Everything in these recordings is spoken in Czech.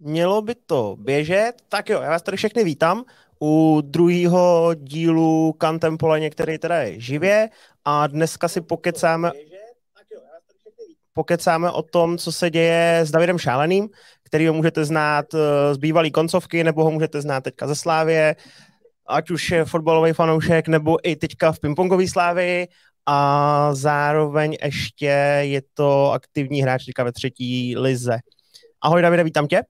Mělo by to běžet. Tak jo, já vás tady všechny vítám u druhého dílu Kantempole, některý teda je živě a dneska si pokecáme pokecáme o tom, co se děje s Davidem Šáleným, který ho můžete znát eh, z bývalé koncovky, nebo ho můžete znát teďka ze Slávě, ať už je fotbalový fanoušek, nebo i teďka v pingpongové Slávii a zároveň ještě je to aktivní hráč teďka ve třetí lize. Ahoj Davide, vítám tě.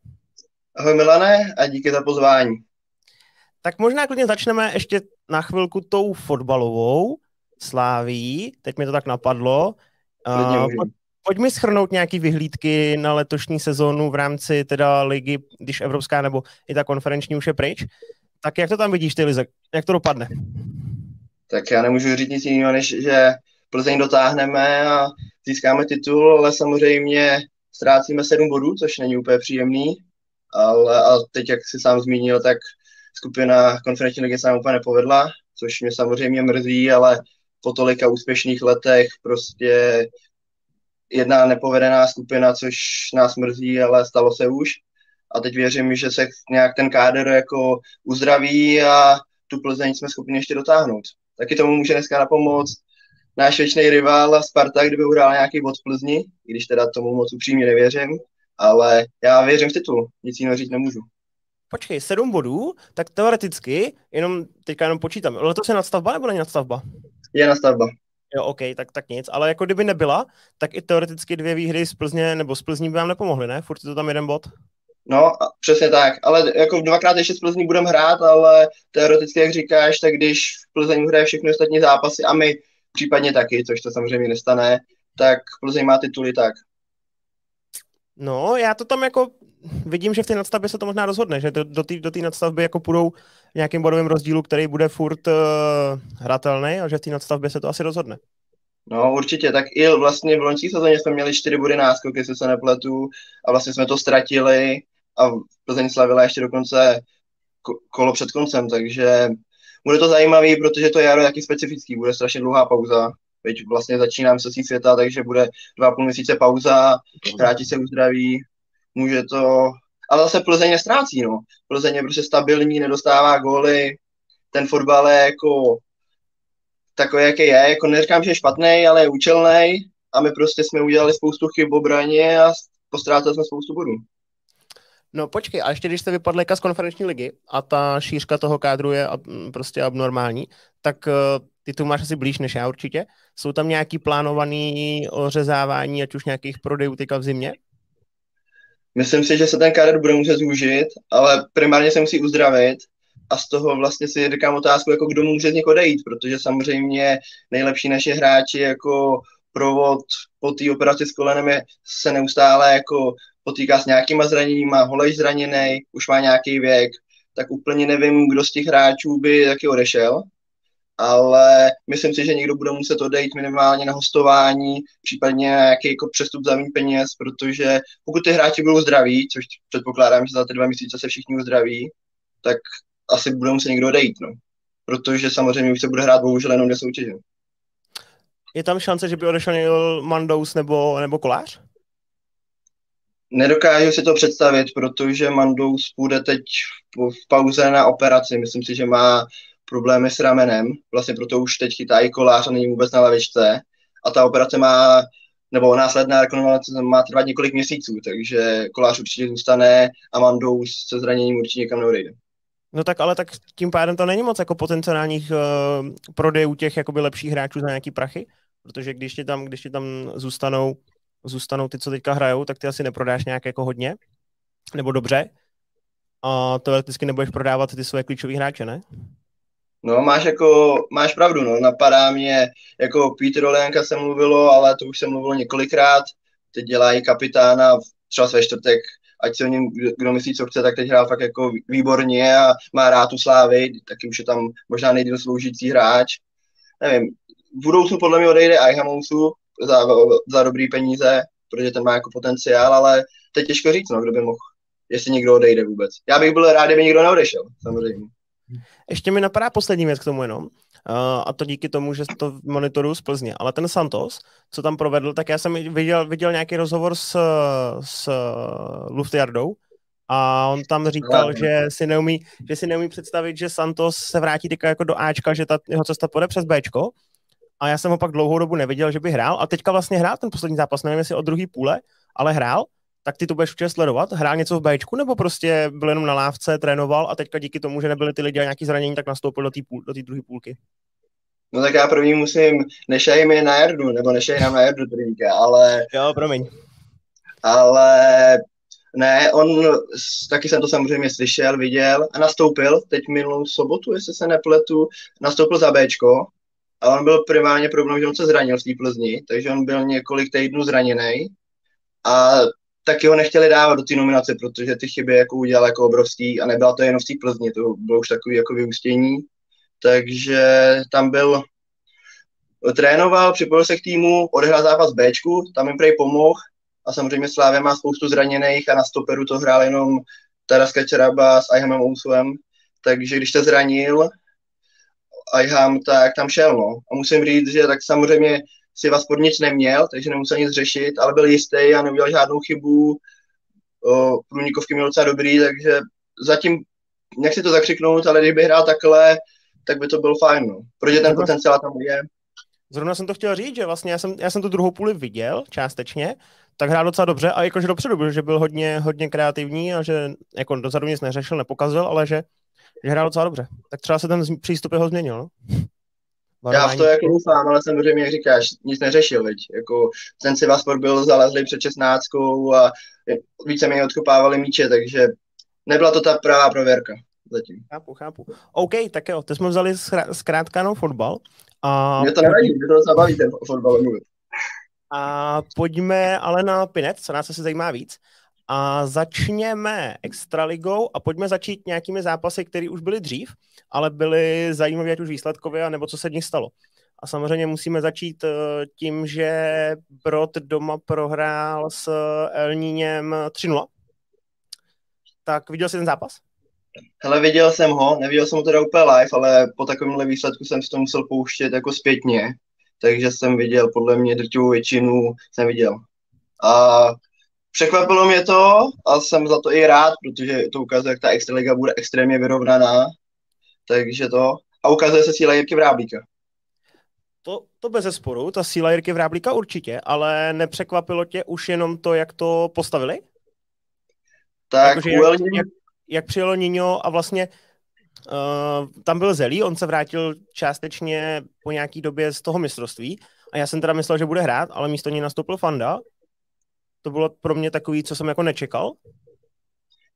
Ahoj Milane a díky za pozvání. Tak možná klidně začneme ještě na chvilku tou fotbalovou sláví. Teď mi to tak napadlo. Uh, pojď mi schrnout nějaký vyhlídky na letošní sezónu v rámci teda ligy, když evropská nebo i ta konferenční už je pryč. Tak jak to tam vidíš ty Lize? Jak to dopadne? Tak já nemůžu říct nic jiného, než že Plzeň dotáhneme a získáme titul, ale samozřejmě ztrácíme sedm bodů, což není úplně příjemný ale a teď, jak si sám zmínil, tak skupina konferenční ligy se nám úplně nepovedla, což mě samozřejmě mrzí, ale po tolika úspěšných letech prostě jedna nepovedená skupina, což nás mrzí, ale stalo se už. A teď věřím, že se nějak ten kádr jako uzdraví a tu Plzeň jsme schopni ještě dotáhnout. Taky tomu může dneska napomoct náš věčný rival Sparta, kdyby uhrál nějaký bod v Plzni, když teda tomu moc upřímně nevěřím, ale já věřím v titul, nic jiného říct nemůžu. Počkej, sedm bodů, tak teoreticky, jenom teďka jenom počítám, letos je nadstavba nebo není nadstavba? Je nadstavba. Jo, OK, tak, tak nic, ale jako kdyby nebyla, tak i teoreticky dvě výhry z Plzně nebo z Plzní by vám nepomohly, ne? Furt je to tam jeden bod. No, přesně tak, ale jako dvakrát ještě s Plzní budeme hrát, ale teoreticky, jak říkáš, tak když Plzeň hraje všechny ostatní zápasy a my případně taky, což to samozřejmě nestane, tak Plzeň má tituly tak. No, já to tam jako vidím, že v té nadstavbě se to možná rozhodne, že do, do té do nadstavby jako půjdou v nějakým bodovým rozdílu, který bude furt uh, hratelný a že v té nadstavbě se to asi rozhodne. No určitě, tak i vlastně v loňské sezóně jsme měli čtyři body náskok, jestli se nepletu, a vlastně jsme to ztratili a Plzeň slavila ještě dokonce kolo před koncem, takže bude to zajímavý, protože to jaro je taky specifický, bude strašně dlouhá pauza, Teď vlastně začínám se světa, takže bude dva půl měsíce pauza, hráči se uzdraví, může to... Ale zase Plzeň nestrácí, no. Plzeň je prostě stabilní, nedostává góly, ten fotbal je jako takový, jaký je. Jako neříkám, že je špatný, ale je účelný a my prostě jsme udělali spoustu chyb obraně a postrátili jsme spoustu bodů. No počkej, a ještě když jste vypadli z konferenční ligy a ta šířka toho kádru je prostě abnormální, tak eh, ty tu máš asi blíž než já určitě. Jsou tam nějaký plánovaný ořezávání, ať už nějakých prodejů teďka v zimě? Myslím si, že se ten kádr bude muset zúžit, ale primárně se musí uzdravit a z toho vlastně si říkám otázku, jako kdo může z někoho dejít, protože samozřejmě nejlepší naše hráči jako provod po té operaci s kolenem je, se neustále jako potýká s nějakýma zraněníma, holej zraněný, už má nějaký věk, tak úplně nevím, kdo z těch hráčů by taky odešel, ale myslím si, že někdo bude muset odejít minimálně na hostování, případně nějaký jako přestup za méně peněz, protože pokud ty hráči budou zdraví, což předpokládám, že za ty dva měsíce se všichni uzdraví, tak asi bude muset někdo odejít, no. Protože samozřejmě už se bude hrát bohužel jenom dvě soutěže. Je tam šance, že by odešel Mandous nebo, nebo Kolář? Nedokážu si to představit, protože Mandous půjde teď v pauze na operaci. Myslím si, že má problémy s ramenem, vlastně proto už teď chytá i kolář a není vůbec na lavičce. A ta operace má, nebo následná rekonvalescence má trvat několik měsíců, takže kolář určitě zůstane a Mandou se zraněním určitě někam neodejde. No tak ale tak tím pádem to není moc jako potenciálních uh, prodejů těch jakoby lepších hráčů za nějaký prachy, protože když ti tam, když ti tam zůstanou, zůstanou ty, co teďka hrajou, tak ty asi neprodáš nějak jako hodně, nebo dobře, a teoreticky nebudeš prodávat ty své klíčové hráče, ne? No, máš jako, máš pravdu, no, napadá mě, jako Peter Oleanka se mluvilo, ale to už se mluvilo několikrát, teď dělá i kapitána, třeba ve čtvrtek, ať se o něm kdo myslí, co chce, tak teď hrál fakt jako výborně a má rád tu slávy, taky už je tam možná nejdýl sloužící hráč. Nevím, v budoucnu podle mě odejde Aihamousu za, za dobrý peníze, protože ten má jako potenciál, ale teď těžko říct, no, kdo by mohl, jestli někdo odejde vůbec. Já bych byl rád, kdyby někdo neodešel, samozřejmě. Ještě mi napadá poslední věc k tomu jenom. Uh, a to díky tomu, že to monitoruju z Plzně. Ale ten Santos, co tam provedl, tak já jsem viděl, viděl nějaký rozhovor s, s Luftjardou a on tam říkal, že si neumí, že si neumí představit, že Santos se vrátí teďka jako do Ačka, že ta jeho cesta půjde přes Bčko. A já jsem ho pak dlouhou dobu neviděl, že by hrál. A teďka vlastně hrál ten poslední zápas, nevím jestli od druhé půle, ale hrál. Tak ty to budeš určitě sledovat? Hrál něco v Bčku, nebo prostě byl jenom na lávce, trénoval a teďka díky tomu, že nebyly ty lidi a nějaký zranění, tak nastoupil do té půl, do druhé půlky? No tak já první musím, nešaj mi na Jardu, nebo nešaj nám na Jardu trínka, ale... Jo, promiň. Ale ne, on, taky jsem to samozřejmě slyšel, viděl a nastoupil teď minulou sobotu, jestli se nepletu, nastoupil za Bčko a on byl primárně problém, že on se zranil v té Plzni, takže on byl několik týdnů zraněný a taky ho nechtěli dávat do té nominace, protože ty chyby jako udělal jako obrovský a nebyla to jenom v té Plzni, to bylo už takový jako vyústění, takže tam byl trénoval, připojil se k týmu, odehrál zápas Bčku, tam jim prej pomohl a samozřejmě Slávě má spoustu zraněných a na stoperu to hrál jenom Taras Kačaraba s Ayhamem Ousuem, takže když to zranil Ayham, tak tam šel, no. A musím říct, že tak samozřejmě si vás pod nic neměl, takže nemusel nic řešit, ale byl jistý a neudělal žádnou chybu. Průnikovky měl docela dobrý, takže zatím, si to zakřiknout, ale kdyby hrál takhle, tak by to bylo fajn, no. Protože ten potenciál tam je. Zrovna jsem to chtěl říct, že vlastně já jsem, já jsem tu druhou půli viděl částečně, tak hrál docela dobře a jakože dopředu, že byl hodně, hodně kreativní a že jako dozadu nic neřešil, nepokazil, ale že, že hrál docela dobře. Tak třeba se ten přístup jeho změnil, no? Já v to jako doufám, ale samozřejmě, jak říkáš, nic neřešil, veď. Jako ten Sivaspor byl zalezlý před 16 a víceméně odkopávali míče, takže nebyla to ta pravá prověrka zatím. Chápu, chápu. OK, tak jo, teď jsme vzali zkrátka no fotbal. A... Mě to nevadí, mě to docela baví ten fotbal mluvit. A pojďme ale na Pinet, co nás asi zajímá víc. A začněme Extraligou a pojďme začít nějakými zápasy, které už byly dřív, ale byly zajímavé ať už výsledkově, nebo co se v nich stalo. A samozřejmě musíme začít eh, tím, že Brod doma prohrál s Elníněm 3-0. Tak viděl jsi ten zápas? Hele, viděl jsem ho, neviděl jsem ho teda úplně live, ale po takovémhle výsledku jsem si to musel pouštět jako zpětně, takže jsem viděl, podle mě drtivou většinu jsem viděl. A překvapilo mě to a jsem za to i rád, protože to ukazuje, jak ta extraliga bude extrémně vyrovnaná, takže to. A ukazuje se síla Jirky Vráblíka. To, to bez zesporu, ta síla Jirky Vráblíka určitě, ale nepřekvapilo tě už jenom to, jak to postavili? Tak jako, jak, jak, jak přijelo Nino a vlastně uh, tam byl Zelí, on se vrátil částečně po nějaký době z toho mistrovství a já jsem teda myslel, že bude hrát, ale místo něj nastoupil Fanda. To bylo pro mě takový, co jsem jako nečekal.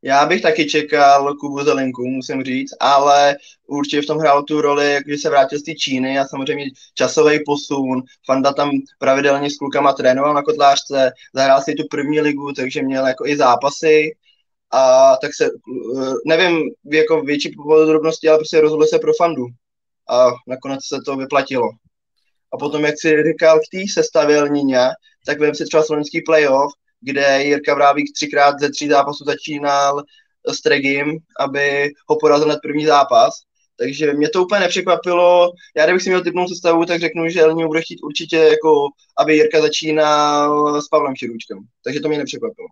Já bych taky čekal Kubu Zelinku, musím říct, ale určitě v tom hrál tu roli, když se vrátil z té Číny a samozřejmě časový posun. Fanda tam pravidelně s klukama trénoval na kotlářce, zahrál si tu první ligu, takže měl jako i zápasy a tak se, eh, nevím jako větší podrobnosti, ale prostě rozhodl se pro fandu a nakonec se to vyplatilo. A potom, jak si říkal, k té sestavě Elníňa, tak vím si třeba slovenský playoff, kde Jirka Vrávik třikrát ze tří zápasů začínal s Tregim, aby ho porazil na první zápas. Takže mě to úplně nepřekvapilo. Já kdybych si měl typnout sestavu, tak řeknu, že Elníňo bude chtít určitě, jako, aby Jirka začínal s Pavlem Širůčkem. Takže to mě nepřekvapilo.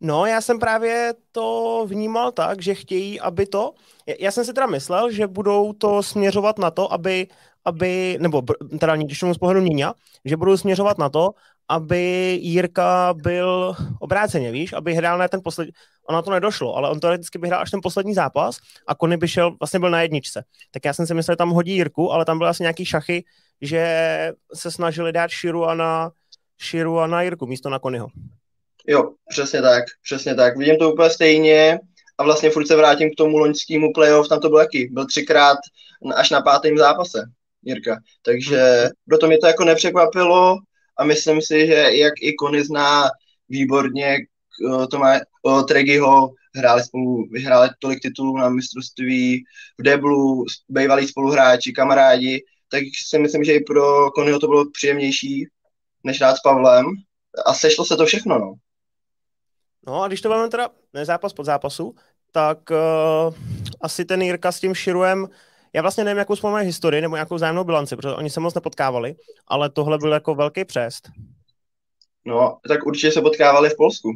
No, já jsem právě to vnímal tak, že chtějí, aby to... Já jsem si teda myslel, že budou to směřovat na to, aby, aby nebo teda tomu z pohledu Níňa, že budou směřovat na to, aby Jirka byl obráceně, víš, aby hrál na ten poslední, ono to nedošlo, ale on teoreticky by hrál až ten poslední zápas a Kony by šel, vlastně byl na jedničce. Tak já jsem si myslel, že tam hodí Jirku, ale tam byly asi nějaký šachy, že se snažili dát Širu a na, Širu a na Jirku místo na Konyho. Jo, přesně tak, přesně tak. Vidím to úplně stejně a vlastně furt se vrátím k tomu loňskému playoff, tam to byl jaký? Byl třikrát až na pátém zápase, Jirka. Takže proto mě to jako nepřekvapilo a myslím si, že jak i Kony zná výborně to má o Tregiho, hráli spolu, vyhráli tolik titulů na mistrovství v Deblu, bývalí spoluhráči, kamarádi, tak si myslím, že i pro Konyho to bylo příjemnější, než rád s Pavlem. A sešlo se to všechno, no. No a když to máme teda ne zápas pod zápasu, tak uh, asi ten Jirka s tím Širuem, já vlastně nevím, jakou jsme historii nebo nějakou zájemnou bilanci, protože oni se moc nepotkávali, ale tohle byl jako velký přest. No, tak určitě se potkávali v Polsku.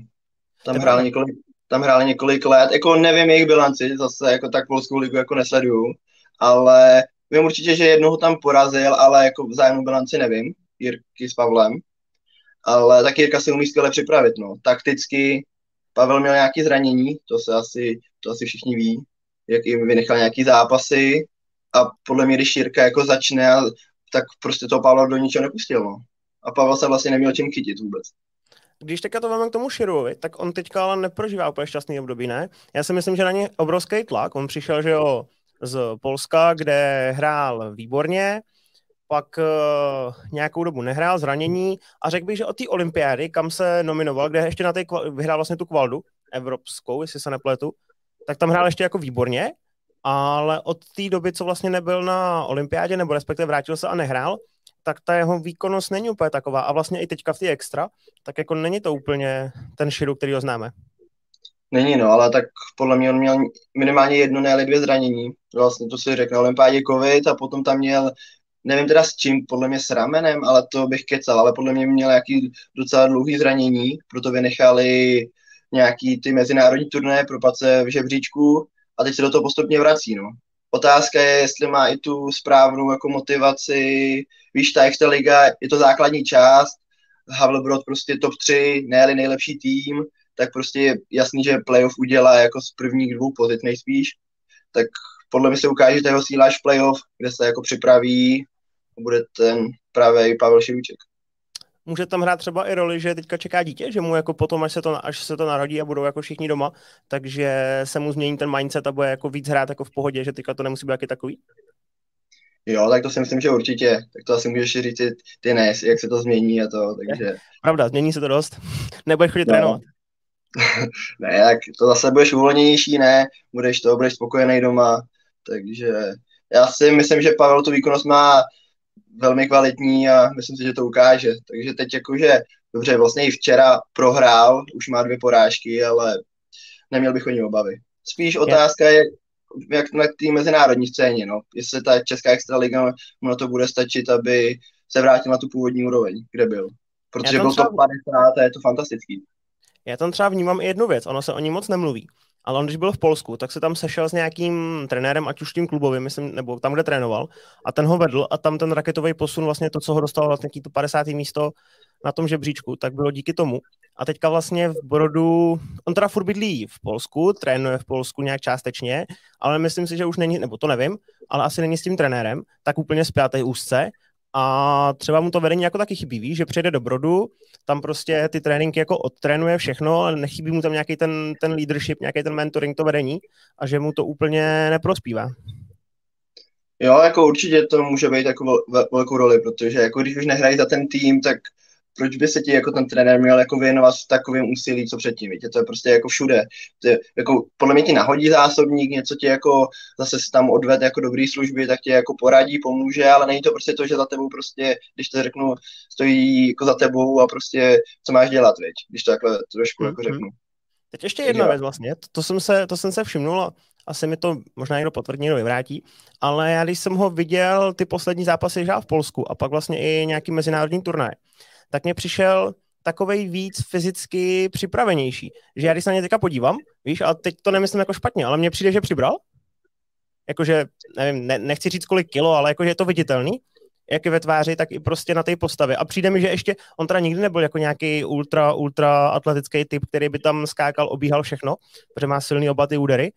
Tam hráli několik, tam hráli několik let, jako nevím jejich bilanci, zase jako tak polskou ligu jako nesleduju, ale vím určitě, že jednoho tam porazil, ale jako vzájemnou bilanci nevím, Jirky s Pavlem, ale tak Jirka si umí skvěle připravit, no. Takticky Pavel měl nějaké zranění, to se asi, to asi všichni ví, jak jim vynechal nějaký zápasy a podle mě, když Jirka jako začne, tak prostě to Pavla do ničeho nepustil, no. A Pavel se vlastně neměl čím chytit vůbec. Když teďka to máme k tomu Širovi, tak on teďka ale neprožívá úplně šťastný období, ne? Já si myslím, že na ně obrovský tlak. On přišel, že jo, z Polska, kde hrál výborně, pak uh, nějakou dobu nehrál, zranění a řekl bych, že od té olympiády, kam se nominoval, kde ještě na té vyhrál vlastně tu kvaldu evropskou, jestli se nepletu, tak tam hrál ještě jako výborně, ale od té doby, co vlastně nebyl na olympiádě, nebo respektive vrátil se a nehrál, tak ta jeho výkonnost není úplně taková. A vlastně i teďka v té extra, tak jako není to úplně ten Širu, který ho známe. Není, no, ale tak podle mě on měl minimálně jedno, ne dvě zranění. Vlastně to si řekl na olympiádě covid a potom tam měl nevím teda s čím, podle mě s ramenem, ale to bych kecal, ale podle mě měl nějaký docela dlouhý zranění, proto vynechali nějaký ty mezinárodní turné, propace v žebříčku a teď se do toho postupně vrací, no. Otázka je, jestli má i tu správnou jako motivaci, víš, ta extra liga je to základní část, Havelbrod prostě top 3, ne nejlepší tým, tak prostě je jasný, že playoff udělá jako z prvních dvou pozic nejspíš, tak podle mě se ukáže jeho síla až playoff, kde se jako připraví bude ten právě Pavel Šivček. Může tam hrát třeba i roli, že teďka čeká dítě, že mu jako potom, až se to, až se to narodí a budou jako všichni doma, takže se mu změní ten mindset a bude jako víc hrát jako v pohodě, že teďka to nemusí být jaký takový? Jo, tak to si myslím, že určitě. Tak to asi můžeš říct ty ne, jak se to změní a to, takže... Pravda, změní se to dost. Nebudeš chodit no. trénovat. ne, tak to zase budeš uvolněnější, ne, budeš to, budeš spokojený doma, takže já si myslím, že Pavel tu výkonnost má velmi kvalitní a myslím si, že to ukáže. Takže teď jakože, dobře, vlastně i včera prohrál, už má dvě porážky, ale neměl bych o ní obavy. Spíš otázka je, jak na té mezinárodní scéně, no. Jestli ta česká extraliga mu na to bude stačit, aby se vrátil na tu původní úroveň, kde byl. Protože byl třeba... to 50 a je to fantastický. Já tam třeba vnímám i jednu věc, ono se o ní moc nemluví ale on když byl v Polsku, tak se tam sešel s nějakým trenérem, ať už tím klubovým, myslím, nebo tam, kde trénoval, a ten ho vedl a tam ten raketový posun, vlastně to, co ho dostalo vlastně to 50. místo na tom žebříčku, tak bylo díky tomu. A teďka vlastně v Brodu, on teda furt bydlí v Polsku, trénuje v Polsku nějak částečně, ale myslím si, že už není, nebo to nevím, ale asi není s tím trenérem, tak úplně spjatý úzce a třeba mu to vedení jako taky chybí, že přijde do Brodu, tam prostě ty tréninky jako odtrénuje všechno, ale nechybí mu tam nějaký ten, ten leadership, nějaký ten mentoring, to vedení a že mu to úplně neprospívá. Jo, jako určitě to může být jako vel, velkou roli, protože jako když už nehrají za ten tým, tak proč by se ti jako ten trenér měl jako věnovat v takovém úsilí, co předtím, víte, to je prostě jako všude. To je, jako, podle mě ti nahodí zásobník, něco ti jako zase si tam odved jako dobrý služby, tak ti jako poradí, pomůže, ale není to prostě to, že za tebou prostě, když to řeknu, stojí jako za tebou a prostě co máš dělat, viď, když to takhle trošku mm-hmm. jako mhm. řeknu. Teď ještě jedna věc vlastně, to, to, jsem se, to jsem se všimnul, asi mi to možná někdo potvrdí, někdo vyvrátí, ale já když jsem ho viděl ty poslední zápasy hrál v Polsku a pak vlastně i nějaký mezinárodní turnaj, tak mě přišel takovej víc fyzicky připravenější. Že já když se na ně teďka podívám, víš, a teď to nemyslím jako špatně, ale mně přijde, že přibral. Jakože, nevím, ne, nechci říct kolik kilo, ale jakože je to viditelný, jak je ve tváři, tak i prostě na té postavě. A přijde mi, že ještě, on teda nikdy nebyl jako nějaký ultra, ultra atletický typ, který by tam skákal, obíhal všechno, protože má silný oba ty údery,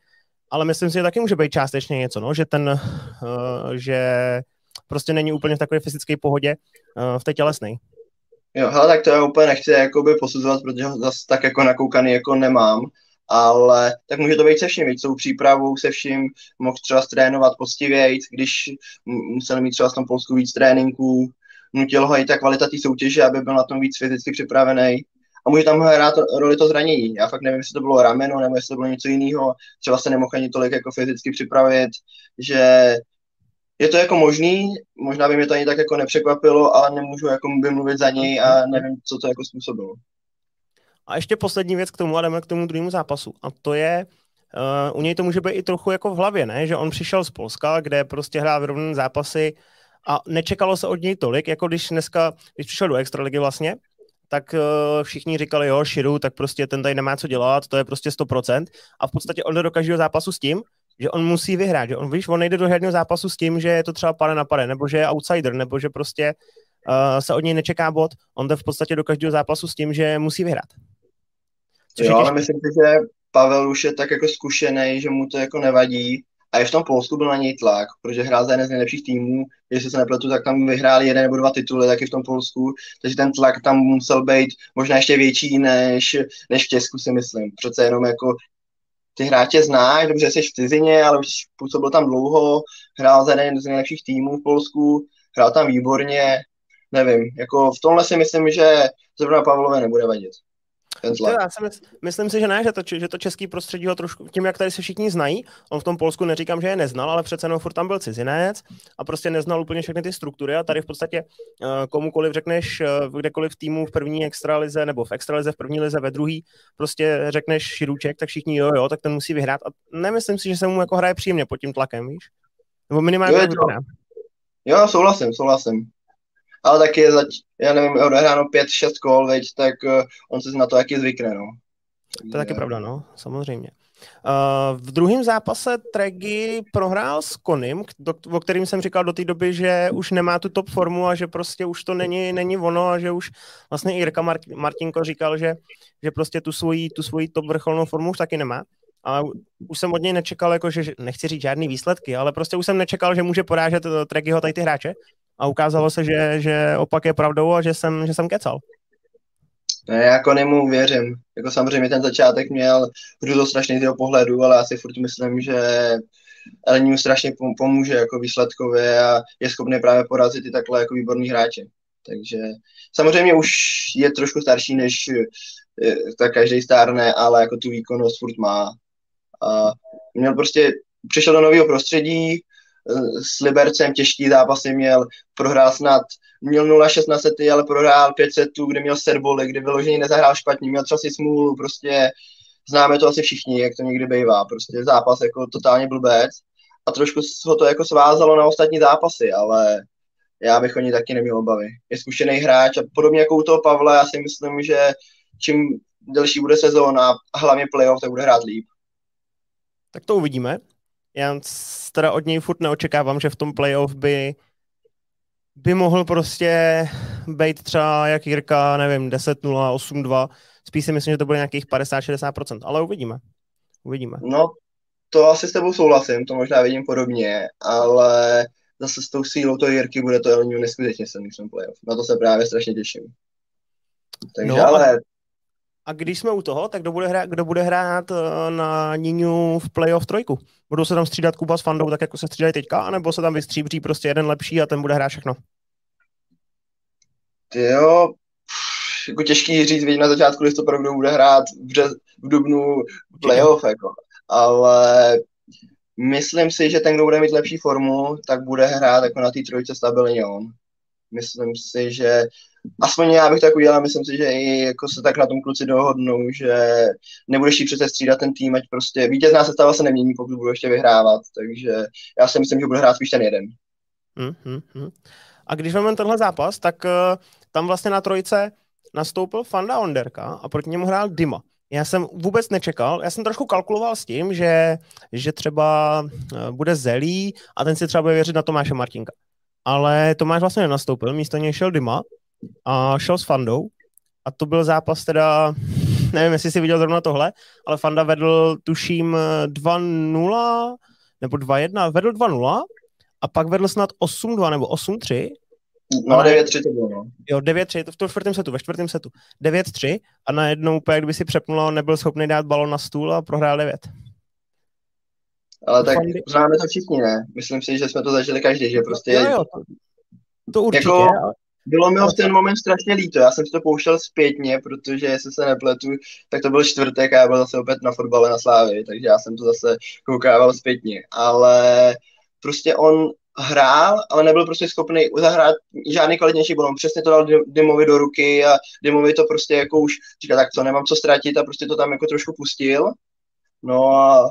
ale myslím si, že taky může být částečně něco, no, že ten, uh, že prostě není úplně v takové fyzické pohodě uh, v té tělesné. Jo, hele, tak to já úplně nechci jakoby posuzovat, protože ho zase tak jako nakoukaný jako nemám, ale tak může to být se vším, víc, tou přípravou se vším mohl třeba trénovat poctivějc, když musel mít třeba v tom Polsku víc tréninků, nutil ho i ta kvalita té soutěže, aby byl na tom víc fyzicky připravený. A může tam hrát roli to zranění. Já fakt nevím, jestli to bylo rameno, nebo jestli to bylo něco jiného. Třeba se nemohl ani tolik jako fyzicky připravit, že je to jako možný, možná by mě to ani tak jako nepřekvapilo, ale nemůžu jako vymluvit za něj a nevím, co to jako způsobilo. A ještě poslední věc k tomu, a jdeme k tomu druhému zápasu. A to je, uh, u něj to může být i trochu jako v hlavě, ne? Že on přišel z Polska, kde prostě hrál vyrovnané zápasy a nečekalo se od něj tolik, jako když dneska, když přišel do Extraligy vlastně, tak uh, všichni říkali, jo, Širu, tak prostě ten tady nemá co dělat, to je prostě 100%. A v podstatě on do každého zápasu s tím, že on musí vyhrát, že on, víš, on nejde do žádného zápasu s tím, že je to třeba pade na pade, nebo že je outsider, nebo že prostě uh, se od něj nečeká bod, on jde v podstatě do každého zápasu s tím, že musí vyhrát. Což jo, ale myslím si, že Pavel už je tak jako zkušený, že mu to jako nevadí. A i v tom Polsku byl na něj tlak, protože hrál za jeden z nejlepších týmů. Jestli se nepletu, tak tam vyhráli jeden nebo dva tituly taky v tom Polsku. Takže ten tlak tam musel být možná ještě větší než, než v Česku, si myslím. Přece jenom jako ty hráče znáš, dobře jsi v cizině, ale už působil tam dlouho, hrál za jeden z nejlepších týmů v Polsku, hrál tam výborně, nevím, jako v tomhle si myslím, že zrovna Pavlové nebude vadit ten tlak. Já si mysl, myslím si, že ne, že to, že to český prostředí ho trošku, tím, jak tady se všichni znají, on v tom Polsku neříkám, že je neznal, ale přece jenom furt tam byl cizinec a prostě neznal úplně všechny ty struktury a tady v podstatě uh, komukoliv řekneš, uh, kdekoliv v týmu v první extralize nebo v extralize v první lize ve druhý, prostě řekneš Širuček, tak všichni jo, jo, tak ten musí vyhrát a nemyslím si, že se mu jako hraje příjemně pod tím tlakem, víš? Nebo minimálně jo, jo, souhlasím, souhlasím ale taky je zač, já nevím, odehráno 5-6 kol, veď, tak uh, on se na to jaký zvykne, no. To je taky pravda, no, samozřejmě. Uh, v druhém zápase Tregy prohrál s Konim, o kterým jsem říkal do té doby, že už nemá tu top formu a že prostě už to není, není ono a že už vlastně Jirka Mart, Martinko říkal, že, že prostě tu svoji, tu svoji top vrcholnou formu už taky nemá. A už jsem od něj nečekal, jako, že nechci říct žádný výsledky, ale prostě už jsem nečekal, že může porážet eh, Tregyho tady ty hráče a ukázalo se, že, že opak je pravdou a že jsem, že jsem kecal. Ne, jako nemu věřím. Jako samozřejmě ten začátek měl strašný z jeho pohledu, ale já si furt myslím, že Eleniu strašně pomůže jako výsledkově a je schopný právě porazit i takhle jako výborný hráče. Takže samozřejmě už je trošku starší, než eh, tak každý stárne, ale jako tu výkonnost furt má. A měl prostě, přišel do nového prostředí, s Libercem těžký zápasy měl, prohrál snad, měl 0-6 na sety, ale prohrál 5 setů, kde měl serboly, kde vyloženě nezahrál špatně, měl třeba si smůlu, prostě známe to asi všichni, jak to někdy bývá, prostě zápas jako totálně blbec a trošku ho to jako svázalo na ostatní zápasy, ale já bych o ní taky neměl obavy. Je zkušený hráč a podobně jako u toho Pavla, já si myslím, že čím delší bude sezóna a hlavně playoff, tak bude hrát líp. Tak to uvidíme. Já teda od něj furt neočekávám, že v tom playoff by by mohl prostě být třeba jak Jirka, nevím, 10-0, 8-2. Spíš si myslím, že to bude nějakých 50-60%, ale uvidíme. Uvidíme. No, to asi s tebou souhlasím, to možná vidím podobně, ale zase s tou sílou toho Jirky bude to Elňu neskutečně silný v playoff. Na to se právě strašně těším. Takže no, ale a když jsme u toho, tak kdo bude hrát, kdo bude hrát eh, na Ninu v playoff trojku? Budou se tam střídat Kuba s Fandou, tak jako se střídají teďka, anebo se tam vystříbří prostě jeden lepší a ten bude hrát všechno? Ty jo, jako těžký říct, vidím na začátku listopadu, kdo bude hrát v, břez, v dubnu playoff, jako. ale myslím si, že ten, kdo bude mít lepší formu, tak bude hrát jako na té trojce stabilně on. Myslím si, že aspoň já bych tak udělal, myslím si, že i jako se tak na tom kluci dohodnou, že nebudeš jí přece střídat ten tým, ať prostě vítězná sestava se nemění, pokud budu ještě vyhrávat, takže já si myslím, že bude hrát spíš ten jeden. Hmm, hmm, hmm. A když máme tenhle zápas, tak uh, tam vlastně na trojce nastoupil Fanda Onderka a proti němu hrál Dima. Já jsem vůbec nečekal, já jsem trošku kalkuloval s tím, že, že třeba uh, bude Zelí a ten si třeba bude věřit na Tomáše Martinka. Ale Tomáš vlastně nenastoupil, místo něj šel Dima a šel s Fandou a to byl zápas teda, nevím, jestli jsi viděl zrovna tohle, ale Fanda vedl, tuším, 2-0 nebo 2-1, vedl 2-0 a pak vedl snad 8-2 nebo 8-3 No, ale... 9-3 to bylo, no. Jo, 9-3, to v tom čtvrtém setu, ve čtvrtém setu. 9-3 a najednou úplně, kdyby si přepnulo, nebyl schopný dát balon na stůl a prohrál 9. Ale tak Fandy... známe to všichni, ne? Myslím si, že jsme to zažili každý, že prostě... Jo, jo, to, to určitě. Jako, bylo mi v ten moment strašně líto. Já jsem si to pouštěl zpětně, protože jestli se nepletu, tak to byl čtvrtek a já byl zase opět na fotbale na Slávě, takže já jsem to zase koukával zpětně. Ale prostě on hrál, ale nebyl prostě schopný zahrát žádný kvalitnější balon. Přesně to dal Dimovi do ruky a Dimovi to prostě jako už říká, tak co, nemám co ztratit a prostě to tam jako trošku pustil. No a,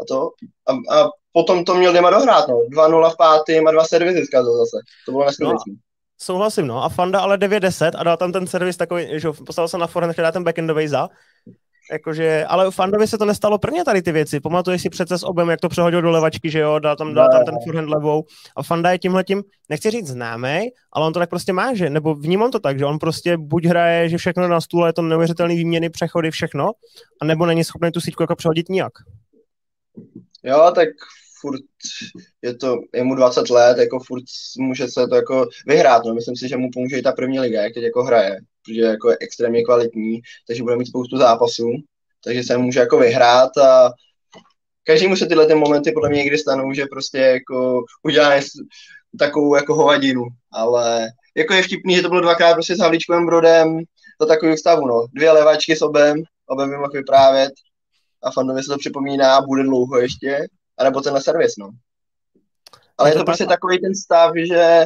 a to. A, a potom to měl Dima dohrát, no. 2-0 v pátém a dva servisy zkazil zase. To bylo neskutečné. No Souhlasím, no. A Fanda ale 9-10 a dal tam ten servis takový, že postavil se na forehand, dá ten backendový za. Jakože, ale Fandovi se to nestalo prvně tady ty věci. Pamatuješ si přece s obem, jak to přehodil do levačky, že jo, dal tam, dal tam ten forehand levou. A Fanda je tímhletím, nechci říct známý, ale on to tak prostě má, že, nebo vnímám to tak, že on prostě buď hraje, že všechno na stůle, je to neuvěřitelný výměny, přechody, všechno, a nebo není schopný tu síťku jako přehodit nijak. Jo, tak furt je to, je mu 20 let, jako furt může se to jako vyhrát, no. Myslím si, že mu pomůže i ta první liga, jak teď jako hraje, protože jako je extrémně kvalitní, takže bude mít spoustu zápasů, takže se může jako vyhrát a každému se tyhle ty momenty podle mě někdy stanou, že prostě jako udělá takovou jako hovadinu, ale jako je vtipný, že to bylo dvakrát prostě s Havlíčkovým Brodem za takový stavu, no. Dvě levačky s obem, obem by mohl vyprávět a fandovi se to připomíná, bude dlouho ještě, anebo tenhle servis, no. Ale je to, je to prostě takový ten stav, že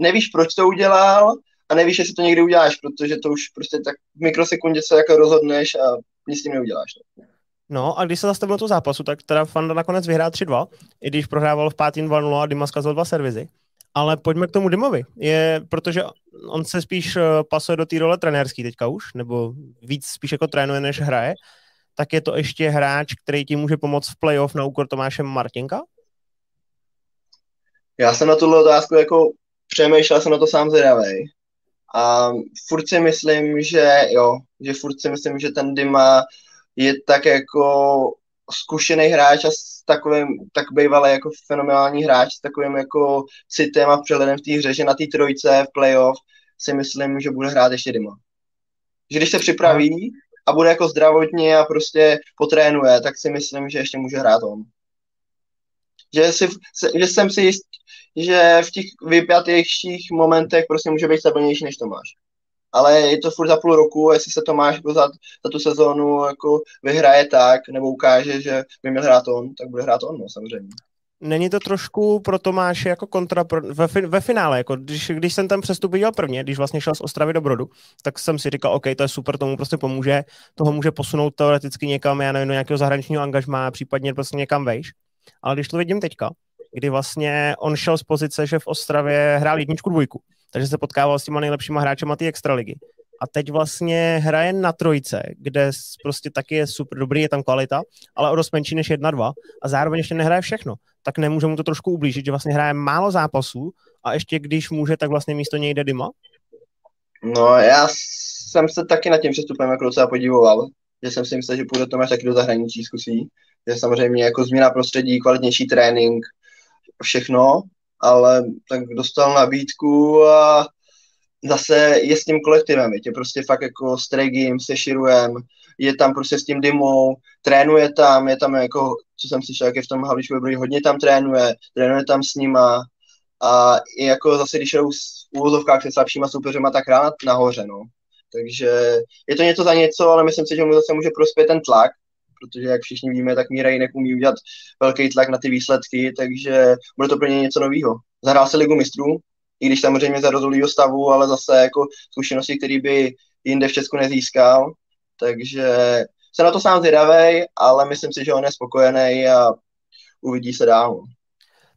nevíš, proč to udělal a nevíš, jestli to někdy uděláš, protože to už prostě tak v mikrosekundě se jako rozhodneš a nic s tím neuděláš. No. No a když se zastavil tu zápasu, tak teda Fanda nakonec vyhrál 3-2, i když prohrával v pátým 2-0 a Dimas zkazil dva servizy. Ale pojďme k tomu Dimovi, je, protože on se spíš eh, pasuje do té role trenérský teďka už, nebo víc spíš jako trénuje, než hraje tak je to ještě hráč, který ti může pomoct v playoff na úkor Tomáše Martinka? Já jsem na tuhle otázku jako přemýšlel jsem na to sám zvědavej. A furt si myslím, že jo, že furt si myslím, že ten Dima je tak jako zkušený hráč a s takovým, tak bývalý jako fenomenální hráč s takovým jako citem a přehledem v té hře, že na té trojce v playoff si myslím, že bude hrát ještě Dima. Že když se připraví, a bude jako zdravotně a prostě potrénuje, tak si myslím, že ještě může hrát on. Že, si, že jsem si jist, že v těch vypjatějších momentech prostě může být stabilnější než Tomáš. Ale je to furt za půl roku, jestli se Tomáš jako za, za tu sezónu jako vyhraje tak, nebo ukáže, že by měl hrát on, tak bude hrát on, no, samozřejmě není to trošku pro Tomáše jako kontra pro, ve, ve finále, jako když, když jsem tam přestup viděl prvně, když vlastně šel z Ostravy do Brodu, tak jsem si říkal, OK, to je super, tomu prostě pomůže, toho může posunout teoreticky někam, já nevím, do nějakého zahraničního angažmá, případně prostě někam vejš. Ale když to vidím teďka, kdy vlastně on šel z pozice, že v Ostravě hrál jedničku dvojku, takže se potkával s těma nejlepšíma hráčema té extraligy a teď vlastně hraje na trojce, kde prostě taky je super dobrý, je tam kvalita, ale o dost menší než jedna, dva a zároveň ještě nehraje všechno. Tak nemůže mu to trošku ublížit, že vlastně hraje málo zápasů a ještě když může, tak vlastně místo něj jde Dima? No já jsem se taky nad tím přestupem jako docela podívoval, že jsem si myslel, že půjde Tomáš taky do zahraničí zkusí, že samozřejmě jako změna prostředí, kvalitnější trénink, všechno, ale tak dostal nabídku a zase je s tím kolektivem, je prostě fakt jako s Tregim, se Širuem, je tam prostě s tím Dimou, trénuje tam, je tam jako, co jsem slyšel, jak je v tom Havlíčkově broji, hodně tam trénuje, trénuje tam s nima a i jako zase, když jdou v úvozovkách se slabšíma soupeřema, tak rád nahoře, no. Takže je to něco za něco, ale myslím si, že mu zase může prospět ten tlak, protože jak všichni víme, tak Míra jinak umí udělat velký tlak na ty výsledky, takže bude to pro ně něco nového. Zahrál se ligu mistrů, i když samozřejmě za rozhodlýho stavu, ale zase jako zkušenosti, které by jinde v Česku nezískal. Takže jsem na to sám zvědavý, ale myslím si, že on je spokojený a uvidí se dál.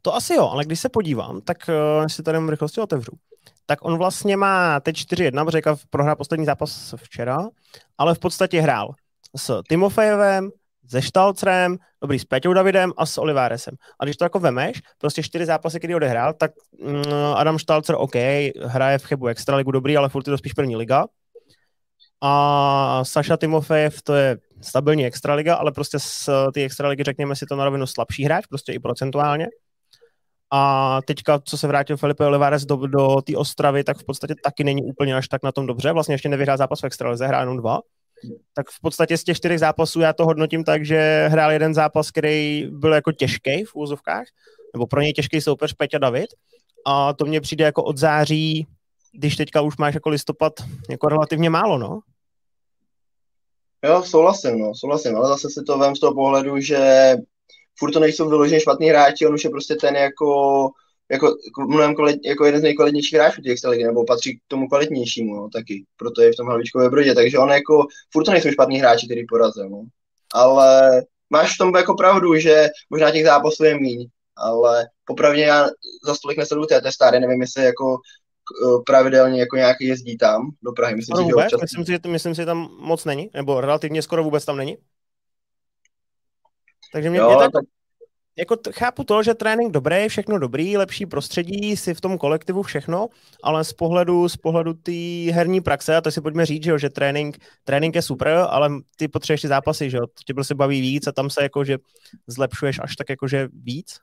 To asi jo, ale když se podívám, tak uh, si tady rychlosti otevřu. Tak on vlastně má teď 4-1, protože prohrál poslední zápas včera, ale v podstatě hrál s Timofejevem, se Štalcrem, dobrý s Peťou Davidem a s Oliváresem. A když to jako vemeš, prostě čtyři zápasy, který odehrál, tak mm, Adam Štalcer, OK, hraje v Chebu Extraligu dobrý, ale furt je to spíš první liga. A Saša Timofejev, to je stabilní extraliga, ale prostě z té extraligy, řekněme si to na rovinu, slabší hráč, prostě i procentuálně. A teďka, co se vrátil Felipe Olivares do, do té Ostravy, tak v podstatě taky není úplně až tak na tom dobře. Vlastně ještě nevyhrál zápas v extralize, hrál jenom dva tak v podstatě z těch čtyřech zápasů já to hodnotím tak, že hrál jeden zápas, který byl jako těžký v úzovkách, nebo pro něj těžký soupeř Peťa David. A to mně přijde jako od září, když teďka už máš jako listopad jako relativně málo, no. Jo, souhlasím, no, souhlasím, ale zase si to vem z toho pohledu, že furt to nejsou vyloženě špatný hráči, on už je prostě ten jako jako, mnohem kvalit, jako jeden z nejkvalitnějších hráčů těch extraligy, nebo patří k tomu kvalitnějšímu, no, taky. Proto je v tom hlavičkové brodě, takže on jako, furt to nejsou špatní hráči, který porazil, no. Ale máš v tom jako pravdu, že možná těch zápasů je míň, ale popravdě já za stolik nesleduju té testáry, nevím, jestli jako pravidelně jako nějak jezdí tam do Prahy. Myslím, si, že? Občas... myslím, si, že, myslím si, že tam moc není, nebo relativně skoro vůbec tam není. Takže mě, jo, mě tak, tak, jako t- chápu to, že trénink dobrý, všechno dobrý, lepší prostředí, si v tom kolektivu všechno, ale z pohledu z pohledu té herní praxe, a to si pojďme říct, že, jo, že trénink, trénink je super, ale ty potřebuješ ty zápasy, že jo, tě prostě baví víc a tam se jako, že zlepšuješ až tak jakože víc,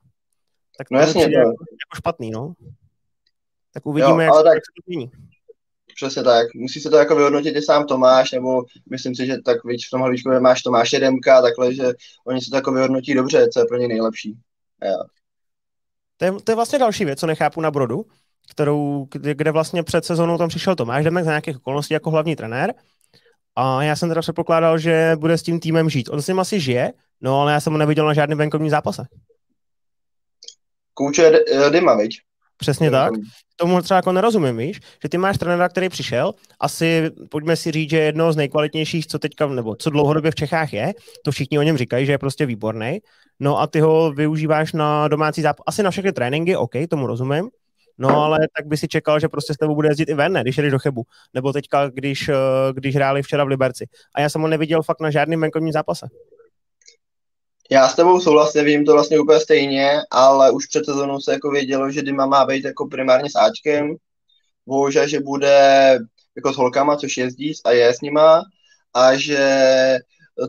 tak to no jasně, to... jako, jako špatný, no. Tak uvidíme, jo, jak, tak... jak se to změní. Přesně tak. Musí se to jako vyhodnotit i sám Tomáš, nebo myslím si, že tak víc v tom hlíčku máš Tomáš Jedemka, takhle, že oni se to jako vyhodnotí dobře, co je pro ně nejlepší. Ja. To, je, to je vlastně další věc, co nechápu na Brodu, kterou, kde, kde vlastně před sezónou tam přišel Tomáš Demek za nějakých okolností jako hlavní trenér. A já jsem teda předpokládal, že bude s tím týmem žít. On s ním asi žije, no ale já jsem ho neviděl na žádném venkovním zápase. Kouče Dima, viď? Přesně tak. Tomu třeba jako nerozumím, víš, že ty máš trenéra, který přišel, asi pojďme si říct, že je jedno z nejkvalitnějších, co teďka, nebo co dlouhodobě v Čechách je, to všichni o něm říkají, že je prostě výborný. No a ty ho využíváš na domácí zápas, asi na všechny tréninky, OK, tomu rozumím, No ale tak by si čekal, že prostě s tebou bude jezdit i ven, ne, když jdeš do Chebu. Nebo teďka, když, eh, když hráli včera v Liberci. A já jsem ho neviděl fakt na žádném venkovním zápase. Já s tebou souhlasím, vím to vlastně úplně stejně, ale už před sezónou se jako vědělo, že Dima má být jako primárně s Ačkem, bohužel, že bude jako s holkama, což jezdí a je s nima, a že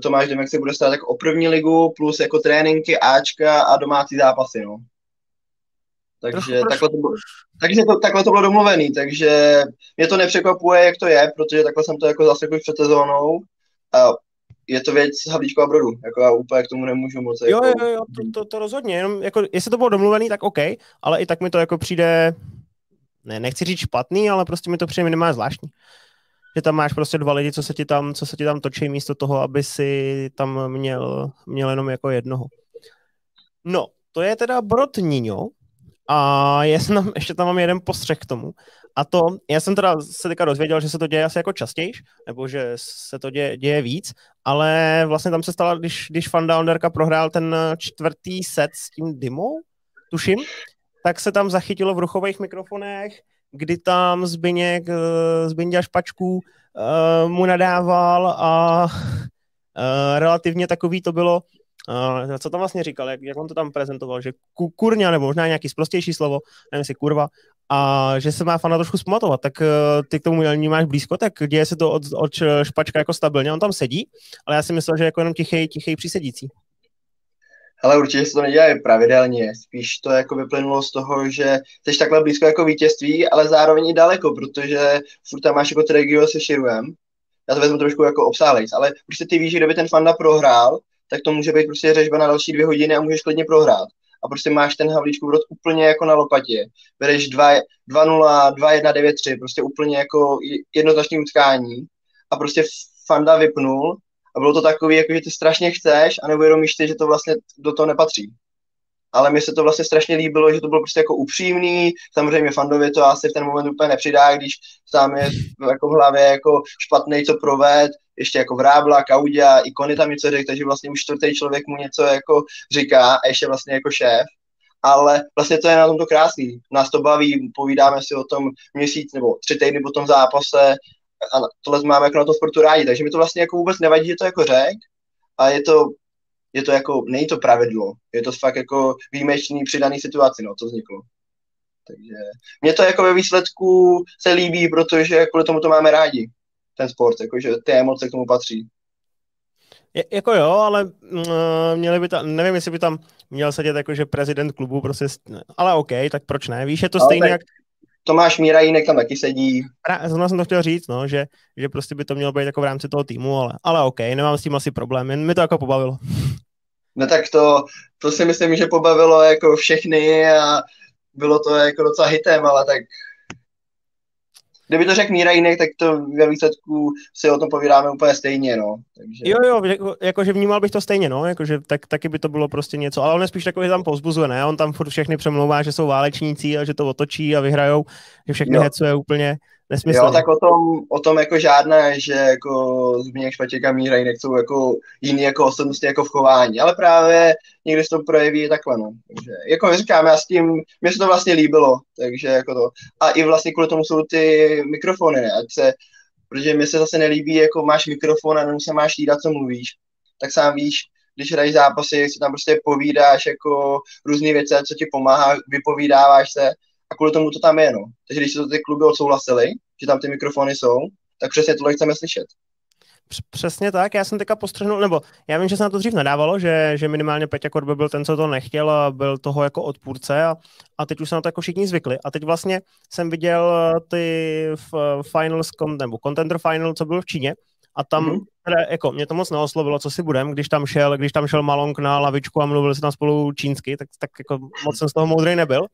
Tomáš Demek se bude stát jako o první ligu, plus jako tréninky, Ačka a domácí zápasy, no. Takže takhle to, bylo, takže to, takhle to bylo domluvený, takže mě to nepřekvapuje, jak to je, protože takhle jsem to jako zase před sezónou. Je to věc Havlíčko a Brodu, jako já úplně k tomu nemůžu moc. Jo, jako... jo, jo, to, to, to rozhodně, jenom jako, jestli to bylo domluvený, tak OK, ale i tak mi to jako přijde, ne, nechci říct špatný, ale prostě mi to přijde minimálně zvláštní. Že tam máš prostě dva lidi, co se ti tam, co se ti tam točí místo toho, aby si tam měl, měl jenom jako jednoho. No, to je teda Brod Nino, a já jsem tam, ještě tam mám jeden postřeh k tomu. A to, já jsem teda se teďka dozvěděl, že se to děje asi jako častěji, nebo že se to děje, děje víc, ale vlastně tam se stala, když, když Fanda Onderka prohrál ten čtvrtý set s tím Dimou, tuším, tak se tam zachytilo v ruchových mikrofonech, kdy tam Zbyněk, eh, Zbyňďa Špačků uh, mu nadával a uh, relativně takový to bylo, Uh, co tam vlastně říkal, jak, jak on to tam prezentoval, že ku, kurňa, nebo možná nějaký sprostější slovo, nevím jestli kurva, a že se má fana trošku zpamatovat, tak uh, ty k tomu máš blízko, tak děje se to od, od špačka jako stabilně, on tam sedí, ale já si myslel, že jako jenom tichej, tichej přísedící. Ale určitě se to nedělá pravidelně, spíš to jako vyplynulo z toho, že jsi takhle blízko jako vítězství, ale zároveň i daleko, protože furt tam máš jako Tregio se Širuem, já to vezmu trošku jako obsálejc, ale už se ty víš, že kdyby ten Fanda prohrál, tak to může být prostě řežba na další dvě hodiny a můžeš klidně prohrát. A prostě máš ten Havlíčkův rod úplně jako na lopatě. Bereš 2-0, 2-1, 9-3, prostě úplně jako jednoznačný utkání a prostě Fanda vypnul a bylo to takový, jako že ty strašně chceš a neuvědomíš si, že to vlastně do toho nepatří ale mi se to vlastně strašně líbilo, že to bylo prostě jako upřímný, samozřejmě Fandovi to asi v ten moment úplně nepřidá, když sám je jako v hlavě jako špatný, co proved, ještě jako Vrábla, Kaudia, Ikony tam něco řekl, takže vlastně už čtvrtý člověk mu něco jako říká a ještě vlastně jako šéf, ale vlastně to je na tomto krásný. Nás to baví, povídáme si o tom měsíc nebo tři týdny po tom zápase a tohle máme jako na tom sportu rádi, takže mi to vlastně jako vůbec nevadí, že to jako řek a je to je to jako, není to pravidlo, je to fakt jako výjimečný přidaný situaci, no, co vzniklo. Takže mě to jako ve výsledku se líbí, protože kvůli tomu to máme rádi, ten sport, jakože ty emoce k tomu patří. Je, jako jo, ale uh, měli by tam, nevím, jestli by tam měl sedět jakože prezident klubu, prostě, ale OK, tak proč ne, víš, je to ale stejné jak... Tomáš Míra jinak tam taky sedí. Zrovna jsem to chtěl říct, no, že, že prostě by to mělo být jako v rámci toho týmu, ale, ale OK, nemám s tím asi problém, jen mi to jako pobavilo. No tak to, to si myslím, že pobavilo jako všechny a bylo to jako docela hitem, ale tak kdyby to řekl Míra jinak, tak to ve výsledku si o tom povídáme úplně stejně, no. Takže... Jo, jo, jako, jakože vnímal bych to stejně, no, jakože tak, taky by to bylo prostě něco, ale on je spíš takový, tam povzbuzuje, ne, on tam furt všechny přemlouvá, že jsou válečníci a že to otočí a vyhrajou, že všechny jo. hecuje úplně, nesmyslně. Jo, tak o tom, o tom jako žádné, že jako Zbigněk Špaček a Míra nechcou jako jiný jako osobnosti jako v chování, ale právě někdy se to projeví takhle, no. Takže, jako říkám, já s tím, mě se to vlastně líbilo, takže jako to. A i vlastně kvůli tomu jsou ty mikrofony, ne? Ať se, protože mi se zase nelíbí, jako máš mikrofon a nemusí máš lídat, co mluvíš, tak sám víš, když hraješ zápasy, si tam prostě povídáš jako různé věci, co ti pomáhá, vypovídáváš se a kvůli tomu to tam je, no. Takže když se to ty kluby odsouhlasili, že tam ty mikrofony jsou, tak přesně tohle chceme slyšet. Přesně tak, já jsem teďka postřehnul, nebo já vím, že se na to dřív nedávalo, že, že minimálně Peťa Korbe byl ten, co to nechtěl a byl toho jako odpůrce a, a teď už se na to jako všichni zvykli. A teď vlastně jsem viděl ty finals, nebo contender final, co byl v Číně a tam mm-hmm. teda, jako, mě to moc neoslovilo, co si budem, když tam šel, když tam šel Malong na lavičku a mluvili se tam spolu čínsky, tak, tak jako moc jsem z toho moudrej nebyl.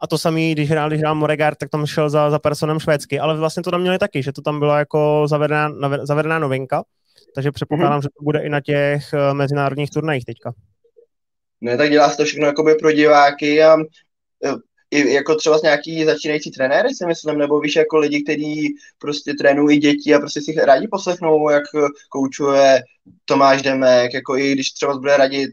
A to samý, když hrál, když hrál Moregard, tak tam šel za, za personem švédsky, ale vlastně to tam měli taky, že to tam byla jako zavedená, zavedená novinka, takže předpokládám, mm-hmm. že to bude i na těch uh, mezinárodních turnajích teďka. Ne, tak dělá se to všechno jakoby pro diváky a eh, i jako třeba nějaký začínající trenéry, si myslím, nebo víš, jako lidi, kteří prostě trénují děti a prostě si rádi poslechnou, jak koučuje Tomáš Demek, jako i když třeba bude radit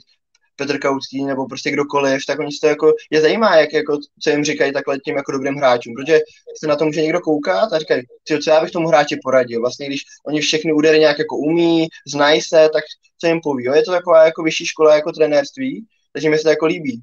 Petr Kautský nebo prostě kdokoliv, tak oni se to jako, je zajímá, jak, jako, co jim říkají takhle tím jako dobrým hráčům, protože se na to může někdo koukat a říkají, co já bych tomu hráči poradil, vlastně když oni všechny údery nějak jako umí, znají se, tak co jim poví, jo? je to taková jako vyšší škola jako trenérství, takže mi se to jako líbí.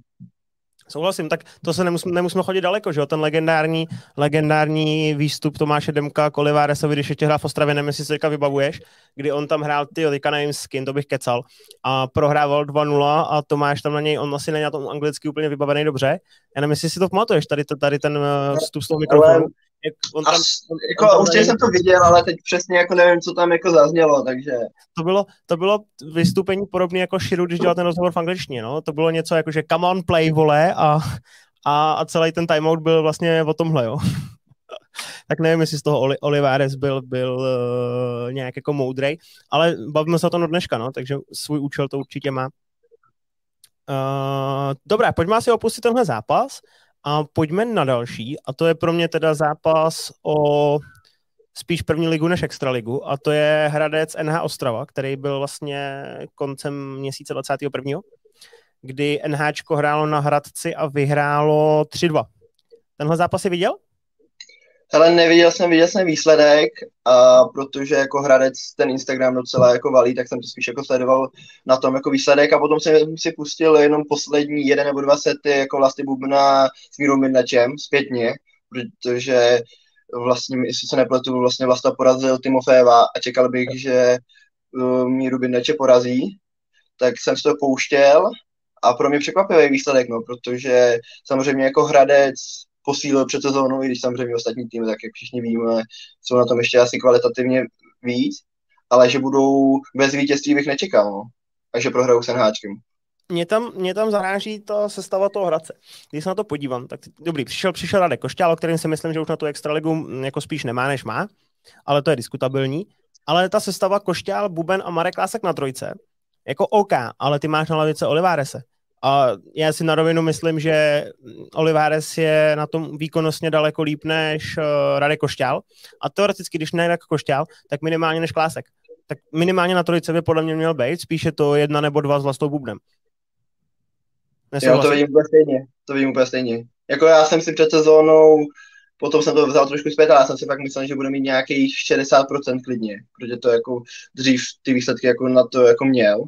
Souhlasím, tak to se nemusíme, nemusíme chodit daleko, že jo? Ten legendární, legendární výstup Tomáše Demka Koliváresovi, když ještě hrál v Ostravě, nevím, jestli teďka vybavuješ, kdy on tam hrál, ty teďka nevím s kým, to bych kecal, a prohrával 2-0 a Tomáš tam na něj, on asi není na tom anglicky úplně vybavený dobře. Já nevím, jestli si to pamatuješ, tady, tady ten eh, vstup z toho mikrofonu. Jak on tam, As, jako, on tam určitě jsem to viděl, ale teď přesně jako nevím, co tam jako zaznělo, takže... To bylo, to bylo vystoupení podobné jako Širu, když dělal ten rozhovor v angličtině, no. To bylo něco jako, že come on play, vole, a, a, a celý ten timeout byl vlastně o tomhle, jo. tak nevím, jestli z toho Oli, Olivares byl, byl uh, nějak jako moudrej, ale bavíme se o tom do dneška, no, takže svůj účel to určitě má. Uh, dobré, pojďme asi opustit tenhle zápas a pojďme na další, a to je pro mě teda zápas o spíš první ligu než extraligu, a to je Hradec NH Ostrava, který byl vlastně koncem měsíce 21. kdy NH hrálo na Hradci a vyhrálo 3-2. Tenhle zápas si viděl? Ale neviděl jsem, viděl jsem výsledek, a protože jako Hradec ten Instagram docela jako valí, tak jsem to spíš jako sledoval na tom jako výsledek a potom jsem si pustil jenom poslední jeden nebo dva sety jako vlastně Bubna s Mírou Midnačem zpětně, protože vlastně, jestli se nepletu, vlastně Vlasta porazil Timoféva a čekal bych, že uh, Míru Midnače porazí, tak jsem si to pouštěl a pro mě překvapivý výsledek, no, protože samozřejmě jako Hradec posílil před sezónou, i když samozřejmě ostatní týmy, tak jak všichni víme, jsou na tom ještě asi kvalitativně víc, ale že budou bez vítězství bych nečekal, no. Takže prohrajou s Háčkem. Mě tam, mě tam zaráží ta sestava toho Hradce. Když se na to podívám, tak dobrý, přišel, přišel Radek Košťál, o kterým si myslím, že už na tu extraligu mm, jako spíš nemá, než má, ale to je diskutabilní. Ale ta sestava Košťál, Buben a Marek Lásek na trojce, jako OK, ale ty máš na lavice Olivárese. A já si na rovinu myslím, že Olivares je na tom výkonnostně daleko líp než uh, Radek Košťál. A teoreticky, když ne Radek Košťál, tak minimálně než Klásek. Tak minimálně na trojice by podle mě měl být, spíše to jedna nebo dva s vlastou bubnem. Jo, to vidím úplně stejně. To vidím úplně stejně. Jako já jsem si před sezónou, potom jsem to vzal trošku zpět, ale já jsem si fakt myslel, že bude mít nějakých 60% klidně, protože to jako dřív ty výsledky jako na to jako měl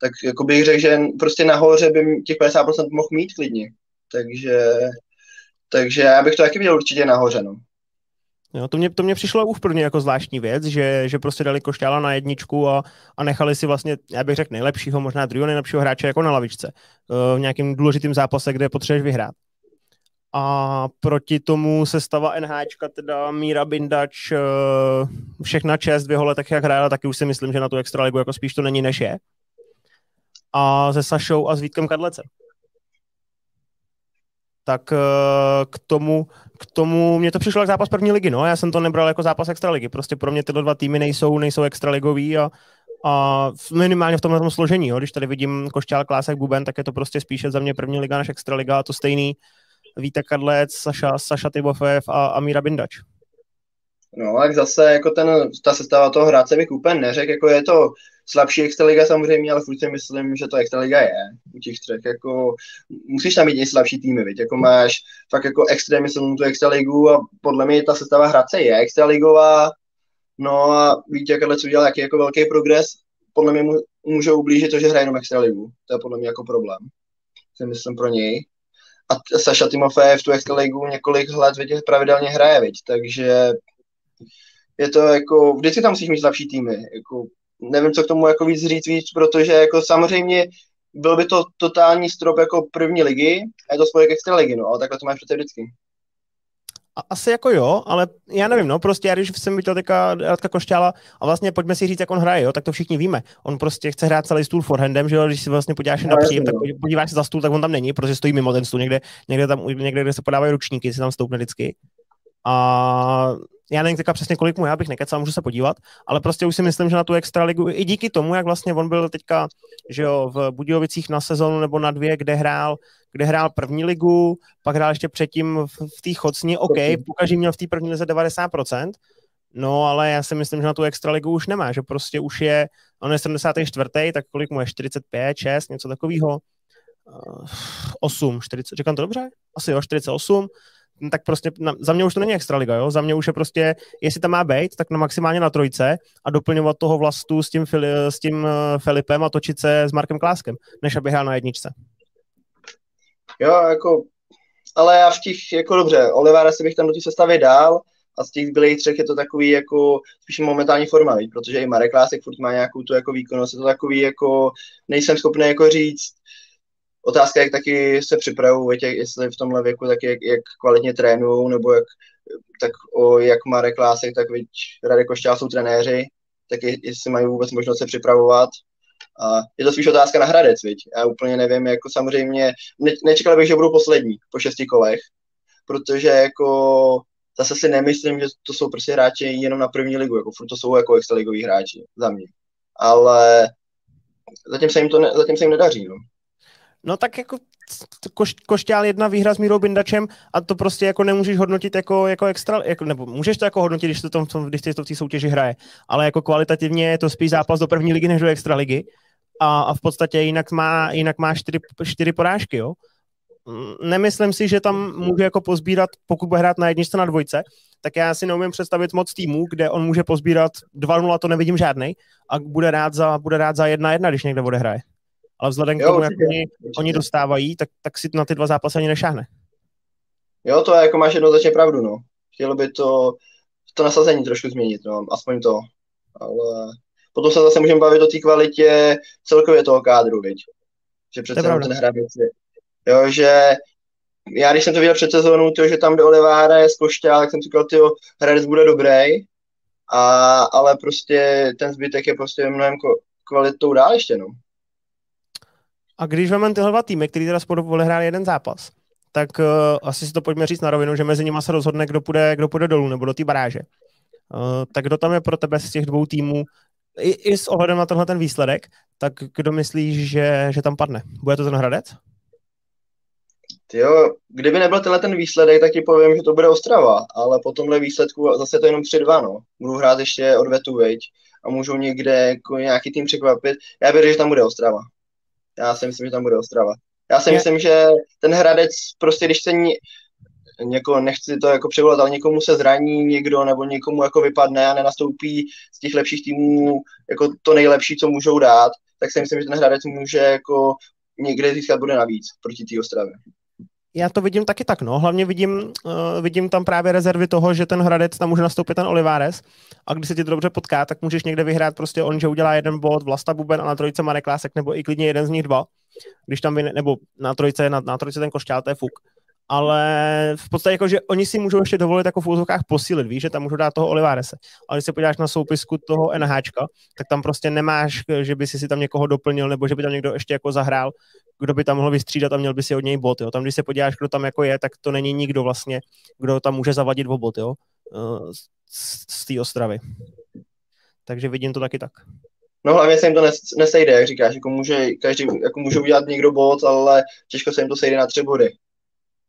tak jako bych řekl, že prostě nahoře by těch 50% mohl mít klidně. Takže, takže já bych to taky viděl určitě nahoře, no. Jo, to, mě, to mě přišlo prvně jako zvláštní věc, že, že prostě dali Košťála na jedničku a, a nechali si vlastně, já bych řekl, nejlepšího, možná druhého nejlepšího hráče jako na lavičce v nějakém důležitým zápase, kde potřebuješ vyhrát. A proti tomu se stava NH, teda Míra Bindač, všechna čest v jeho letech, jak hrála, taky už si myslím, že na tu extraligu jako spíš to není než je a se Sašou a s Vítkem Kadlecem. Tak eh, k tomu, k tomu, mně to přišlo jako zápas první ligy, no, já jsem to nebral jako zápas extraligy, prostě pro mě tyhle dva týmy nejsou, nejsou extraligový a, a minimálně v tomhle tom složení, jo. když tady vidím Košťál, Klásek, Buben, tak je to prostě spíše za mě první liga než extraliga a to stejný Vítek Kadlec, Saša, Saša Tybofev a, a Míra Bindač. No, tak zase jako ten, ta sestava toho hráče bych úplně neřekl, jako je to slabší extraliga samozřejmě, ale furt si myslím, že to extraliga je u těch třech, jako musíš tam mít i slabší týmy, viď? jako máš fakt jako extrémně silnou tu extraligu a podle mě ta sestava Hradce je extraligová, no a víte, jakhle co udělal, jaký jako velký progres, podle mě mu, může ublížit to, že hraje jenom extraligu, to je podle mě jako problém, si myslím pro něj. A Saša Timofejev v tu extraligu několik let vidět pravidelně hraje, viď? takže je to jako, vždycky tam musíš mít slabší týmy, jako, nevím, co k tomu jako víc říct víc, protože jako samozřejmě byl by to totální strop jako první ligy a je to spolek extra ligy, no, ale takhle to máš přece vždycky. Asi jako jo, ale já nevím, no prostě já když jsem viděl teďka Radka Košťála a vlastně pojďme si říct, jak on hraje, jo, tak to všichni víme. On prostě chce hrát celý stůl forehandem, že jo, když si vlastně podíváš na příjem, tak podíváš se za stůl, tak on tam není, protože stojí mimo ten stůl někde, někde tam, někde, kde se podávají ručníky, si tam stoupne vždycky. A já nevím teďka přesně kolik mu, já bych nekecal, můžu se podívat, ale prostě už si myslím, že na tu extraligu, i díky tomu, jak vlastně on byl teďka, že jo, v Budějovicích na sezonu nebo na dvě, kde hrál, kde hrál první ligu, pak hrál ještě předtím v, v té chocni, OK, pokaží měl v té první lize 90%, no ale já si myslím, že na tu extraligu už nemá, že prostě už je, on je 74. tak kolik mu je, 45, 6, něco takového, 8, 40, říkám to dobře? Asi jo, 48, No tak prostě na, za mě už to není extraliga, jo? Za mě už je prostě, jestli tam má být, tak na maximálně na trojce a doplňovat toho vlastu s tím, Fili, s tím uh, Filipem a točit se s Markem Kláskem, než aby hrál na jedničce. Jo, jako, ale já v těch, jako dobře, Olivera si bych tam do té sestavy dál, a z těch zbylých třech je to takový jako spíš momentální forma, protože i Marek Klásek furt má nějakou tu jako výkonnost, je to takový jako, nejsem schopný jako říct, Otázka, jak taky se připravují, jestli v tomhle věku, tak jak, jak kvalitně trénují, nebo jak, tak o, jak Marek Lásek, tak víc Radek Košťál jsou trenéři, tak jestli mají vůbec možnost se připravovat. A je to spíš otázka na Hradec, viď? Já úplně nevím, jako samozřejmě, ne, nečekal bych, že budou poslední po šesti kolech, protože jako zase si nemyslím, že to jsou prostě hráči jenom na první ligu, jako furt to jsou jako extraligoví hráči za mě. Ale zatím se jim to ne, zatím se jim nedaří, no. No tak jako koš, Košťál jedna výhra s Mírou Bindačem a to prostě jako nemůžeš hodnotit jako, jako extra, jako, nebo můžeš to jako hodnotit, když to, když to v té soutěži hraje, ale jako kvalitativně je to spíš zápas do první ligy než do extraligy a, a v podstatě jinak má, jinak má čtyři, čtyři porážky, jo. Mm, nemyslím si, že tam může jako pozbírat, pokud bude hrát na jedničce na dvojce, tak já si neumím představit moc týmů, kde on může pozbírat 2-0, to nevidím žádnej, a bude rád za, bude rád za 1-1, když někde odehraje ale vzhledem jo, k tomu, určitě, jak oni, oni dostávají, tak, tak si na ty dva zápasy ani nešáhne. Jo, to je, jako máš jednoznačně pravdu, no. Chtělo by to, to nasazení trošku změnit, no, aspoň to. Ale potom se zase můžeme bavit o té kvalitě celkově toho kádru, viď? Že přece ten je. Jo, že já když jsem to viděl před sezónou, tyjo, že tam do Oleva hraje z Košťa, tak jsem říkal, že Hradec bude dobrý, a, ale prostě ten zbytek je prostě mnohem kvalitou dál ještě, no. A když vezmeme tyhle dva týmy, který teda spolu odehráli jeden zápas, tak uh, asi si to pojďme říct na rovinu, že mezi nimi se rozhodne, kdo půjde, kdo půjde dolů nebo do té baráže. Uh, tak kdo tam je pro tebe z těch dvou týmů, i, i s ohledem na tenhle ten výsledek, tak kdo myslíš, že, že tam padne? Bude to ten Hradec? Jo, kdyby nebyl tenhle ten výsledek, tak ti povím, že to bude Ostrava, ale po tomhle výsledku zase to jenom 3-2, no. Budu hrát ještě odvetu, veď, a můžou někde jako nějaký tým překvapit. Já věřím, že tam bude Ostrava. Já si myslím, že tam bude Ostrava. Já si je. myslím, že ten Hradec prostě, když se ně, někoho, nechci to jako přivolat, ale někomu se zraní někdo nebo někomu jako vypadne a nenastoupí z těch lepších týmů jako to nejlepší, co můžou dát, tak si myslím, že ten Hradec může jako někde získat bude navíc proti té Ostravě já to vidím taky tak, no. Hlavně vidím, uh, vidím tam právě rezervy toho, že ten Hradec tam může nastoupit ten Olivares. A když se ti to dobře potká, tak můžeš někde vyhrát prostě on, že udělá jeden bod, Vlasta Buben a na trojce Marek Lásek, nebo i klidně jeden z nich dva, když tam vyne, nebo na trojce, na, na trojce ten Košťál, to je fuk ale v podstatě jako, že oni si můžou ještě dovolit jako v úzovkách posílit, víš, že tam můžou dát toho Olivarese. Ale když se podíváš na soupisku toho NHčka, tak tam prostě nemáš, že by si si tam někoho doplnil, nebo že by tam někdo ještě jako zahrál, kdo by tam mohl vystřídat a měl by si od něj bot, jo. Tam, když se podíváš, kdo tam jako je, tak to není nikdo vlastně, kdo tam může zavadit o bot, jo, eh, z, z té Ostravy. Takže vidím to taky tak. No hlavně se jim to nesejde, jak říkáš, jako může, každý, jako může udělat někdo bod, ale těžko se jim to sejde na tři body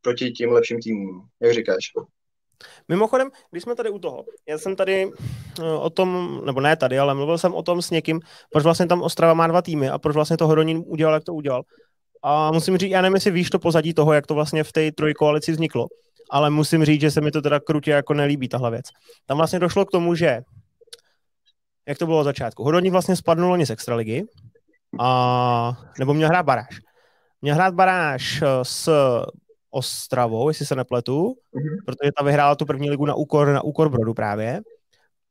proti tím lepším týmům, jak říkáš. Mimochodem, když jsme tady u toho, já jsem tady eh, o tom, nebo ne tady, ale mluvil jsem o tom s někým, proč vlastně tam Ostrava má dva týmy a proč vlastně to Hronín udělal, jak to udělal. A musím říct, já nevím, jestli víš to pozadí toho, jak to vlastně v té trojkoalici vzniklo, ale musím říct, že se mi to teda krutě jako nelíbí, tahle věc. Tam vlastně došlo k tomu, že jak to bylo od začátku. Hodoník vlastně spadnul loni z extraligy, a, nebo měl hrát baráž. Měl hrát baráž eh, s Ostravou, jestli se nepletu, mm-hmm. protože ta vyhrála tu první ligu na úkor, na úkor Brodu právě.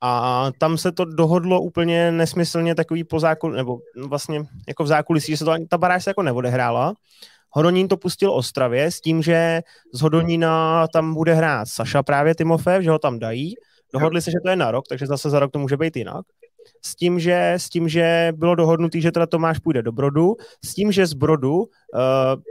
A tam se to dohodlo úplně nesmyslně takový po zákul, nebo vlastně jako v zákulisí, že se to, ta baráž se jako neodehrála. Hodonín to pustil Ostravě s tím, že z Hodonína tam bude hrát Saša právě Timofev, že ho tam dají. Dohodli se, že to je na rok, takže zase za rok to může být jinak s tím, že, s tím, že bylo dohodnutý, že teda Tomáš půjde do Brodu, s tím, že z Brodu uh,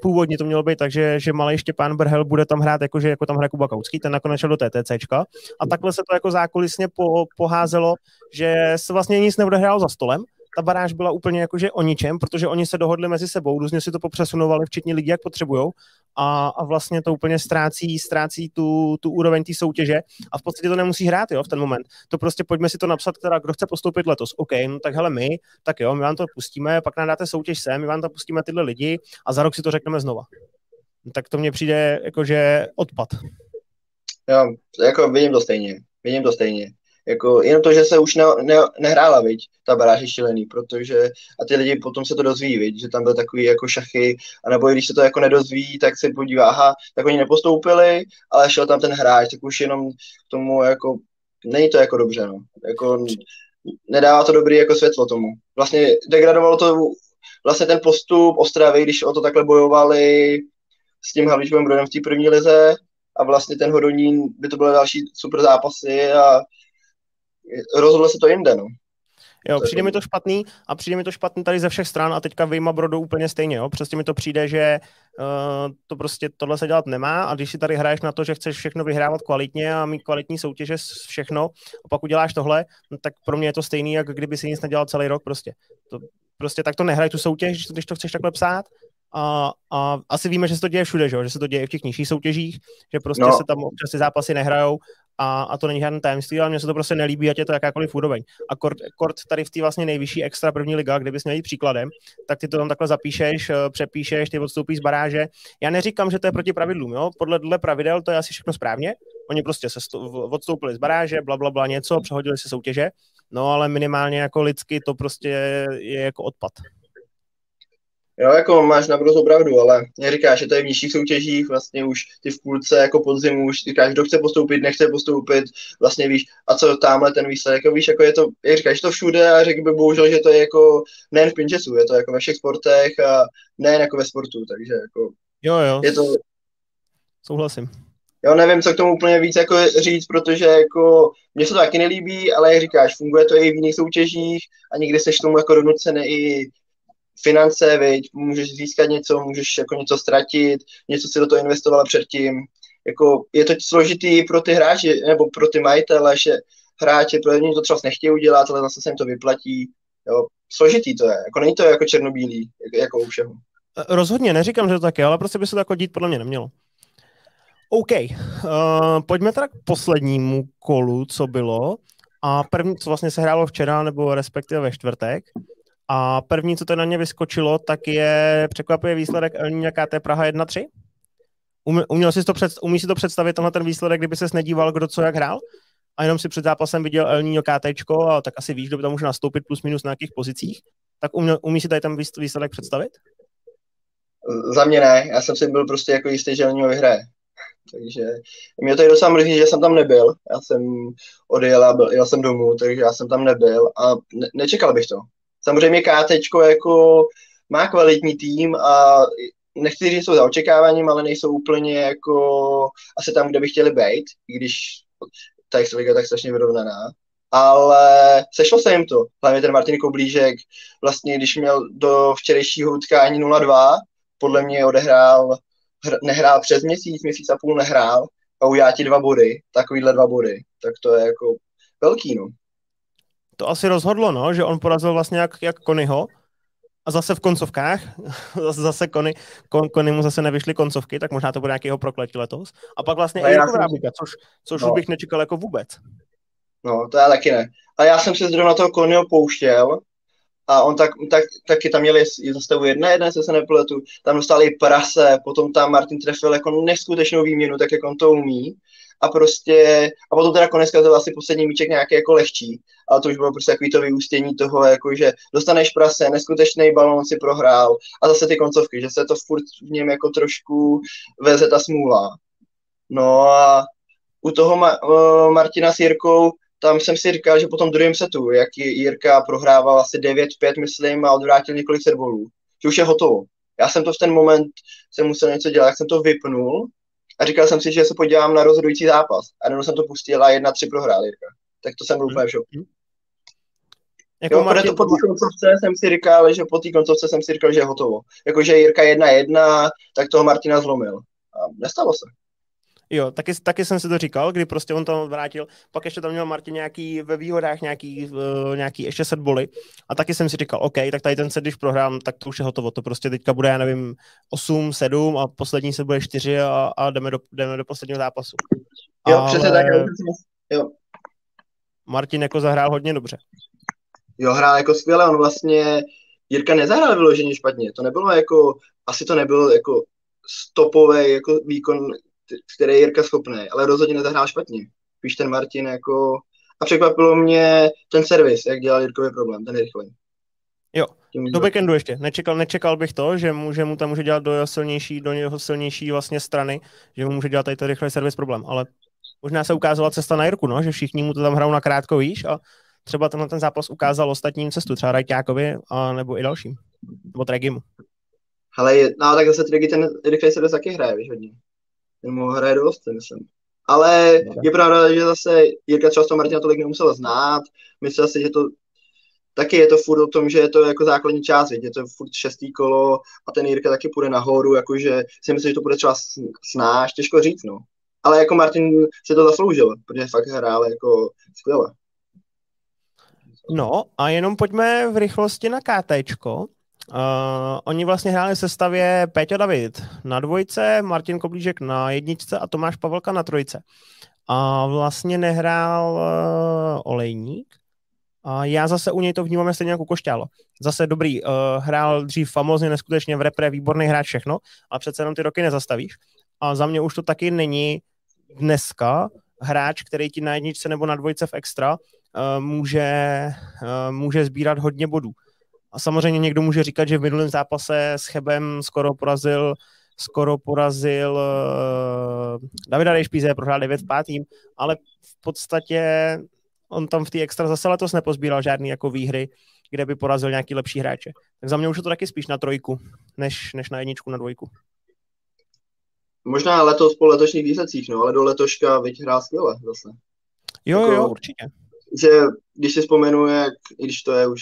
původně to mělo být tak, že, že malý Štěpán Brhel bude tam hrát, jako, že jako tam hraje Kuba Kautský, ten nakonec šel do TTCčka a takhle se to jako zákulisně po, poházelo, že se vlastně nic neodehrálo za stolem, ta baráž byla úplně jakože o ničem, protože oni se dohodli mezi sebou, různě si to popřesunovali, včetně lidí, jak potřebují a, a vlastně to úplně ztrácí, ztrácí tu, tu úroveň té soutěže a v podstatě to nemusí hrát jo, v ten moment. To prostě pojďme si to napsat, teda kdo chce postoupit letos. OK, no tak hele my, tak jo, my vám to pustíme, pak nám dáte soutěž sem, my vám to pustíme tyhle lidi a za rok si to řekneme znova. Tak to mně přijde jakože odpad. Jo, jako vidím to stejně. Vidím to stejně. Jako, jenom to, že se už ne, ne, nehrála, viď, ta baráž je šílený, protože a ty lidi potom se to dozví, viď, že tam byl takový jako šachy, a nebo když se to jako nedozví, tak se podívá, aha, tak oni nepostoupili, ale šel tam ten hráč, tak už jenom k tomu jako, není to jako dobře, no. Jako, nedává to dobrý jako světlo tomu. Vlastně degradovalo to vlastně ten postup Ostravy, když o to takhle bojovali s tím Havlíčkovým Brodem v té první lize a vlastně ten Hodonín by to byly další super zápasy a rozhodlo se to jinde, no. Jo, přijde mi to špatný a přijde mi to špatný tady ze všech stran a teďka vyjma Brodou úplně stejně, jo. Přesně mi to přijde, že uh, to prostě tohle se dělat nemá a když si tady hraješ na to, že chceš všechno vyhrávat kvalitně a mít kvalitní soutěže všechno a pak uděláš tohle, no, tak pro mě je to stejný, jak kdyby si nic nedělal celý rok prostě. To, prostě tak to nehraj tu soutěž, když to chceš takhle psát a, a asi víme, že se to děje všude, že, že se to děje v těch nižších soutěžích, že prostě no. se tam občas ty zápasy nehrajou a, a to není žádný tajemství, ale mně se to prostě nelíbí, ať je to jakákoliv úroveň. A kort, kort tady v té vlastně nejvyšší extra první liga, kde bys měl jít příkladem, tak ty to tam takhle zapíšeš, eh, přepíšeš, ty odstoupíš z baráže. Já neříkám, že to je proti pravidlům, jo? podle dle pravidel to je asi všechno správně. Oni prostě se sto, odstoupili z baráže, bla, bla, bla, něco, přehodili si soutěže, no ale minimálně jako lidsky to prostě je jako odpad. Jo, jako máš naprosto pravdu, ale mě říkáš, že to je v nižších soutěžích, vlastně už ty v půlce jako podzimu, už říkáš, kdo chce postoupit, nechce postoupit, vlastně víš, a co tamhle ten výsledek, jako víš, jako je to, jak říkáš, to všude a řekl by bohužel, že to je jako nejen v pinčesu, je to jako ve všech sportech a nejen jako ve sportu, takže jako jo, jo. je to... Souhlasím. Jo, nevím, co k tomu úplně víc jako říct, protože jako mně se to taky nelíbí, ale jak říkáš, funguje to i v jiných soutěžích a někdy seš tomu jako donucený i finance, viď, můžeš získat něco, můžeš jako něco ztratit, něco si do toho investovala předtím. Jako je to složitý pro ty hráče, nebo pro ty majitele, že hráče, pro to třeba nechtějí udělat, ale zase se jim to vyplatí. Jo, složitý to je, jako není to jako černobílý, jako, jako u všeho. Rozhodně, neříkám, že to tak je, ale prostě by se to jako dít podle mě nemělo. OK, uh, pojďme teda k poslednímu kolu, co bylo. A první, co vlastně se hrálo včera, nebo respektive ve čtvrtek. A první, co to na ně vyskočilo, tak je překvapivý výsledek Elníňa KT Praha 1-3. Uměl si to před, umí si to představit, tenhle ten výsledek, kdyby se nedíval, kdo co jak hrál? A jenom si před zápasem viděl El Niño KT, a tak asi víš, kdo by tam může nastoupit plus minus na jakých pozicích. Tak uměl, umí si tady ten výsledek představit? Za mě ne, já jsem si byl prostě jako jistý, že El Niño vyhraje. Takže mě to je docela mrzí, že jsem tam nebyl. Já jsem odjel a byl, jel jsem domů, takže já jsem tam nebyl a ne, nečekal bych to. Samozřejmě KT jako má kvalitní tým a nechci říct, že jsou za očekáváním, ale nejsou úplně jako asi tam, kde by chtěli být, i když ta liga tak strašně vyrovnaná. Ale sešlo se jim to. Hlavně ten Martin Koblížek, vlastně když měl do včerejšího utkání 0-2, podle mě odehrál, nehrál přes měsíc, měsíc a půl nehrál a ujá ti dva body, takovýhle dva body, tak to je jako velký, no to asi rozhodlo, no, že on porazil vlastně jak, jak Konyho a zase v koncovkách, zase Kony, kon, Kony mu zase nevyšly koncovky, tak možná to bude nějaký jeho prokletí letos. A pak vlastně i Jirko Vrábíka, což, což no. už bych nečekal jako vůbec. No, to já taky ne. A já jsem se zrovna toho Konyho pouštěl a on tak, tak, taky tam měl za stavu jedna jedna, se se nepletu, tam dostal i prase, potom tam Martin trefil jako neskutečnou výměnu, tak jak on to umí a prostě, a potom teda konec to asi poslední míček nějaký jako lehčí, ale to už bylo prostě takový to vyústění toho, jako že dostaneš prase, neskutečný balon si prohrál a zase ty koncovky, že se to furt v něm jako trošku veze ta smůla. No a u toho Ma- uh, Martina s Jirkou tam jsem si říkal, že po tom druhém setu, jak Jirka prohrával asi 9-5, myslím, a odvrátil několik servolů, že už je hotovo. Já jsem to v ten moment, jsem musel něco dělat, jak jsem to vypnul a říkal jsem si, že se podívám na rozhodující zápas. A jenom jsem to pustil a 1-3 prohrál Jirka. Tak to jsem byl úplně v šoku. Jako jo, Martin... to po té koncovce jsem si říkal, že po té koncovce jsem si říkal, že je hotovo. Jakože Jirka 1-1, tak toho Martina zlomil. A nestalo se. Jo, taky, taky jsem si to říkal, kdy prostě on to vrátil, pak ještě tam měl Martin nějaký ve výhodách nějaký, uh, nějaký ještě set boly a taky jsem si říkal, OK, tak tady ten set, když prohrám, tak to už je hotovo, to prostě teďka bude, já nevím, 8, 7 a poslední se bude 4 a, a jdeme, do, jdeme do posledního zápasu. Jo, Ale... přesně tak. Jo. Martin jako zahrál hodně dobře. Jo, hrál jako skvěle, on vlastně, Jirka nezahrál vyloženě špatně, to nebylo jako, asi to nebyl jako stopový jako výkon který je Jirka schopný, ale rozhodně nezahrál špatně. Spíš ten Martin jako... A překvapilo mě ten servis, jak dělal Jirkový problém, ten rychlý. Jo, do backendu ještě. Nečekal, nečekal bych to, že mu, že mu tam může dělat do jeho silnější, do jeho silnější vlastně strany, že mu může dělat tady ten rychlý servis problém, ale možná se ukázala cesta na Jirku, no, že všichni mu to tam hrajou na krátko, víš, a třeba tenhle ten zápas ukázal ostatním cestu, třeba Rajťákovi, a nebo i dalším, nebo Tregimu. Ale no, tak zase Tregi ten rychlý servis taky hraje, víš, hodně ten mu hraje dost, myslím. Ale je pravda, že zase Jirka třeba toho Martina tolik nemusela znát. Myslel si, že to taky je to furt o tom, že je to jako základní část, je to furt šestý kolo a ten Jirka taky půjde nahoru, jakože si myslím, že to bude třeba snáš, těžko říct, no. Ale jako Martin se to zasloužil, protože fakt hrál jako skvěle. No a jenom pojďme v rychlosti na KTčko. Uh, oni vlastně hráli v sestavě Péťa David na dvojce, Martin Koblížek na jedničce a Tomáš Pavelka na trojce. A vlastně nehrál uh, Olejník. A já zase u něj to vnímám stejně jako Košťálo. Zase dobrý, uh, hrál dřív famozně, neskutečně v repre, výborný hráč všechno, a přece jenom ty roky nezastavíš. A za mě už to taky není dneska hráč, který ti na jedničce nebo na dvojce v extra může, uh, může sbírat hodně bodů. A samozřejmě někdo může říkat, že v minulém zápase s Chebem skoro porazil skoro porazil uh, Davida Rejšpíze, prohrál 9 v pátým, ale v podstatě on tam v té extra zase letos nepozbíral žádný jako výhry, kde by porazil nějaký lepší hráče. Tak za mě už je to taky spíš na trojku, než, než na jedničku, na dvojku. Možná letos po letošních výsledcích, no, ale do letoška vyť hrál skvěle zase. Jo, jako, jo, určitě. Že když si vzpomenu, jak, i když to je už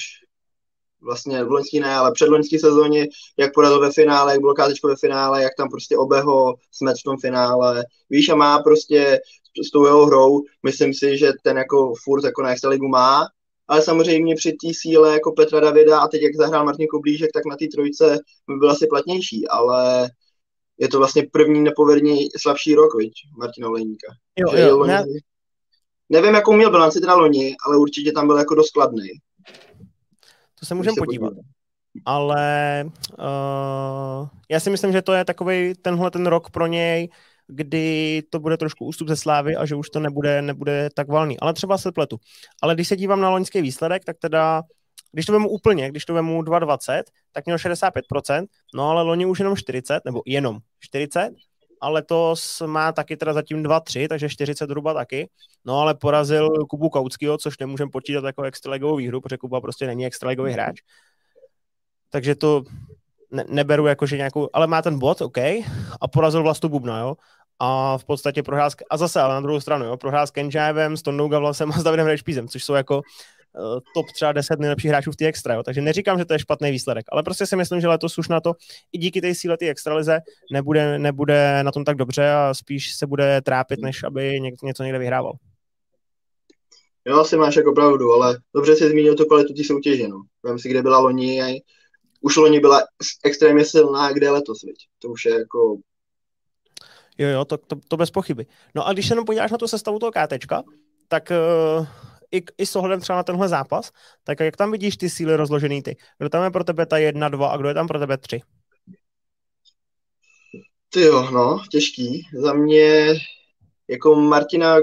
vlastně v loňský ne, ale předloňský sezóně, jak porazil ve finále, jak bylo kátečko ve finále, jak tam prostě obeho smet v tom finále. Víš, a má prostě s tou jeho hrou, myslím si, že ten jako furt jako na extraligu má, ale samozřejmě při té síle jako Petra Davida a teď jak zahrál Martin Koblížek, tak na té trojce by byl asi platnější, ale je to vlastně první nepovedně slabší rok, viď, Martina Olejníka. Jo, jo, ne. Nevím, jakou měl bilanci teda loni, ale určitě tam byl jako dost kladný. To se můžeme podívat. Ale uh, já si myslím, že to je takový tenhle ten rok pro něj, kdy to bude trošku ústup ze slávy a že už to nebude, nebude tak valný. Ale třeba se pletu. Ale když se dívám na loňský výsledek, tak teda, když to vemu úplně, když to vemu 2,20, tak měl 65%, no ale loni už jenom 40, nebo jenom 40, a letos má taky teda zatím 2-3, takže 40 zhruba taky. No ale porazil Kubu Kautskýho, což nemůžeme počítat jako extraligovou výhru, protože Kuba prostě není extraligový hráč. Takže to ne- neberu jako, že nějakou, ale má ten bod, OK, a porazil Vlastu Bubna, jo. A v podstatě prohrál, a zase, ale na druhou stranu, jo, prohrál s Kenjavem, s Tondou Gavlasem a s Davidem Rečpízem, což jsou jako top třeba 10 nejlepších hráčů v té extra. Jo. Takže neříkám, že to je špatný výsledek, ale prostě si myslím, že letos už na to i díky té síle té extralize nebude, nebude na tom tak dobře a spíš se bude trápit, než aby něco někde vyhrával. Jo, asi máš jako pravdu, ale dobře si zmínil tu kvalitu té soutěže. No. Vím si, kde byla loni a už loni byla extrémně silná, kde je letos, viď? To už je jako... Jo, jo, to, to, to bez pochyby. No a když se jenom podíváš na tu sestavu toho KTčka, tak uh, i, i s ohledem třeba na tenhle zápas, tak jak tam vidíš ty síly rozložený ty? Kdo tam je pro tebe ta jedna, dva a kdo je tam pro tebe tři? Ty jo, no, těžký. Za mě jako Martina,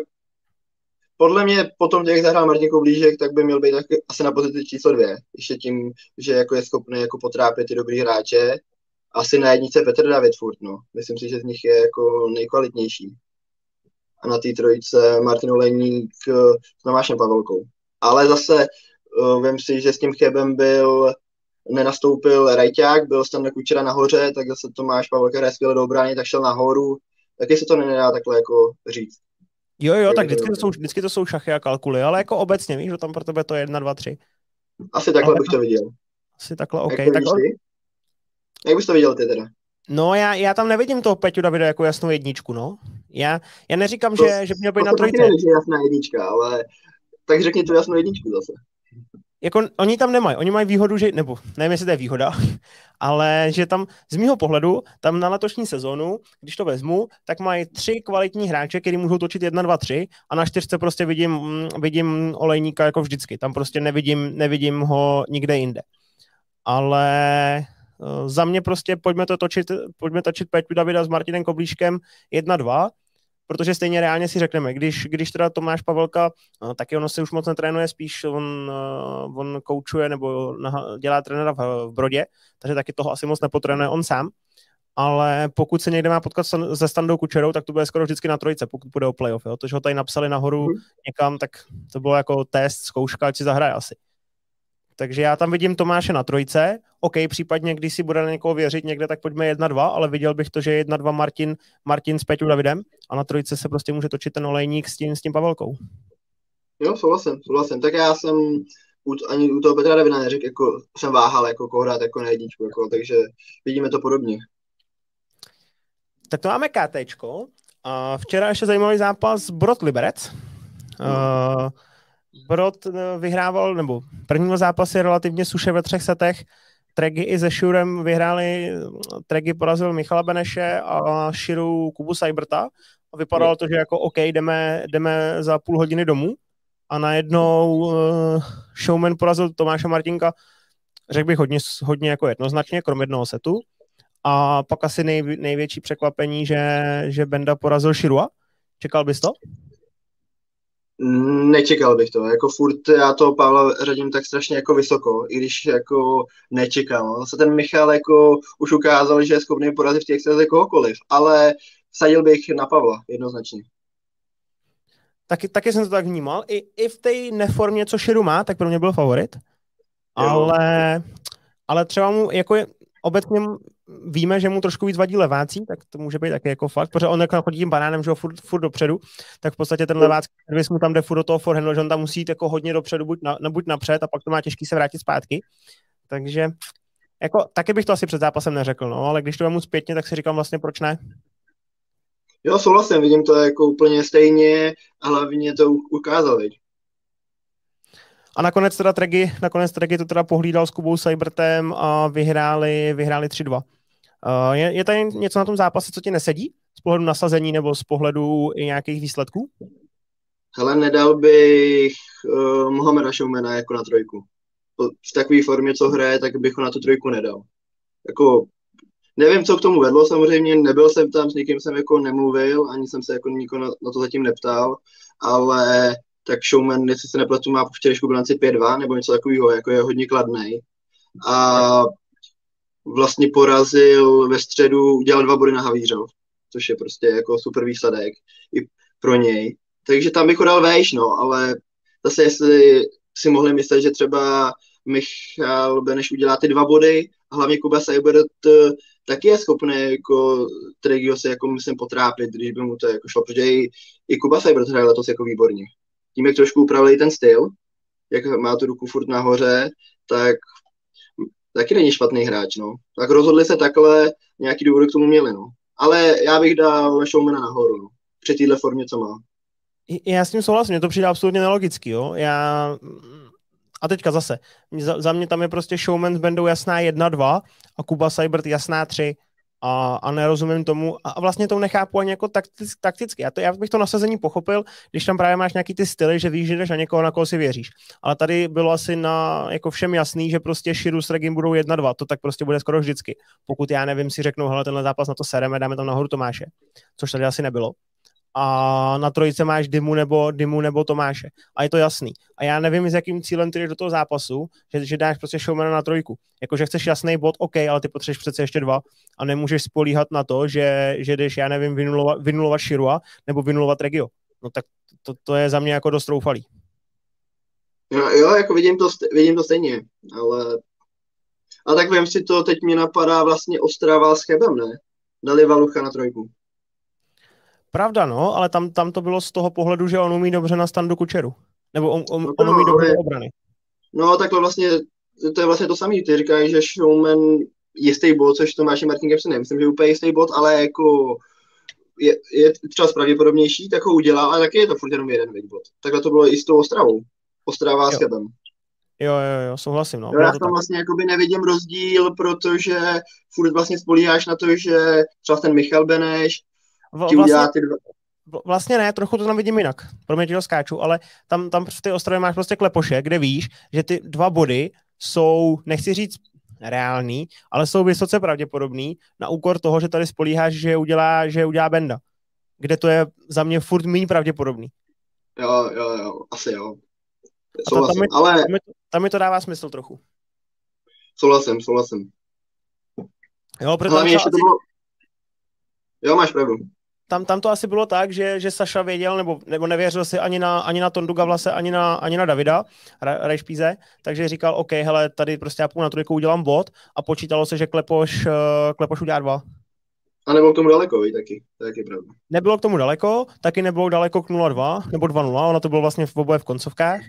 podle mě potom, jak zahrál Martin Koblížek, tak by měl být asi na pozici číslo dvě. Ještě tím, že jako je schopný jako potrápit ty dobrý hráče. Asi na jednice Petr David furt, no. Myslím si, že z nich je jako nejkvalitnější. A na té trojice Martin Olejník s Tomášem Pavelkou. Ale zase uh, vím si, že s tím chybem byl nenastoupil Rajťák, byl tam Kučera nahoře, tak zase Tomáš Pavel, který je skvěle do obrany, tak šel nahoru. Taky se to nedá takhle jako říct. Jo, jo, tak vždycky to, jsou, vždycky to jsou šachy a kalkuly, ale jako obecně, víš, že tam pro tebe to je jedna, dva, tři. Asi takhle ale bych to viděl. Asi takhle, OK. Jak, tak on... Jak bys to viděl ty teda? No, já, já tam nevidím toho Peťu Davida jako jasnou jedničku, no. Já, já neříkám, to, že, že měl být na trojce. To je jasná jednička, ale tak řekni tu jasnou jedničku zase jako oni tam nemají, oni mají výhodu, že, nebo nevím, jestli to je výhoda, ale že tam z mýho pohledu, tam na letošní sezonu, když to vezmu, tak mají tři kvalitní hráče, který můžou točit 1, 2, 3 a na čtyřce prostě vidím, vidím olejníka jako vždycky, tam prostě nevidím, nevidím ho nikde jinde. Ale eh, za mě prostě pojďme to točit, pojďme točit Peťu Davida s Martinem Koblíškem 1-2 protože stejně reálně si řekneme, když, když teda Tomáš Pavelka, no, taky ono se už moc netrénuje, spíš on, uh, on koučuje nebo dělá trenéra v, v Brodě, takže taky toho asi moc nepotrénuje on sám, ale pokud se někde má potkat se Standou Kučerou, tak to bude skoro vždycky na trojice, pokud bude o playoff, jo? to, že ho tady napsali nahoru mm. někam, tak to bylo jako test, zkouška, ať si zahraje asi. Takže já tam vidím Tomáše na trojce. OK, případně, když si bude na někoho věřit někde, tak pojďme 1-2, ale viděl bych to, že 1-2 Martin, Martin s Peťou Davidem a na trojce se prostě může točit ten olejník s tím, s tím Pavelkou. Jo, souhlasím, souhlasím. Tak já jsem u, ani u toho Petra Davida neřekl, jako jsem váhal, jako koho hrát jako na jedničku, jako, takže vidíme to podobně. Tak to máme KTčko. A včera ještě zajímavý zápas Brod Liberec. Hmm. Uh, Brod eh, vyhrával, nebo prvního zápasy relativně suše ve třech setech. Tregy i se Šurem vyhráli, Tregy porazil Michala Beneše a Širu Kubu Sajbrta. A vypadalo to, že jako OK, jdeme, jdeme za půl hodiny domů. A najednou uh, showman porazil Tomáše Martinka, řekl bych hodně, hodně jako jednoznačně, krom jednoho setu. A pak asi nej, největší překvapení, že, že Benda porazil Širua. Čekal bys to? Nečekal bych to, jako furt já to Pavla řadím tak strašně jako vysoko, i když jako nečekal. No. Zase ten Michal jako už ukázal, že je schopný porazit v těch extraze kohokoliv, ale sadil bych na Pavla jednoznačně. Taky, taky jsem to tak vnímal. I, i v té neformě, co Širu má, tak pro mě byl favorit. Ale, ale třeba mu jako je, obecně víme, že mu trošku víc vadí levácí, tak to může být taky jako fakt, protože on jako chodí tím banánem, že ho furt, furt dopředu, tak v podstatě ten levácký servis mu tam jde furt do toho forehandu, že on tam musí jít jako hodně dopředu, buď, na, buď napřed a pak to má těžký se vrátit zpátky. Takže jako, taky bych to asi před zápasem neřekl, no, ale když to vemu zpětně, tak si říkám vlastně, proč ne? Jo, souhlasím, vidím to jako úplně stejně a hlavně to ukázal, viď? A nakonec teda Tregy, nakonec Tregy to teda pohlídal s Kubou Cybertem a vyhráli, vyhráli 3-2. Uh, je, je tady něco na tom zápase, co ti nesedí? Z pohledu nasazení nebo z pohledu i nějakých výsledků? Hele, nedal bych uh, Mohameda Šoumena jako na trojku. V takové formě, co hraje, tak bych ho na tu trojku nedal. Jako, nevím, co k tomu vedlo, samozřejmě nebyl jsem tam, s nikým jsem jako nemluvil, ani jsem se jako nikoho na, na to zatím neptal, ale tak Showman, jestli se nepletu, má po včerejšku bilanci 5-2 nebo něco takového, jako je hodně kladný. A vlastně porazil ve středu, udělal dva body na Havířov, což je prostě jako super výsledek i pro něj. Takže tam bych ho dal vejš, no, ale zase jestli si mohli myslet, že třeba Michal Beneš udělá ty dva body a hlavně Kuba Seibert eh, taky je schopný jako Tregio se jako myslím potrápit, když by mu to jako šlo, protože i, i Kuba Seibert hraje letos jako výborně tím, jak trošku upravili ten styl, jak má tu ruku furt nahoře, tak taky není špatný hráč, no. Tak rozhodli se takhle, nějaký důvod k tomu měli, no. Ale já bych dal Showmana nahoru, no. Při téhle formě, co má. Já s tím souhlasím, mě to přijde absolutně nelogický, jo. Já A teďka zase, za, za mě tam je prostě showman s bandou jasná 1-2 a Kuba Cybert jasná 3 a, a nerozumím tomu a vlastně to nechápu ani jako taktic, takticky. Já, to, já bych to nasazení pochopil, když tam právě máš nějaký ty styly, že víš, že jdeš na někoho, na koho si věříš. Ale tady bylo asi na jako všem jasný, že prostě Shiru s Regim budou 1-2, to tak prostě bude skoro vždycky. Pokud já nevím, si řeknou, hele, tenhle zápas na to sereme, dáme tam nahoru Tomáše, což tady asi nebylo a na trojice máš Dymu nebo, Dymu nebo Tomáše. A je to jasný. A já nevím, s jakým cílem ty jdeš do toho zápasu, že, že dáš prostě showmana na trojku. Jakože chceš jasný bod, OK, ale ty potřebuješ přece ještě dva a nemůžeš spolíhat na to, že, že jdeš, já nevím, vynulovat, vynulovat Shirua nebo vynulovat Regio. No tak to, to je za mě jako dost troufalý. No, jo, jako vidím to, vidím to stejně, ale a tak vím si to, teď mi napadá vlastně Ostrava s Chebem, ne? Dali Valucha na trojku. Pravda, no, ale tam, tam to bylo z toho pohledu, že on umí dobře na standu kučeru. Nebo on, on, no, on umí dobře obrany. No, takhle vlastně, to je vlastně to samé. Ty říkáš, že showman jistý bod, což to máš Martin Gibson, nemyslím, že je úplně jistý bod, ale jako je, je třeba pravděpodobnější, tak ho udělá, ale taky je to furt jenom jeden bod. Takhle to bylo i s tou Ostravou. Ostrava s Chebem. Jo, jo, jo, souhlasím. No. Jo, já tam vlastně jakoby nevidím rozdíl, protože furt vlastně spolíháš na to, že třeba ten Michal Beneš vlastně. Vlastně ne, trochu to tam vidím jinak. Pro mě to skáču, ale tam, tam v té ostrově máš prostě klepoše, kde víš, že ty dva body jsou, nechci říct reální, ale jsou vysoce pravděpodobný na úkor toho, že tady spolíháš, že udělá, že udělá Benda. Kde to je za mě furt méně pravděpodobný. Jo, jo, jo, asi jo. Souhlasím, tam, mi, ale... tam, mi, tam mi to dává smysl trochu. Souhlasím, souhlasím. Jo, protože Hlavně ještě to bylo... Jo, máš pravdu tam, tam to asi bylo tak, že, že Saša věděl, nebo, nebo nevěřil si ani na, ani na Tondu Gavlase, ani na, ani na Davida Rajšpíze, takže říkal, OK, hele, tady prostě já půl na trojku udělám bod a počítalo se, že Klepoš, uh, Klepoš udělá dva. A nebylo k tomu daleko, i taky, taky pravda. Nebylo k tomu daleko, taky nebylo daleko k 0-2, nebo 2-0, ono to bylo vlastně v oboje v koncovkách.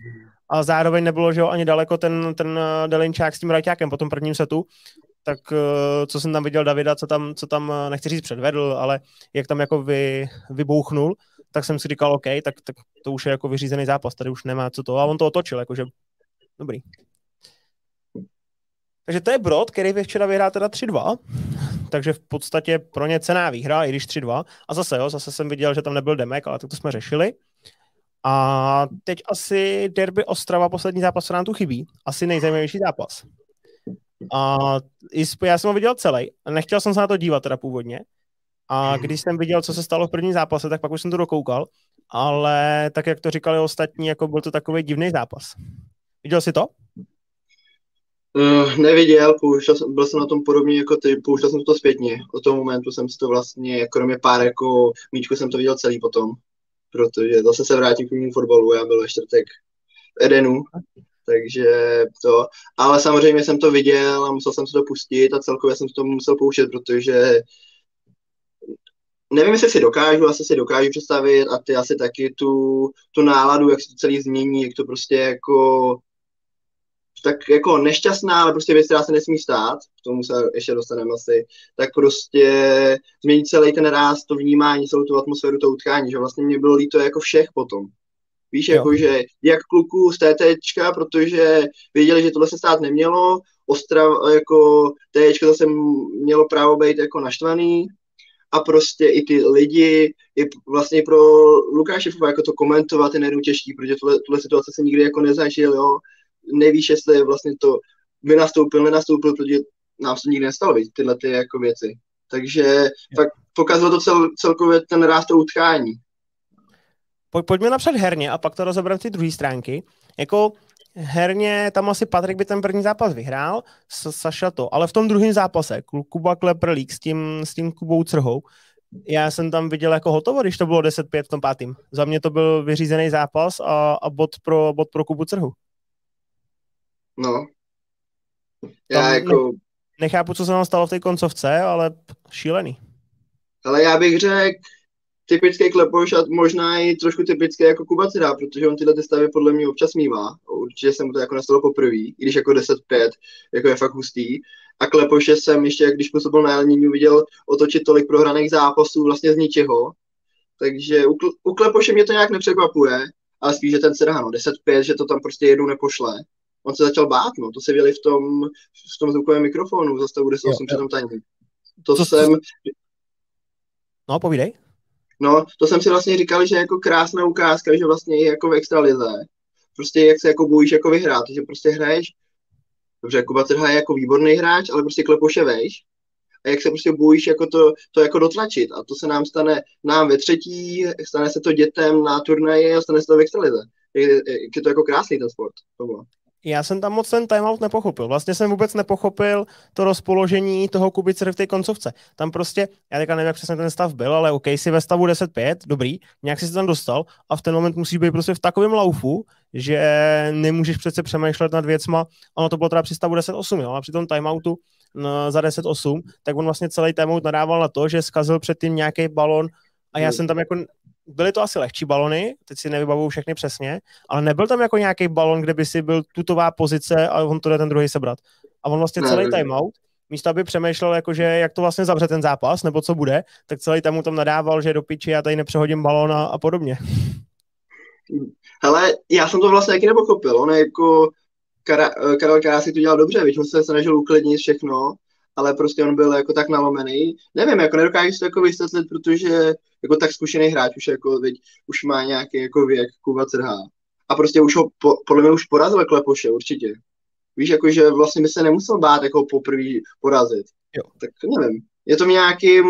A zároveň nebylo, že jo, ani daleko ten, ten eh, Delinčák s tím Rajťákem po tom prvním setu, tak eh, co jsem tam viděl Davida, co tam, co tam eh, nechci říct předvedl, ale jak tam jako vy, vybouchnul, tak jsem si říkal, OK, tak, tak to už je jako vyřízený zápas, tady už nemá co to. A on to otočil, jakože dobrý. Takže to je Brod, který vy včera vyhrál teda 3-2, takže v podstatě pro ně cená výhra, i když 3-2. A zase, jo, zase jsem viděl, že tam nebyl Demek, ale tak to jsme řešili. A teď asi derby Ostrava, poslední zápas, co nám tu chybí. Asi nejzajímavější zápas. A já jsem ho viděl celý. Nechtěl jsem se na to dívat teda původně. A když jsem viděl, co se stalo v prvním zápase, tak pak už jsem to dokoukal. Ale tak, jak to říkali ostatní, jako byl to takový divný zápas. Viděl jsi to? Uh, neviděl, pouštěl jsem, byl jsem na tom podobně jako ty, pouštěl jsem to zpětně. Od toho momentu jsem si to vlastně, kromě pár jako míčku jsem to viděl celý potom. Protože zase se vrátím k mému fotbalu, já byl ve čtvrtek v Edenu, takže to, ale samozřejmě jsem to viděl a musel jsem se to pustit a celkově jsem to musel pouštět, protože nevím, jestli si dokážu, asi si dokážu představit a ty asi taky tu, tu náladu, jak se to celý změní, jak to prostě jako tak jako nešťastná, ale prostě věc, která se nesmí stát, k tomu se ještě dostaneme asi, tak prostě změnit celý ten ráz, to vnímání, celou tu atmosféru, to utkání, že vlastně mě bylo líto jako všech potom. Víš, jo. jako, že jak kluků z TTčka, protože věděli, že tohle se stát nemělo, Ostrav, jako TTčka zase mělo právo být jako naštvaný a prostě i ty lidi, i vlastně pro Lukáše jako to komentovat je nejenom těžký, protože tuhle, tuhle situace se nikdy jako nezažil, jo. Nevíš, jestli je vlastně to vynastoupil, nenastoupil, protože nám se nikdy nestalo, víc, tyhle ty jako věci. Takže jo. fakt pokazalo to cel, celkově ten ráz to utkání. Pojďme napřed herně a pak to rozebereme ty druhé stránky. Jako herně tam asi Patrik by ten první zápas vyhrál, Saša to, ale v tom druhém zápase Kuba Kleprlík s tím, s tím Kubou Crhou, já jsem tam viděl jako hotovo, když to bylo 10-5 v tom pátým. Za mě to byl vyřízený zápas a, a bod, pro, bod pro Kubu Crhu. No. Já tam jako... Nechápu, co se nám stalo v té koncovce, ale šílený. Ale já bych řekl, typický Klepoš a možná i trošku typický jako Kuba Cira, protože on tyhle ty stavy podle mě občas mývá. Určitě jsem to jako nastalo poprvé, i když jako 10-5, jako je fakt hustý. A Klepoše jsem ještě, když působil na Elníňu, viděl otočit tolik prohraných zápasů vlastně z ničeho. Takže u, u Klepoše mě to nějak nepřekvapuje, ale spíš, že ten Serhano 10-5, že to tam prostě jednou nepošle. on se začal bát, no, to se věli v tom, v tom zvukovém mikrofonu za stavu 10 při tom. To Co jsem... No, povídej. No, to jsem si vlastně říkal, že jako krásná ukázka, že vlastně i jako v extralize, prostě jak se jako bojíš jako vyhrát, že prostě hraješ, dobře, Kuba Trha je jako výborný hráč, ale prostě klepoše vejš, a jak se prostě bojíš jako to, to jako dotlačit. A to se nám stane nám ve třetí, stane se to dětem na turnaji a stane se to v extralize. Je, je, je to jako krásný ten sport. To bylo. Já jsem tam moc ten timeout nepochopil. Vlastně jsem vůbec nepochopil to rozpoložení toho Kubice v té koncovce. Tam prostě, já teďka nevím, jak přesně ten stav byl, ale OK, si ve stavu 10-5, dobrý, nějak si se tam dostal a v ten moment musíš být prostě v takovém laufu, že nemůžeš přece přemýšlet nad věcma. Ono to bylo teda při stavu 10-8, jo, a při tom timeoutu no, za 10-8, tak on vlastně celý timeout nadával na to, že zkazil předtím nějaký balon a já jsem tam jako byly to asi lehčí balony, teď si nevybavuju všechny přesně, ale nebyl tam jako nějaký balon, kde by si byl tutová pozice a on to jde ten druhý sebrat. A on vlastně celý timeout, místo aby přemýšlel, jakože jak to vlastně zavře ten zápas, nebo co bude, tak celý tam mu tam nadával, že do piči já tady nepřehodím balón a, a podobně. Hele, já jsem to vlastně taky nepochopil. On jako Kara, Karel Karásek to dělal dobře, víš, on se snažil uklidnit všechno, ale prostě on byl jako tak nalomený. Nevím, jako nedokážu si to jako vysvětlit, protože jako tak zkušený hráč už jako, veď, už má nějaký jako věk, Kuba Crhá. A prostě už ho, po, podle mě už porazil Klepoše, určitě. Víš, jako, že vlastně by se nemusel bát jako poprvé porazit. Jo. Tak nevím. Je to nějakým,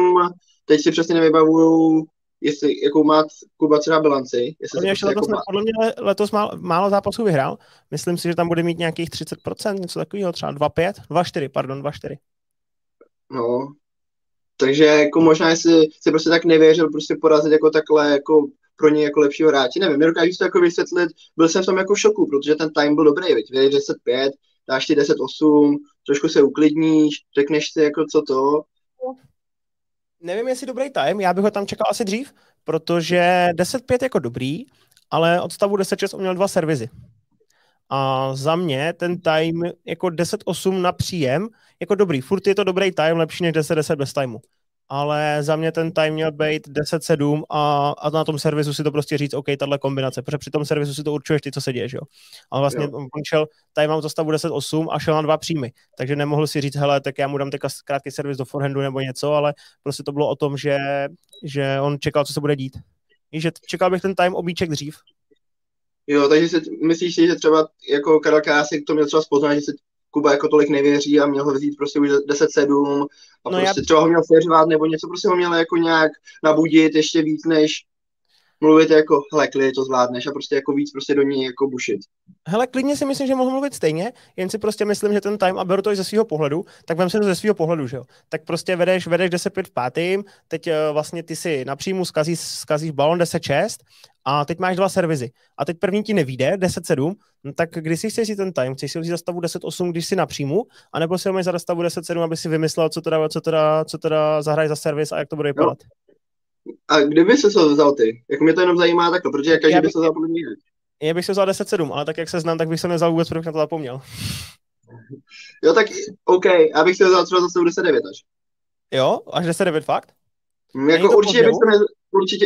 teď si přesně nevybavuju, jestli, jakou má Kuba třeba bilanci. Jestli podle, mě prostě letos, jako podle mě letos málo, málo zápasů vyhrál. Myslím si, že tam bude mít nějakých 30%, něco takového, třeba 2,5, 2,4, pardon, 2,4. No, takže jako možná, jestli se prostě tak nevěřil prostě porazit jako takhle jako pro něj jako lepšího hráče. Nevím, nedokážu to jako vysvětlit. Byl jsem v tom jako v šoku, protože ten time byl dobrý, veď, 10-5, dáš ti 10-8, trošku se uklidníš, řekneš si jako co to. Nevím, jestli dobrý time, já bych ho tam čekal asi dřív, protože 10-5 jako dobrý, ale od stavu 10-6 on měl dva servizy. A za mě ten time jako 10-8 na příjem, jako dobrý, furt je to dobrý time, lepší než 10-10 bez timeu. Ale za mě ten time měl být 10-7 a, a na tom servisu si to prostě říct, OK, tahle kombinace, protože při tom servisu si to určuješ ty, co se děje, jo. Ale vlastně jo. on šel timeout za stavu 10-8 a šel na dva příjmy, takže nemohl si říct, hele, tak já mu dám teďka krátký servis do forehandu nebo něco, ale prostě to bylo o tom, že, že on čekal, co se bude dít. že čekal bych ten time obíček dřív, Jo, takže si, myslíš si, že třeba jako Karel Kásik to měl třeba spoznat, že se Kuba jako tolik nevěří a měl ho vzít prostě už 10-7 a no prostě já... třeba ho měl seřvat nebo něco prostě ho měl jako nějak nabudit ještě víc než mluvit jako, hele, klidně to zvládneš a prostě jako víc prostě do ní jako bušit. Hele, klidně si myslím, že mohl mluvit stejně, jen si prostě myslím, že ten time, a beru to i ze svého pohledu, tak vem se to ze svého pohledu, že jo. Tak prostě vedeš, vedeš 10-5 v pátým, teď uh, vlastně ty si napříjmu zkazíš, zkazíš balon 10-6 a teď máš dva servizy. A teď první ti nevíde, 10-7, no tak když si chceš si ten time, chceš si ho vzít za stavu 10-8, když si napříjmu, anebo si ho máš za stavu 10-7, aby si vymyslel, co teda, co teda, co teda zahraj za servis a jak to bude vypadat. A kdyby se to vzal ty? Jak mě to jenom zajímá takhle, protože každý by se vzal podle mě. Já bych se vzal 10-7, ale tak jak se znám, tak bych se nevzal vůbec, protože na to zapomněl. Jo, tak OK, abych se vzal třeba zase 10-9 až. Jo, až 10-9 fakt? Mm, jako určitě bych se ne, určitě,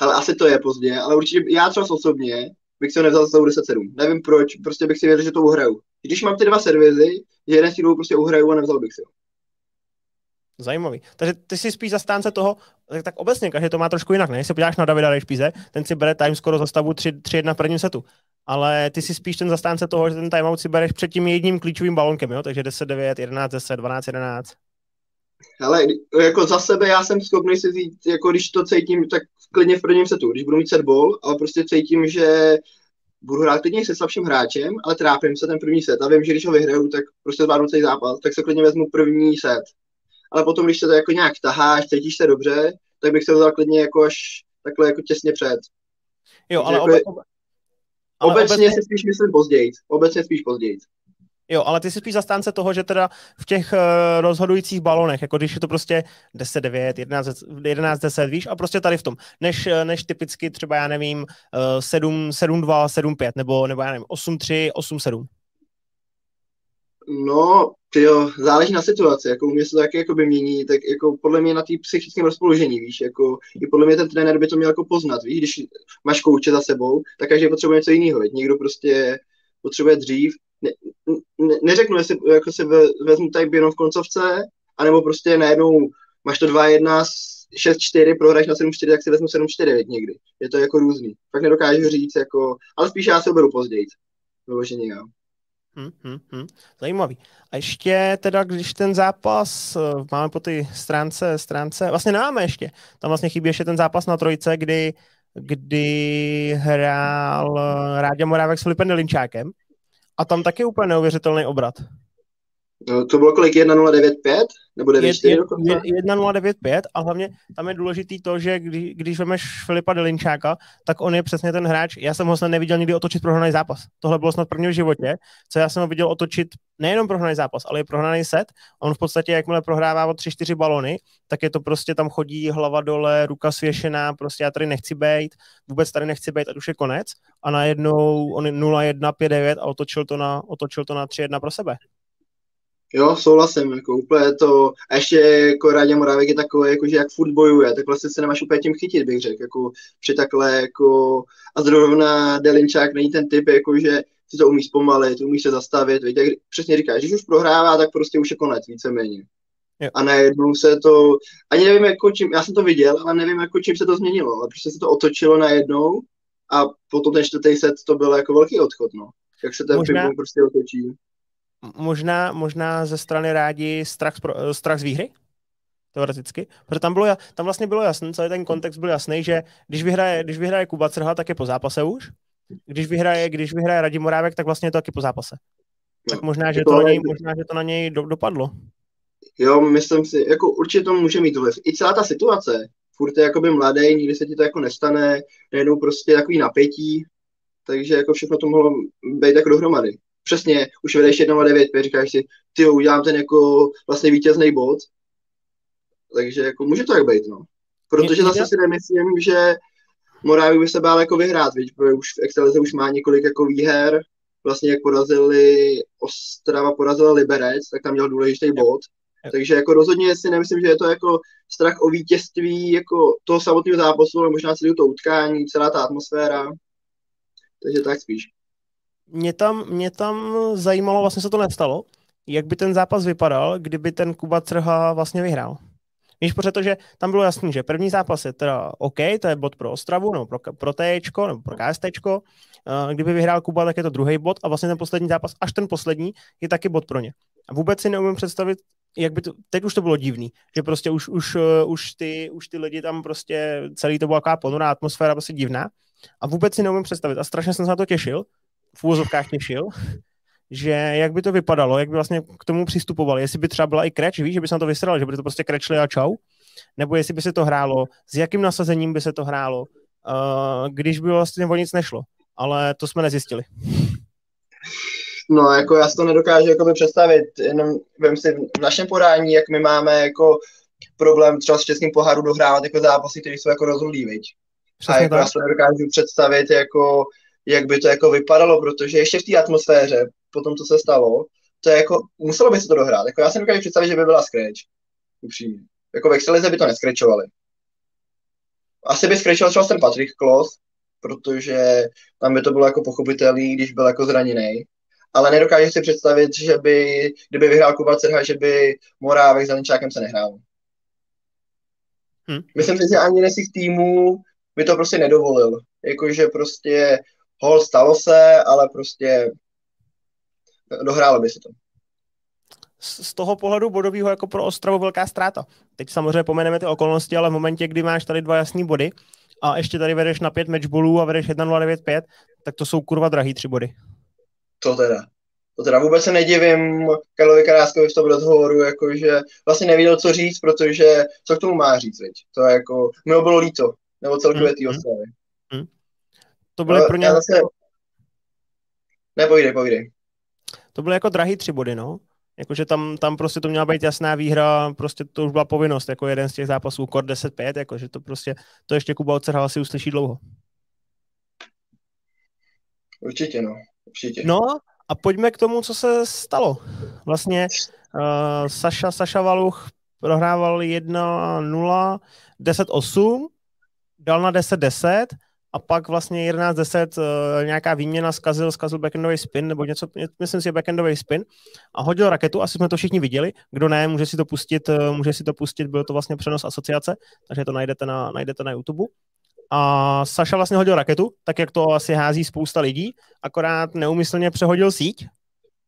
ale asi to je pozdě, ale určitě já třeba osobně bych se nevzal za 10-7. Nevím proč, prostě bych si věděl, že to uhraju. Když mám ty dva servizy, že jeden si prostě uhraju a nevzal bych si ho. Zajímavý. Takže ty si spíš zastánce toho, tak, tak obecně každý to má trošku jinak, ne? Když se podíváš na Davida Rejšpíze, ten si bere time skoro za stavu 3-1 v prvním setu. Ale ty si spíš ten zastánce toho, že ten timeout si bereš před tím jedním klíčovým balonkem, jo? Takže 10-9, 11-10, 12-11. Ale jako za sebe já jsem schopný si říct, jako když to cítím, tak klidně v prvním setu, když budu mít set ball, ale prostě cítím, že budu hrát klidně se slabším hráčem, ale trápím se ten první set a vím, že když ho vyhraju, tak prostě zvládnu celý zápas, tak se klidně vezmu první set ale potom, když se to jako nějak taháš, cítíš se dobře, tak bych se vzal klidně jako až takhle jako těsně před. Jo, ale, jako obe, ale obecně, obecně si spíš myslím později. Obecně spíš později. Jo, ale ty jsi spíš zastánce toho, že teda v těch uh, rozhodujících balonech, jako když je to prostě 10-9, 11-10, víš, a prostě tady v tom, než, eh, než typicky třeba, já nevím, uh, 7-2, 7-5, nebo, nebo já nevím, 8-3, 8-7. No, jo, záleží na situaci, jako u mě se to taky jako by mění, tak jako podle mě na té psychickém rozpoložení, víš, jako i podle mě ten trenér by to měl jako poznat, víš, když máš kouče za sebou, tak každý potřebuje něco jiného, někdo prostě potřebuje dřív ne, ne, neřeknu, jestli jako si vezmu tady jenom v koncovce, anebo prostě najednou máš to 2-1, 6-4, prohraješ na 7-4, tak si vezmu 7-4 někdy. Je to jako různý. Fakt nedokážu říct, jako, ale spíš já se beru později. Vyloženě já. Hmm, hmm, hmm. Zajímavý. A ještě teda, když ten zápas eh, máme po té stránce, stránce, vlastně nemáme ještě, tam vlastně chybí ještě ten zápas na trojce, kdy, kdy hrál eh, Ráďa Morávek s Filipem Nelinčákem a tam taky úplně neuvěřitelný obrat. No, to bylo kolik? 1095? Nebo 94 1095 a hlavně tam je důležitý to, že kdy, když vemeš Filipa Delinčáka, tak on je přesně ten hráč. Já jsem ho snad neviděl nikdy otočit prohraný zápas. Tohle bylo snad první v životě, co já jsem ho viděl otočit nejenom prohraný zápas, ale i prohraný set. On v podstatě, jakmile prohrává o 3-4 balony, tak je to prostě tam chodí hlava dole, ruka svěšená, prostě já tady nechci být, vůbec tady nechci být, ať už je konec. A najednou on 0-1, 5-9 a otočil to na, otočil to na 3-1 pro sebe. Jo, souhlasím, jako úplně to, a ještě jako Rádě Morávek je takový, jako, že jak furt bojuje, tak vlastně se nemáš úplně tím chytit, bych řekl, jako při takhle, jako, a zrovna Delinčák není ten typ, jako, že si to umí zpomalit, umí se zastavit, víte, jak přesně říkáš, když už prohrává, tak prostě už je konec, víceméně. Jo. A najednou se to, ani nevím, jako čím, já jsem to viděl, ale nevím, jako čím se to změnilo, ale prostě se to otočilo najednou a potom ten čtvrtý set to byl jako velký odchod, no. Jak se ten Možná... prostě otočí možná, možná ze strany rádi strach, z, strach z výhry? Teoreticky. Protože tam, bylo, tam vlastně bylo jasné, celý ten kontext byl jasný, že když vyhraje, když vyhraje Kuba Crha, tak je po zápase už. Když vyhraje, když vyhraje Radim Morávek, tak vlastně je to taky po zápase. Tak možná, že to, na něj, možná, že to na něj do, dopadlo. Jo, myslím si, jako určitě to může mít vliv. I celá ta situace, furt je jakoby mladý, nikdy se ti to jako nestane, najednou prostě takový napětí, takže jako všechno to mohlo být jako dohromady přesně, už vedeš 1 na 9, říkáš si, ty udělám ten jako vlastně vítězný bod, takže jako může to tak být, no. Protože zase si nemyslím, že Moraví by se bál jako vyhrát, víš, protože už v Extralize už má několik jako výher, vlastně jak porazili Ostrava, porazila Liberec, tak tam měl důležitý bod, takže jako rozhodně si nemyslím, že je to jako strach o vítězství jako toho samotného zápasu, ale možná celého to utkání, celá ta atmosféra. Takže tak spíš mě tam, mě tam zajímalo, vlastně se to nestalo, jak by ten zápas vypadal, kdyby ten Kuba Trha vlastně vyhrál. Víš, protože tam bylo jasný, že první zápas je teda OK, to je bod pro Ostravu, nebo pro, pro TEčko, nebo pro KSTčko. Kdyby vyhrál Kuba, tak je to druhý bod a vlastně ten poslední zápas, až ten poslední, je taky bod pro ně. A vůbec si neumím představit, jak by to, teď už to bylo divný, že prostě už, už, už, ty, už ty lidi tam prostě, celý to byla taková ponorá atmosféra, prostě divná. A vůbec si neumím představit a strašně jsem se na to těšil, v úvozovkách těšil, že jak by to vypadalo, jak by vlastně k tomu přistupoval, jestli by třeba byla i kreč, víš, že by se na to vysral, že by to prostě krečli a čau, nebo jestli by se to hrálo, s jakým nasazením by se to hrálo, uh, když by vlastně o nic nešlo. Ale to jsme nezjistili. No, jako já si to nedokážu jako představit, jenom vím si v našem podání, jak my máme jako problém třeba s českým poháru dohrávat jako zápasy, které jsou jako rozhodlý, viď? a jako já si to nedokážu představit jako jak by to jako vypadalo, protože ještě v té atmosféře, po tom, co se stalo, to je jako, muselo by se to dohrát. Jako já si dokážu představit, že by byla scratch, upřímně. Jako v Excelize by to neskrečovali. Asi by skrečoval třeba ten Patrick Klos, protože tam by to bylo jako pochopitelný, když byl jako zraněný. Ale nedokážu si představit, že by, kdyby vyhrál Kuba Cerha, že by Morávek s Lenčákem se nehrál. Hmm. Myslím si, že ani nesich týmu by to prostě nedovolil. Jakože prostě hol, stalo se, ale prostě dohrálo by se to. Z toho pohledu bodového jako pro Ostravu velká ztráta. Teď samozřejmě pomeneme ty okolnosti, ale v momentě, kdy máš tady dva jasný body a ještě tady vedeš na pět matchballů a vedeš 1-0-9-5, tak to jsou kurva drahý tři body. To teda. To teda vůbec se nedivím Karlovi Karáskovi v tom rozhovoru, jakože vlastně nevěděl, co říct, protože co k tomu má říct, viď? To je jako, mi bylo líto, nebo celkově hmm, té mm, oslavy. Mm. To byly pro ně... Zase... Ne, povídej, povídej. To byly jako drahý tři body, no. Jakože tam, tam prostě to měla být jasná výhra, prostě to už byla povinnost, jako jeden z těch zápasů, kor 10-5, jakože to prostě, to ještě Kuba Ocerhal si uslyší dlouho. Určitě, no. Určitě. No a pojďme k tomu, co se stalo. Vlastně uh, Saša, Saša Valuch prohrával 1-0, 10-8, dal na 10-10, a pak vlastně 11-10 uh, nějaká výměna zkazil, zkazil backendový spin, nebo něco, myslím si backendový spin a hodil raketu, asi jsme to všichni viděli, kdo ne, může si to pustit, uh, může si to pustit, byl to vlastně přenos asociace, takže to najdete na, najdete na YouTube. A Saša vlastně hodil raketu, tak jak to asi hází spousta lidí, akorát neumyslně přehodil síť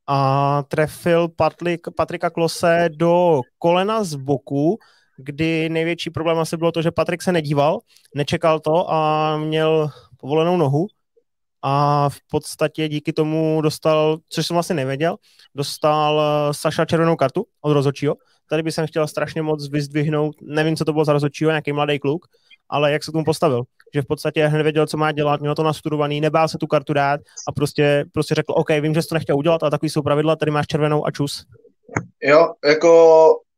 a trefil Patrik, Patrika Klose do kolena z boku, kdy největší problém asi bylo to, že Patrik se nedíval, nečekal to a měl povolenou nohu a v podstatě díky tomu dostal, což jsem vlastně nevěděl, dostal eh, Saša červenou kartu od rozhodčího. Tady bych chtěl strašně moc vyzdvihnout, nevím, co to bylo za rozhodčího, nějaký mladý kluk, ale jak se tomu postavil. Že v podstatě hned věděl, co má dělat, měl to nastudovaný, nebál se tu kartu dát a prostě, prostě řekl, OK, vím, že jsi to nechtěl udělat, ale takový jsou pravidla, tady máš červenou a čus. Jo, jako jak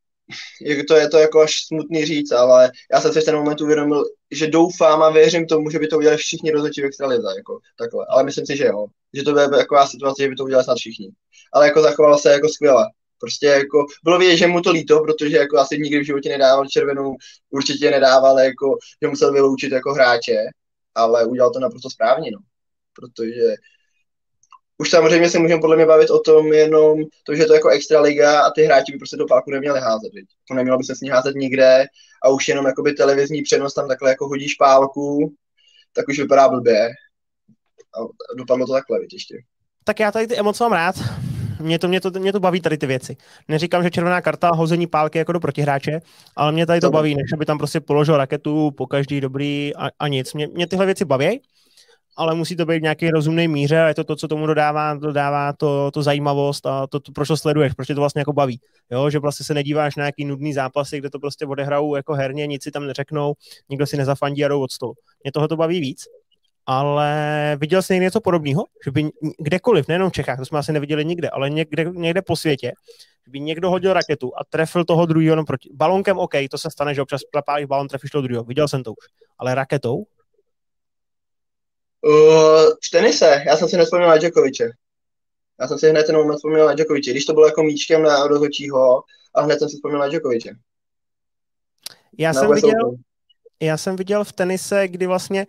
to je to jako až smutný říct, ale já jsem si v ten moment uvědomil, že doufám a věřím tomu, že by to udělali všichni rozhodčí v extralize, jako takhle. Ale myslím si, že jo. Že to bude taková situace, že by to udělali snad všichni. Ale jako zachoval se jako skvěle. Prostě jako bylo vidět, že mu to líto, protože jako asi nikdy v životě nedával červenou, určitě nedával, jako, že musel vyloučit jako hráče, ale udělal to naprosto správně, no. Protože už samozřejmě se můžeme podle mě bavit o tom jenom to, že je to jako extra liga a ty hráči by prostě do páku neměli házet, viď? To nemělo by se s ní házet nikde a už jenom jakoby televizní přenos tam takhle jako hodíš pálku, tak už vypadá blbě. A dopadlo to takhle, viď, ještě. Tak já tady ty emoce mám rád. Mě to, mě, to, mě to baví tady ty věci. Neříkám, že červená karta hození pálky jako do protihráče, ale mě tady to, to baví, než aby tam prostě položil raketu po každý dobrý a, a nic. Mě, mě tyhle věci baví ale musí to být v nějaký rozumný míře a je to to, co tomu dodává, dodává to, to zajímavost a to, to, proč to sleduješ, proč tě to vlastně jako baví. Jo, že vlastně se nedíváš na nějaký nudný zápasy, kde to prostě odehrajou jako herně, nic si tam neřeknou, nikdo si nezafandí a jdou od stolu. Mě tohle to baví víc, ale viděl jsi někdy něco podobného, že by kdekoliv, nejenom v Čechách, to jsme asi neviděli nikde, ale někde, někde po světě, že by někdo hodil raketu a trefil toho druhého proti. Balonkem OK, to se stane, že občas plepálíš balon, trefíš toho druhého, viděl jsem to už, ale raketou Uh, v tenise, já jsem si nespomněl na Djokoviče. Já jsem si hned ten moment vzpomněl na Djokoviče, když to bylo jako míčkem na rozhodčího a hned jsem si vzpomněl na Djokoviče. Já na jsem, viděl, já jsem viděl v tenise, kdy vlastně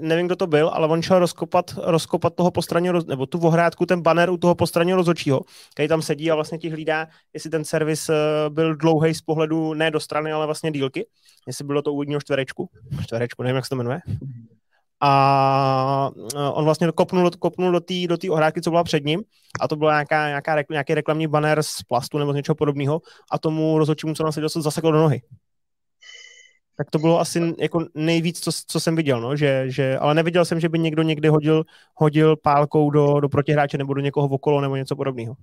nevím, kdo to byl, ale on šel rozkopat, rozkopat toho postranního, nebo tu ohrádku, ten banner u toho postranního rozhodčího, který tam sedí a vlastně ti hlídá, jestli ten servis eh, byl dlouhý z pohledu ne do strany, ale vlastně dílky, jestli bylo to úvodního čtverečku, čtverečku, nevím, jak se to jmenuje, a e, on vlastně kopnul, kopnul do té do tý ohrádky, co byla před ním a to byl nějaká, nějaká, nějaký reklamní banner z plastu nebo z něčeho podobného a tomu rozhodčímu, co nám seděl, se zasekl do nohy. Tak to bylo asi jako nejvíc, co, co jsem viděl, no, že, že, ale neviděl jsem, že by někdo někdy hodil, hodil pálkou do, do protihráče nebo do někoho okolo nebo něco podobného.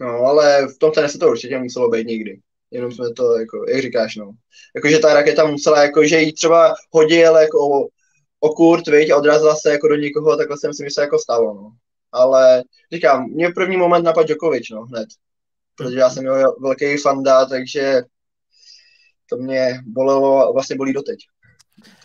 No, ale v tom se to určitě muselo být nikdy. Jenom jsme to, jako, jak říkáš, no. Jakože ta raketa musela, jako, že jí třeba hodil jako o kurt, viď, a odrazila se jako do někoho, takhle si myslím, že se jako stalo, no. Ale říkám, mě v první moment napadl Djokovic, no, hned. Protože já jsem jeho velký fanda, takže to mě bolelo a vlastně bolí doteď.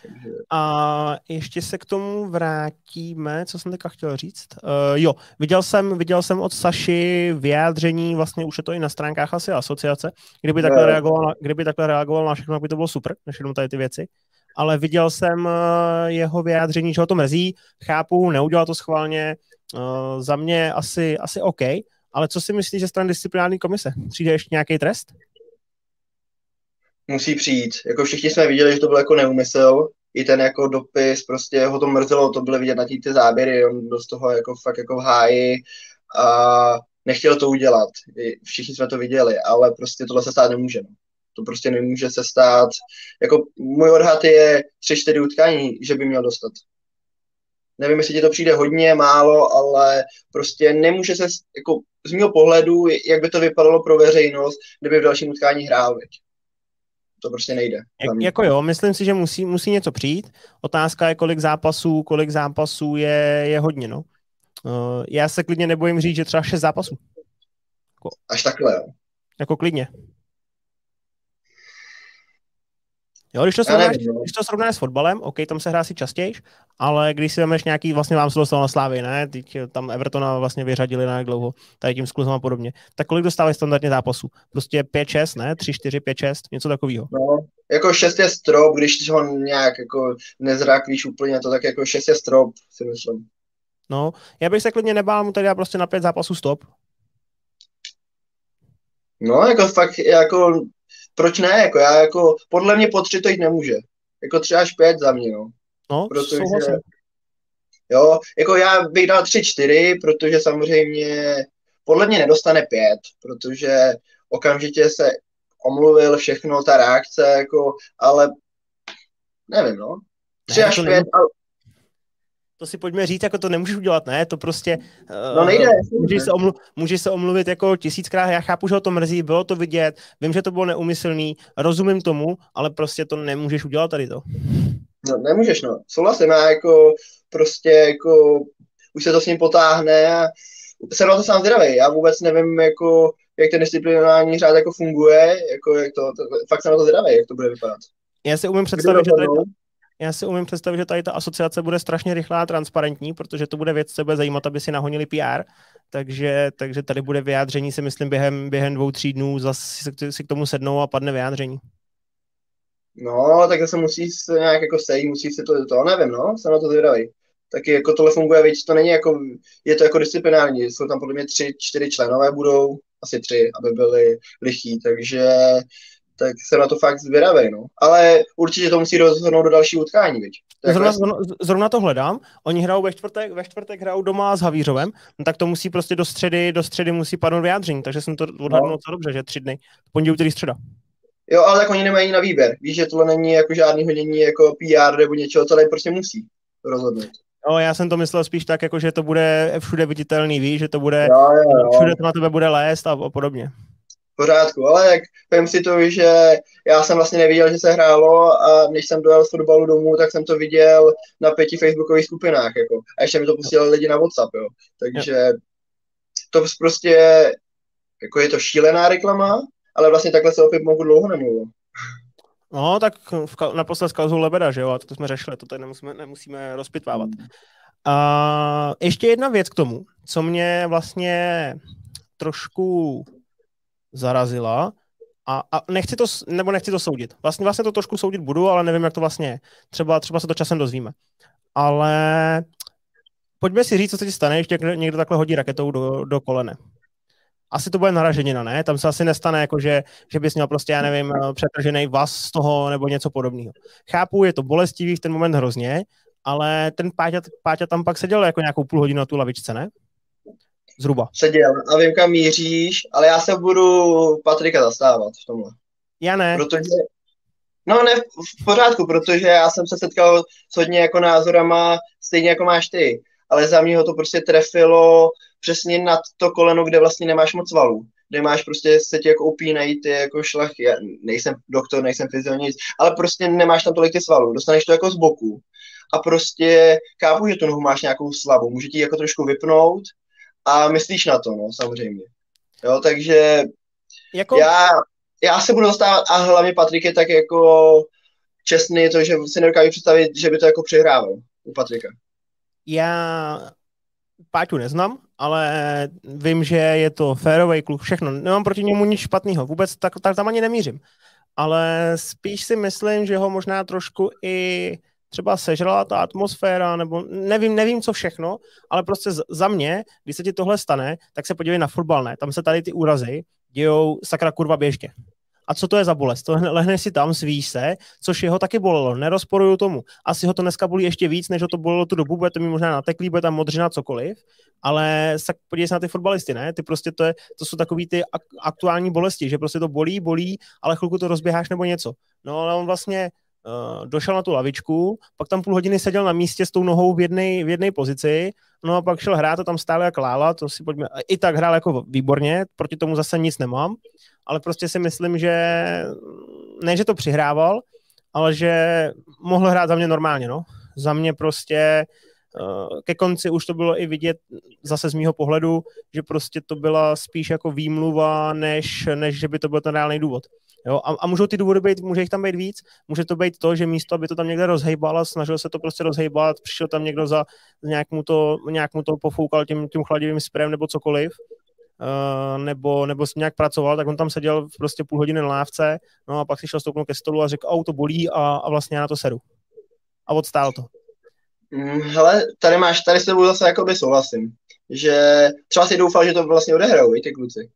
Takže... A ještě se k tomu vrátíme, co jsem teďka chtěl říct. Uh, jo, viděl jsem, viděl jsem od Saši vyjádření, vlastně už je to i na stránkách asi asociace, kdyby takhle, reagoval, kdyby takhle reagoval na všechno, by to bylo super, než jenom tady ty věci ale viděl jsem eh, jeho vyjádření, že ho to mrzí, chápu, neudělal to schválně, eh, za mě asi, asi OK, ale co si myslíš, že strany disciplinární komise? Přijde ještě nějaký trest? Musí přijít. Jako všichni jsme viděli, že to byl jako neumysl, i ten jako dopis, prostě ho to mrzelo, to bylo vidět na ty záběry, on byl z toho jako fakt jako v háji a nechtěl to udělat. Všichni jsme to viděli, ale prostě tohle se stát nemůže. To prostě nemůže se stát. Jako můj odhad je tři, čtyři utkání, že by měl dostat. Nevím, jestli ti to přijde hodně, málo, ale prostě nemůže se, jako z mého pohledu, jak by to vypadalo pro veřejnost, kdyby v dalším utkání hrál, veď. To prostě nejde. Jak, jako jo, myslím si, že musí, musí něco přijít. Otázka je, kolik zápasů, kolik zápasů je, je hodně, no. Uh, já se klidně nebojím říct, že třeba šest zápasů. Jako, Až takhle, jo. Jako klidně. Jo, když to, srovnáš, no. když to srovnáš s fotbalem, OK, tam se hrá si častěji, ale když si vezmeš nějaký, vlastně vám se dostal na Slávy, ne, teď tam Evertona vlastně vyřadili na jak dlouho, tady tím skluzem a podobně, tak kolik dostávají standardně zápasů? Prostě 5-6, ne? 3-4, 5-6, něco takového. No, jako 6 je strop, když ho nějak jako nezráklíš úplně to, tak jako 6 je strop, si myslím. No, já bych se klidně nebál mu tady prostě na pět zápasů stop. No, jako fakt, jako, proč ne, jako já jako, podle mě po tři to jít nemůže. Jako tři až pět za mě, no. No, protože, souhlasím. Jo, jako já bych dal tři, čtyři, protože samozřejmě podle mě nedostane pět, protože okamžitě se omluvil všechno, ta reakce, jako, ale nevím, no. Tři ne, až pět, ale, to si pojďme říct, jako to nemůžeš udělat, ne, to prostě... No nejde. Uh, můžeš, se omlu, můžeš se omluvit jako tisíckrát, já chápu, že ho to mrzí, bylo to vidět, vím, že to bylo neumyslný, rozumím tomu, ale prostě to nemůžeš udělat tady to. No nemůžeš, no, souhlasím, já jako prostě jako už se to s ním potáhne a jsem na to sám zvědavý, já vůbec nevím, jako, jak ten disciplinární řád jako funguje, jako jak to, to, fakt jsem na to zvědavý, jak to bude vypadat. Já si umím představit, že tady, já si umím představit, že tady ta asociace bude strašně rychlá a transparentní, protože to bude věc, co bude zajímat, aby si nahonili PR, takže, takže tady bude vyjádření, si myslím, během, během dvou, tří dnů zase si k tomu sednou a padne vyjádření. No, tak se musí se nějak jako sejít, musí se to, to nevím, no, jsem na to zvědavý. Taky jako tohle funguje, víc to není jako, je to jako disciplinární, jsou tam podle mě tři, čtyři členové budou, asi tři, aby byli lichí, takže tak jsem na to fakt zvědavý, no. Ale určitě to musí rozhodnout do další utkání, viď? Zrovna, zrovna, zrovna, to hledám. Oni hrajou ve čtvrtek, ve čtvrtek hrajou doma s Havířovem, no tak to musí prostě do středy, do středy musí padnout vyjádření, takže jsem to odhadnul no. dobře, že tři dny. Pondělí, úterý, středa. Jo, ale tak oni nemají na výběr. Víš, že tohle není jako žádný hodění jako PR nebo něčeho, tohle prostě musí rozhodnout. No, já jsem to myslel spíš tak, jako že to bude všude viditelný, víš, že to bude, jo, jo, jo. všude to na tebe bude lézt a, a podobně pořádku, ale jak vím si to, že já jsem vlastně neviděl, že se hrálo a než jsem dojel z fotbalu domů, tak jsem to viděl na pěti facebookových skupinách, jako. A ještě mi to pustili lidi na WhatsApp, jo. Takže to prostě, jako je to šílená reklama, ale vlastně takhle se opět mohu dlouho nemluvil. No, tak v, naposled s kauzou Lebeda, že jo, a to jsme řešili, to tady nemusíme, nemusíme rozpitvávat. A ještě jedna věc k tomu, co mě vlastně trošku zarazila a, a nechci to, nebo nechci to soudit. Vlastně, vlastně to trošku soudit budu, ale nevím, jak to vlastně je. Třeba, třeba se to časem dozvíme. Ale pojďme si říct, co se ti stane, když někdo takhle hodí raketou do, do kolene. Asi to bude naraženina, ne? Tam se asi nestane, jako že, že bys měl prostě, já nevím, přetržený vás z toho nebo něco podobného. Chápu, je to bolestivý v ten moment hrozně, ale ten Páťa, Páťa tam pak seděl jako nějakou půl hodinu na tu lavičce, ne? Zhruba. Seděl a vím, kam míříš, ale já se budu Patrika zastávat v tomhle. Já ne. Protože, no ne, v pořádku, protože já jsem se setkal s hodně jako názorama, stejně jako máš ty, ale za mě ho to prostě trefilo přesně nad to koleno, kde vlastně nemáš moc valů kde máš prostě, se ti jako upínají ty jako šlach, já nejsem doktor, nejsem fyzio, nic, ale prostě nemáš tam tolik ty svalů, dostaneš to jako z boku. A prostě kápu, že tu nohu máš nějakou slavu, může ti jako trošku vypnout a myslíš na to, no, samozřejmě. Jo, takže jako... já, já se budu dostávat a hlavně Patrik je tak jako čestný to, že si nedokážu představit, že by to jako přehrával u Patrika. Já Páťu neznám, ale vím, že je to férový kluk, všechno. Nemám proti němu nic špatného, vůbec tak, tak tam ani nemířím. Ale spíš si myslím, že ho možná trošku i třeba sežrala ta atmosféra, nebo nevím, nevím co všechno, ale prostě za mě, když se ti tohle stane, tak se podívej na fotbal, ne? Tam se tady ty úrazy dějou sakra kurva běžně. A co to je za bolest? To lehne si tam, svíš se, což jeho taky bolelo, nerozporuju tomu. Asi ho to dneska bolí ještě víc, než ho to bolelo tu dobu, bude to mi možná nateklý, bude tam modřina, cokoliv, ale tak podívej se na ty fotbalisty, ne? Ty prostě to, je, to jsou takový ty aktuální bolesti, že prostě to bolí, bolí, ale chvilku to rozběháš nebo něco. No ale on vlastně uh, došel na tu lavičku, pak tam půl hodiny seděl na místě s tou nohou v jedné v jedné pozici, no a pak šel hrát a tam stále jak lála, to si pojďme, i tak hrál jako výborně, proti tomu zase nic nemám, ale prostě si myslím, že ne, že to přihrával, ale že mohl hrát za mě normálně, no. Za mě prostě uh, ke konci už to bylo i vidět zase z mýho pohledu, že prostě to byla spíš jako výmluva, než, než že by to byl ten reálný důvod Jo? A, a, můžou ty důvody být, může jich tam být víc, může to být to, že místo, aby to tam někde rozhejbal a snažil se to prostě rozhejbat, přišel tam někdo za nějak mu to, nějak mu to pofoukal tím, tím chladivým sprem nebo cokoliv, Uh, nebo, nebo s nějak pracoval, tak on tam seděl prostě půl hodiny na lávce, no a pak si šel stoupnout ke stolu a řekl, au, to bolí a, a vlastně já na to sedu. A odstál to. Mm, hele, tady máš, tady s tebou zase jakoby souhlasím, že třeba si doufal, že to vlastně odehrajou, i ty kluci.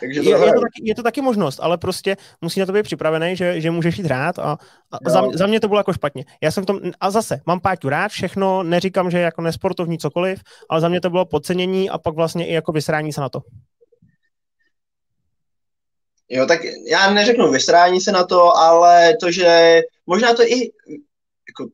Takže to je, je, to taky, je to taky možnost, ale prostě musí na to být připravený, že, že můžeš jít hrát a, a za, za, mě to bylo jako špatně. Já jsem v tom, a zase, mám Páťu rád, všechno, neříkám, že jako nesportovní cokoliv, ale za mě to bylo podcenění a pak vlastně i jako vysrání se na to. Jo, tak já neřeknu vysrání se na to, ale to, že možná to i jako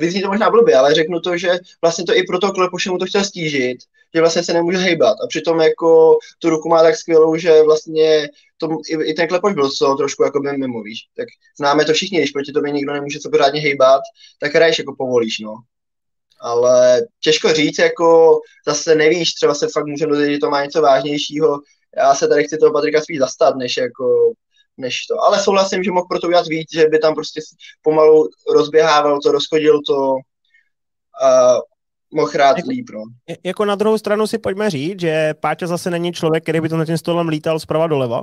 vyzní to možná blbě, ale řeknu to, že vlastně to i pro toho Klepoše mu to chtěl stížit, že vlastně se nemůže hejbat a přitom jako tu ruku má tak skvělou, že vlastně to, i, i ten Klepoš byl co trošku jako by mimo, víš, tak známe to všichni, když proti tobě nikdo nemůže se pořádně hejbat, tak hraješ jako povolíš, no. Ale těžko říct, jako zase nevíš, třeba se fakt může dozvědět, že to má něco vážnějšího, já se tady chci toho Patrika spíš zastat, než jako než to. Ale souhlasím, že mohl pro to udělat víc, že by tam prostě pomalu rozběhával to, rozchodil to a mohl hrát jako, líp. No. Jako na druhou stranu si pojďme říct, že Páťa zase není člověk, který by to na tím stolem lítal zprava doleva.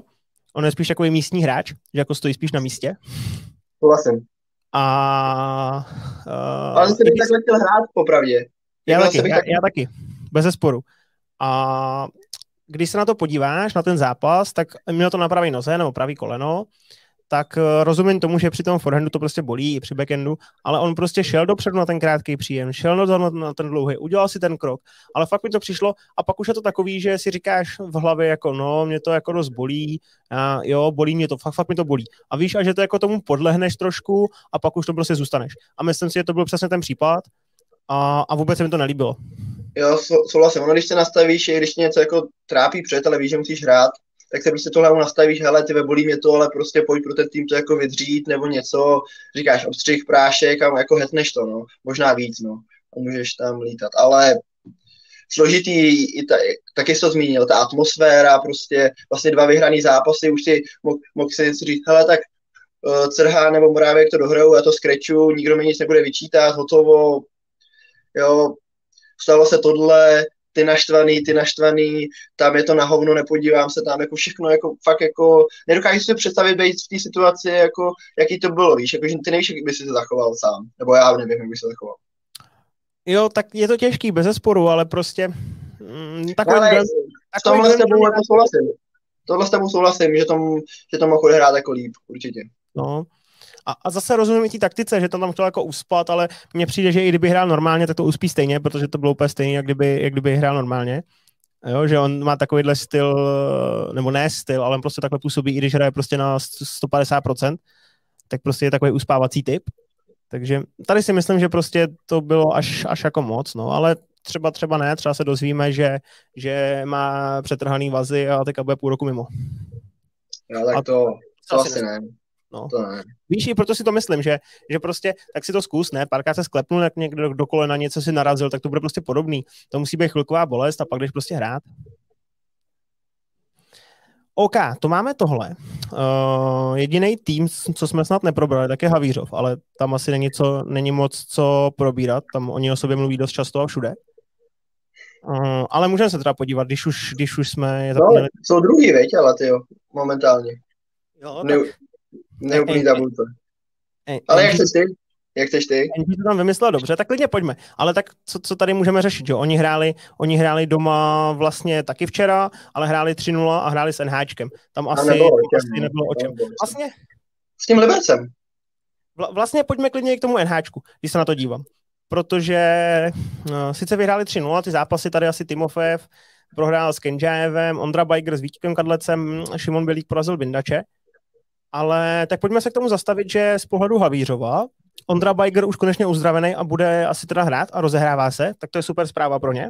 On je spíš jako místní hráč, že jako stojí spíš na místě. Souhlasím. A... Uh, Ale jsi bych takhle chtěl hrát, popravdě. Já taky, já, já taky, bez sporu. A když se na to podíváš, na ten zápas, tak měl to na pravý noze nebo pravý koleno, tak eh, rozumím tomu, že při tom forehandu to prostě bolí i při backendu, ale on prostě šel dopředu na ten krátký příjem, šel na, na ten dlouhý, udělal si ten krok, ale fakt mi to přišlo a pak už je to takový, že si říkáš v hlavě jako no, mě to jako dost bolí, a jo, bolí mě to, fakt, fakt mi to bolí. A víš, a že to jako tomu podlehneš trošku a pak už to prostě zůstaneš. A myslím si, že to byl přesně ten případ a, a vůbec se mi to nelíbilo. Jo, souhlasím. Ono, když se nastavíš, i když tě něco jako trápí před, ale víš, že musíš hrát, tak se prostě tohle nastavíš, hele, ty bolí mě to, ale prostě pojď pro ten tým to jako vydřít, nebo něco, říkáš obstřih, prášek a jako hetneš to, no. Možná víc, no. A můžeš tam lítat. Ale složitý, i ta, taky jsi to zmínil, ta atmosféra, prostě vlastně dva vyhraný zápasy, už si mohl, mohl si říct, hele, tak uh, Crhá nebo Morávek to dohrajou, já to skreču, nikdo mi nic nebude vyčítat, hotovo, jo, stalo se tohle, ty naštvaný, ty naštvaný, tam je to na hovno, nepodívám se tam, jako všechno, jako fakt jako, nedokážu si představit být v té situaci, jako, jaký to bylo, víš, jako, že ty nevíš, jak by si se zachoval sám, nebo já nevím, jak by se zachoval. Jo, tak je to těžký, bez zesporu, ale prostě mm, takový, ale takový s tomhle s tebou jako souhlasím. Tohle s tebou souhlasím, že, tom, že to mohl hrát jako líp, určitě. No, a, a zase rozumím i té taktice, že to tam chtěl jako uspat, ale mně přijde, že i kdyby hrál normálně, tak to uspí stejně, protože to bylo úplně stejně, jak kdyby, jak kdyby hrál normálně. Jo, že on má takovýhle styl, nebo ne styl, ale on prostě takhle působí, i když hraje prostě na 150%, tak prostě je takový uspávací typ. Takže tady si myslím, že prostě to bylo až, až jako moc, no, ale třeba třeba ne, třeba se dozvíme, že, že má přetrhaný vazy a teďka bude půl roku mimo. No, tak to, to, to asi ne. No. To ne. Víš, i proto si to myslím, že, že prostě tak si to zkus, ne? Párkrát se sklepnul, jak někdo do kolena něco si narazil, tak to bude prostě podobný. To musí být chvilková bolest a pak jdeš prostě hrát. OK, to máme tohle. Uh, jediný tým, co jsme snad neprobrali, tak je Havířov, ale tam asi není, co, není moc co probírat, tam oni o sobě mluví dost často a všude. Uh, ale můžeme se teda podívat, když už, když už jsme je No, jsou druhý, veď, ale ty jo, momentálně. Jo, tak... Ne, Neúplný tabulce. Ale jak chceš ty? Jak chceš ty? Angie to tam vymyslel dobře, tak klidně pojďme. Ale tak co, co tady můžeme řešit, jo? Oni hráli, oni hráli doma vlastně taky včera, ale hráli 3-0 a hráli s NHčkem. Tam asi, nebylo, asi nebylo o čem. Vlastně... S tím Libercem. Vla, vlastně pojďme klidně k tomu NHčku, když se na to dívám. Protože no, sice vyhráli 3-0, ty zápasy tady asi Timofev prohrál s Kenjajevem, Ondra Bajger s Vítkem Kadlecem, Šimon Bělík porazil Bindače. Ale tak pojďme se k tomu zastavit, že z pohledu Havířova Ondra Bajger už konečně uzdravený a bude asi teda hrát a rozehrává se, tak to je super zpráva pro ně.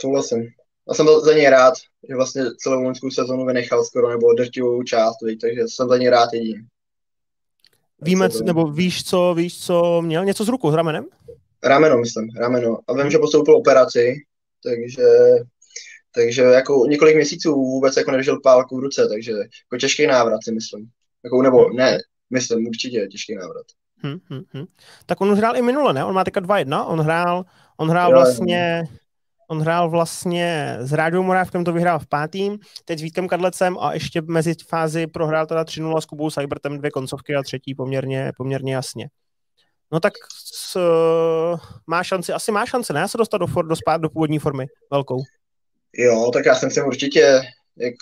Souhlasím. Já jsem byl za něj rád, že vlastně celou loňskou sezonu vynechal skoro nebo drtivou část, takže jsem za něj rád jediný. Víme, nebo víš co, víš, co měl? Něco z rukou, s ramenem? Rameno, myslím, rameno. A vím, že postoupil operaci, takže, takže jako několik měsíců vůbec jako nedržel pálku v ruce, takže jako těžký návrat si myslím. Jako, nebo ne, myslím, určitě těžký návrat. Hmm, hmm, hmm. Tak on už hrál i minule, ne? On má teďka 2-1, on hrál, on hrál jo, vlastně, on hrál vlastně s Rádou Morávkem, to vyhrál v pátým, teď s Vítkem Kadlecem a ještě mezi fázi prohrál teda 3-0 s Kubou Cybertem dvě koncovky a třetí poměrně, poměrně jasně. No tak s, má šanci, asi má šanci, ne? Se dostat do, for, do, spát, do původní formy velkou. Jo, tak já jsem si určitě, jak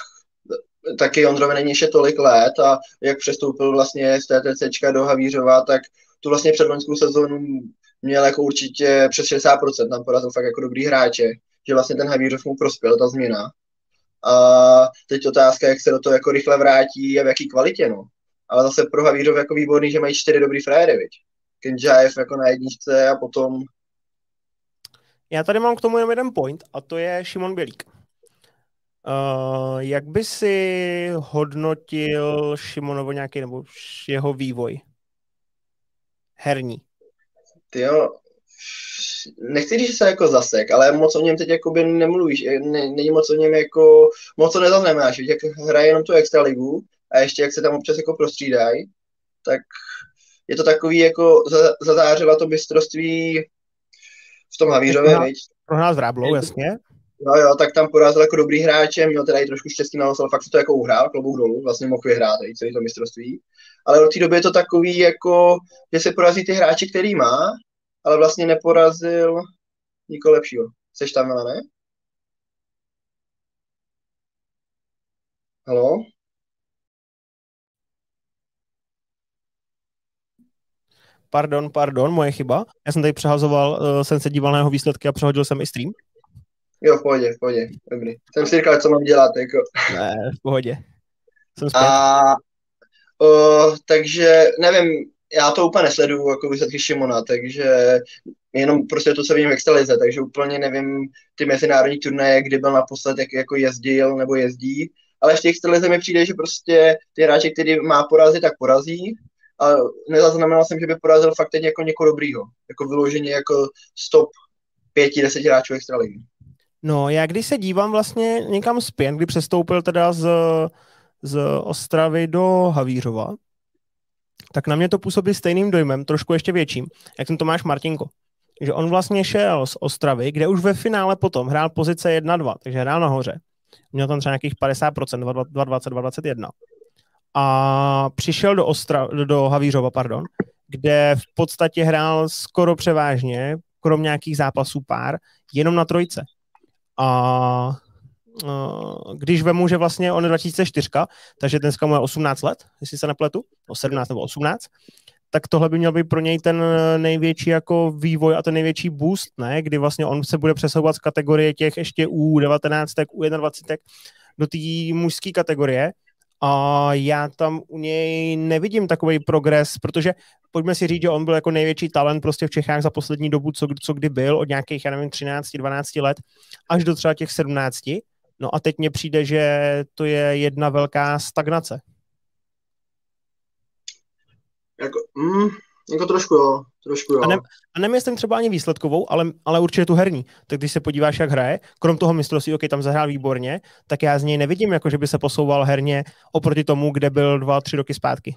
taky Ondrovi není ještě tolik let a jak přestoupil vlastně z TTCčka do Havířova, tak tu vlastně předloňskou sezónu měl jako určitě přes 60%, tam porazil fakt jako dobrý hráče, že vlastně ten Havířov mu prospěl, ta změna. A teď otázka, jak se do toho jako rychle vrátí a v jaký kvalitě, no. Ale zase pro Havířov jako výborný, že mají čtyři dobrý frajery, viď? Kenjaev jako na jedničce a potom... Já tady mám k tomu jenom jeden point a to je Šimon Bělík. Uh, jak by si hodnotil Šimonovo nějaký nebo jeho vývoj? Herní. Ty jo, nechci říct, že se jako zasek, ale moc o něm teď jakoby nemluvíš, ne, není moc o něm jako, moc co nezaznamenáš, jak hraje jenom tu extraligu a ještě jak se tam občas jako prostřídají, tak je to takový jako zazářila to mistrovství v tom Havířově, viď? Prohrál s Ráblou, jasně. No jo, tak tam porazil jako dobrý hráče, měl teda i trošku štěstí na ale fakt se to jako uhrál, klobouk dolů, vlastně mohl vyhrát i celý to mistrovství. Ale od té doby je to takový jako, že se porazí ty hráči, který má, ale vlastně neporazil nikoho lepšího. Seš tam, ne? Halo? Pardon, pardon, moje chyba. Já jsem tady přehazoval, uh, jsem se díval na jeho výsledky a přehodil jsem i stream. Jo, v pohodě, v pohodě, dobrý. Jsem si říkal, co mám dělat, jako. Ne, v pohodě. Jsem zpět. A, uh, takže, nevím, já to úplně nesleduju, jako výsledky Šimona, takže jenom prostě to se vidím v extralize, takže úplně nevím ty mezinárodní turnaje, kdy byl naposled, jak jako jezdil nebo jezdí, ale v těch extralize mi přijde, že prostě ty hráče, který má porazit, tak porazí, a nezaznamenal jsem, že by porazil fakt teď jako někoho dobrýho, jako vyloženě jako stop pěti, deseti hráčů extraligy. No, já když se dívám vlastně někam zpět, kdy přestoupil teda z, z Ostravy do Havířova, tak na mě to působí stejným dojmem, trošku ještě větším, jak ten Tomáš Martinko. Že on vlastně šel z Ostravy, kde už ve finále potom hrál pozice 1-2, takže hrál nahoře. Měl tam třeba nějakých 50%, 2,20, 2,21. A přišel do, Ostra, do Havířova, pardon, kde v podstatě hrál skoro převážně, krom nějakých zápasů pár, jenom na trojce. A když vemu, že vlastně on je 2004, takže dneska mu je 18 let, jestli se nepletu, no 17 nebo 18, tak tohle by měl být pro něj ten největší jako vývoj a ten největší boost, ne? kdy vlastně on se bude přesouvat z kategorie těch ještě U19, U21 do té mužské kategorie a já tam u něj nevidím takový progres, protože pojďme si říct, že on byl jako největší talent prostě v Čechách za poslední dobu, co, co kdy byl, od nějakých, já nevím, 13, 12 let, až do třeba těch 17. No a teď mně přijde, že to je jedna velká stagnace. Jako, mm, jako trošku jo, trošku jo. A, ne, a nemyslím třeba ani výsledkovou, ale, ale určitě tu herní. Tak když se podíváš, jak hraje, krom toho mistrovství, OK, tam zahrál výborně, tak já z něj nevidím, jako že by se posouval herně oproti tomu, kde byl dva, tři roky zpátky.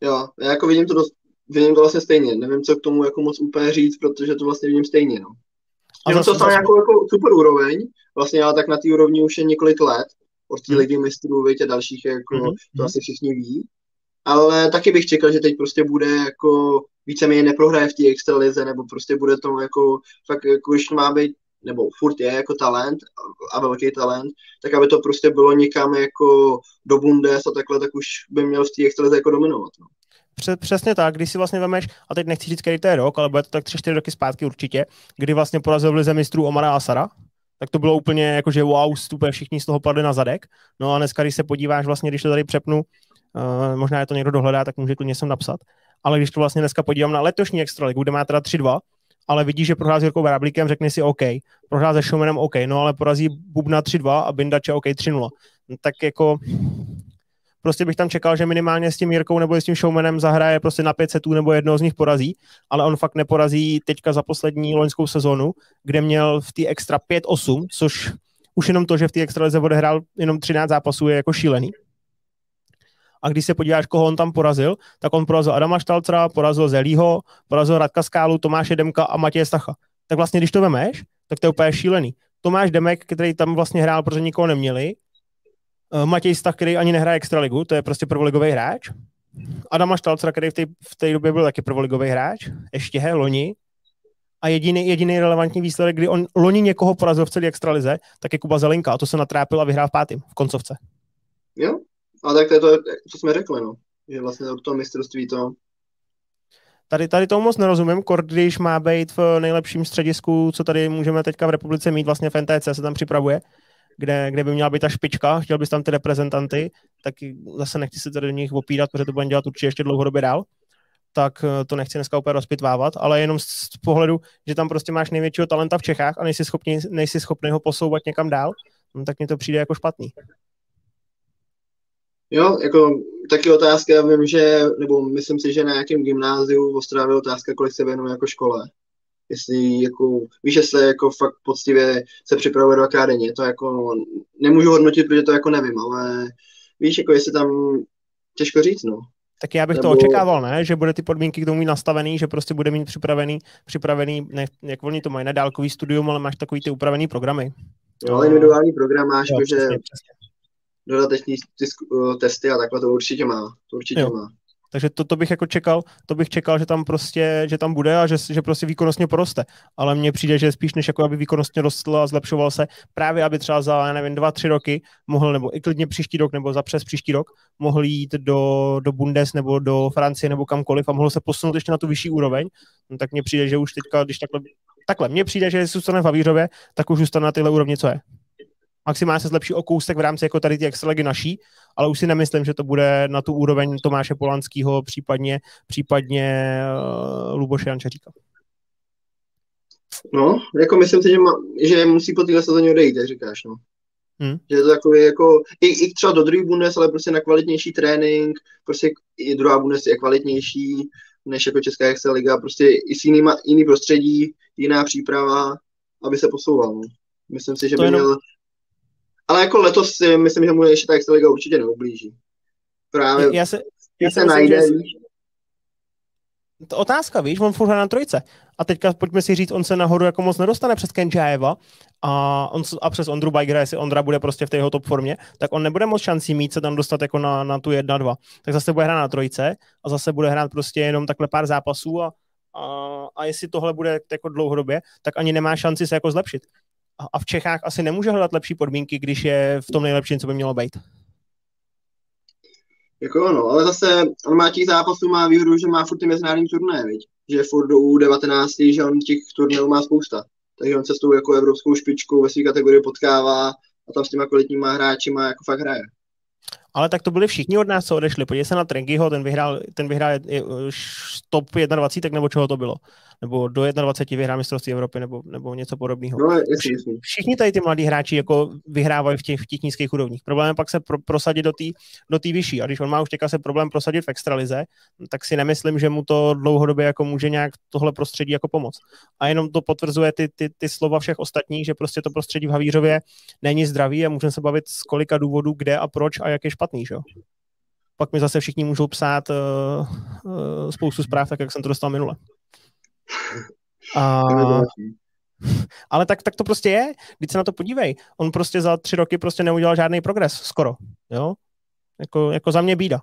Jo, já jako vidím to, dost, vidím to vlastně stejně. Nevím, co k tomu jako moc úplně říct, protože to vlastně vidím stejně, no. A zase, to stane jako, jako super úroveň, vlastně ale tak na té úrovni už je několik let, od té hmm. ligy mistrů, a dalších, jako, hmm. to asi všichni ví. Ale taky bych čekal, že teď prostě bude jako víceméně neprohraje v té extralize, nebo prostě bude to jako, fakt jako už má být, nebo furt je jako talent a velký talent, tak aby to prostě bylo někam jako do Bundes a takhle, tak už by měl v té extralize jako dominovat. No. Přesně tak, když si vlastně vemeš, a teď nechci říct, který to je rok, ale bude to tak 3-4 roky zpátky určitě, kdy vlastně porazil v lize mistrů Omara Asara, tak to bylo úplně jako, že wow, stupé všichni z toho padli na zadek. No a dneska, když se podíváš vlastně, když to tady přepnu, uh, možná je to někdo dohledá, tak může klidně sem napsat, ale když to vlastně dneska podívám na letošní extraligu, kde má teda 3-2, ale vidíš, že prohrál s Jirkou Vráblíkem, řekne si OK, prohrál se Showmanem OK, no ale porazí Bubna 3-2 a Bindače OK 3-0. No, tak jako prostě bych tam čekal, že minimálně s tím Jirkou nebo s tím Showmanem zahraje prostě na 5 setů nebo jednoho z nich porazí, ale on fakt neporazí teďka za poslední loňskou sezonu, kde měl v té extra 5-8, což už jenom to, že v té extralize odehrál jenom 13 zápasů je jako šílený. A když se podíváš, koho on tam porazil, tak on porazil Adama Štalcera, porazil Zelího, porazil Radka Skálu, Tomáše Demka a Matěje Stacha. Tak vlastně, když to vemeš, tak to je úplně šílený. Tomáš Demek, který tam vlastně hrál, protože nikoho neměli, eh, Matěj Stach, který ani nehraje extraligu, to je prostě prvoligový hráč. Adama Štalcera, který v té, v té době byl taky prvoligový hráč, ještě he, loni. A jediný, jediný relevantní výsledek, kdy on loni někoho porazil v celé extralize, tak je Kuba Zelinka a to se natrápil a vyhrál v pátým, v koncovce. Jo, a tak to je to, co jsme řekli, no. Že vlastně od toho mistrovství to Tady, tady tomu moc nerozumím, když má být v nejlepším středisku, co tady můžeme teďka v republice mít, vlastně v NTC se tam připravuje, kde, kde by měla být ta špička, chtěl bys tam ty reprezentanty, tak zase nechci se tady do nich opírat, protože to budeme dělat určitě ještě dlouhodobě dál, tak eh, to nechci dneska úplně rozpitvávat, ale jenom z pohledu, že tam prostě máš největšího talenta v Čechách a nejsi schopný, nejsi schopný ho posouvat někam dál, no, tak mi to přijde jako špatný. Jo, jako taky otázka, já vím, že, nebo myslím si, že na nějakém gymnáziu v Ostravě otázka, kolik se věnuje jako škole. Jestli jako, víš, že se jako fakt poctivě se připravuje do akademie, to jako nemůžu hodnotit, protože to jako nevím, ale víš, jako jestli tam těžko říct, no. Tak já bych Nebo... to očekával, ne? Že bude ty podmínky k tomu mít nastavený, že prostě bude mít připravený, připravený ne, jak oni to mají, na dálkový studium, ale máš takový ty upravený programy. Jo, ale individuální program máš, jo, že přesně, přesně dodateční eh, testy a takhle to určitě má. To určitě jo. má. Takže to, to, bych jako čekal, to bych čekal, že tam prostě, že tam bude a že, že prostě výkonnostně poroste. Ale mně přijde, že spíš než jako aby výkonnostně rostl a zlepšoval se, právě aby třeba za, já nevím, dva, tři roky mohl, nebo i klidně příští rok, nebo za přes příští rok, mohl jít do, do Bundes nebo do Francie nebo kamkoliv a mohl se posunout ještě na tu vyšší úroveň, no, tak mně přijde, že už teďka, když takhle, takhle, mně přijde, že jestli zůstane v Havířově, tak už zůstane na tyhle úrovni, co je maximálně se zlepší o kousek v rámci jako tady ty extraligy naší, ale už si nemyslím, že to bude na tu úroveň Tomáše Polanského, případně, případně uh, Luboše Jančaříka. No, jako myslím si, že, má, že musí po téhle sezóně odejít, jak říkáš, no. Hmm. Že je to takový jako, i, i třeba do druhý Bundes, ale prostě na kvalitnější trénink, prostě i druhá Bundes je kvalitnější než jako Česká extraliga, prostě i s jinýma, jiný prostředí, jiná příprava, aby se posouval. No. Myslím si, že to by jenom, měl ale jako letos si myslím, že mu ještě ta Extraliga určitě neublíží. Právě já se, já se najde, myslím, že... To otázka, víš, on furt na trojce. A teďka pojďme si říct, on se nahoru jako moc nedostane přes Kenčájeva a, on, a přes Ondru Bajgera, jestli Ondra bude prostě v té jeho top formě, tak on nebude moc šancí mít se tam dostat jako na, na tu jedna dva. Tak zase bude hrát na trojce a zase bude hrát prostě jenom takhle pár zápasů a, a, a jestli tohle bude jako dlouhodobě, tak ani nemá šanci se jako zlepšit a v Čechách asi nemůže hledat lepší podmínky, když je v tom nejlepším, co by mělo být. Jako ono, ale zase on má těch zápasů, má výhodu, že má furt ty mezinárodní turné, viď? že furt do U19, že on těch turnajů má spousta. Takže on se s tou jako evropskou špičkou ve své kategorii potkává a tam s těma kvalitníma hráči má jako fakt hraje. Ale tak to byli všichni od nás, co odešli. Podívej se na Trenkyho, ten vyhrál, ten vyhrál top 21, nebo čeho to bylo nebo do 21 vyhrá mistrovství Evropy nebo, nebo něco podobného. No, jasný, jasný. Všichni tady ty mladí hráči jako vyhrávají v těch, v těch nízkých úrovních. Problém je pak se pro, prosadit do té do tý vyšší. A když on má už teďka se problém prosadit v extralize, tak si nemyslím, že mu to dlouhodobě jako může nějak tohle prostředí jako pomoct. A jenom to potvrzuje ty, ty, ty slova všech ostatních, že prostě to prostředí v Havířově není zdravý a můžeme se bavit z kolika důvodů, kde a proč a jak je špatný. Že? Pak mi zase všichni můžou psát uh, uh, spoustu zpráv, tak jak jsem to dostal minule. A... Ale tak, tak to prostě je. Když se na to podívej. On prostě za tři roky prostě neudělal žádný progres, skoro. Jo? Jako, jako za mě bída.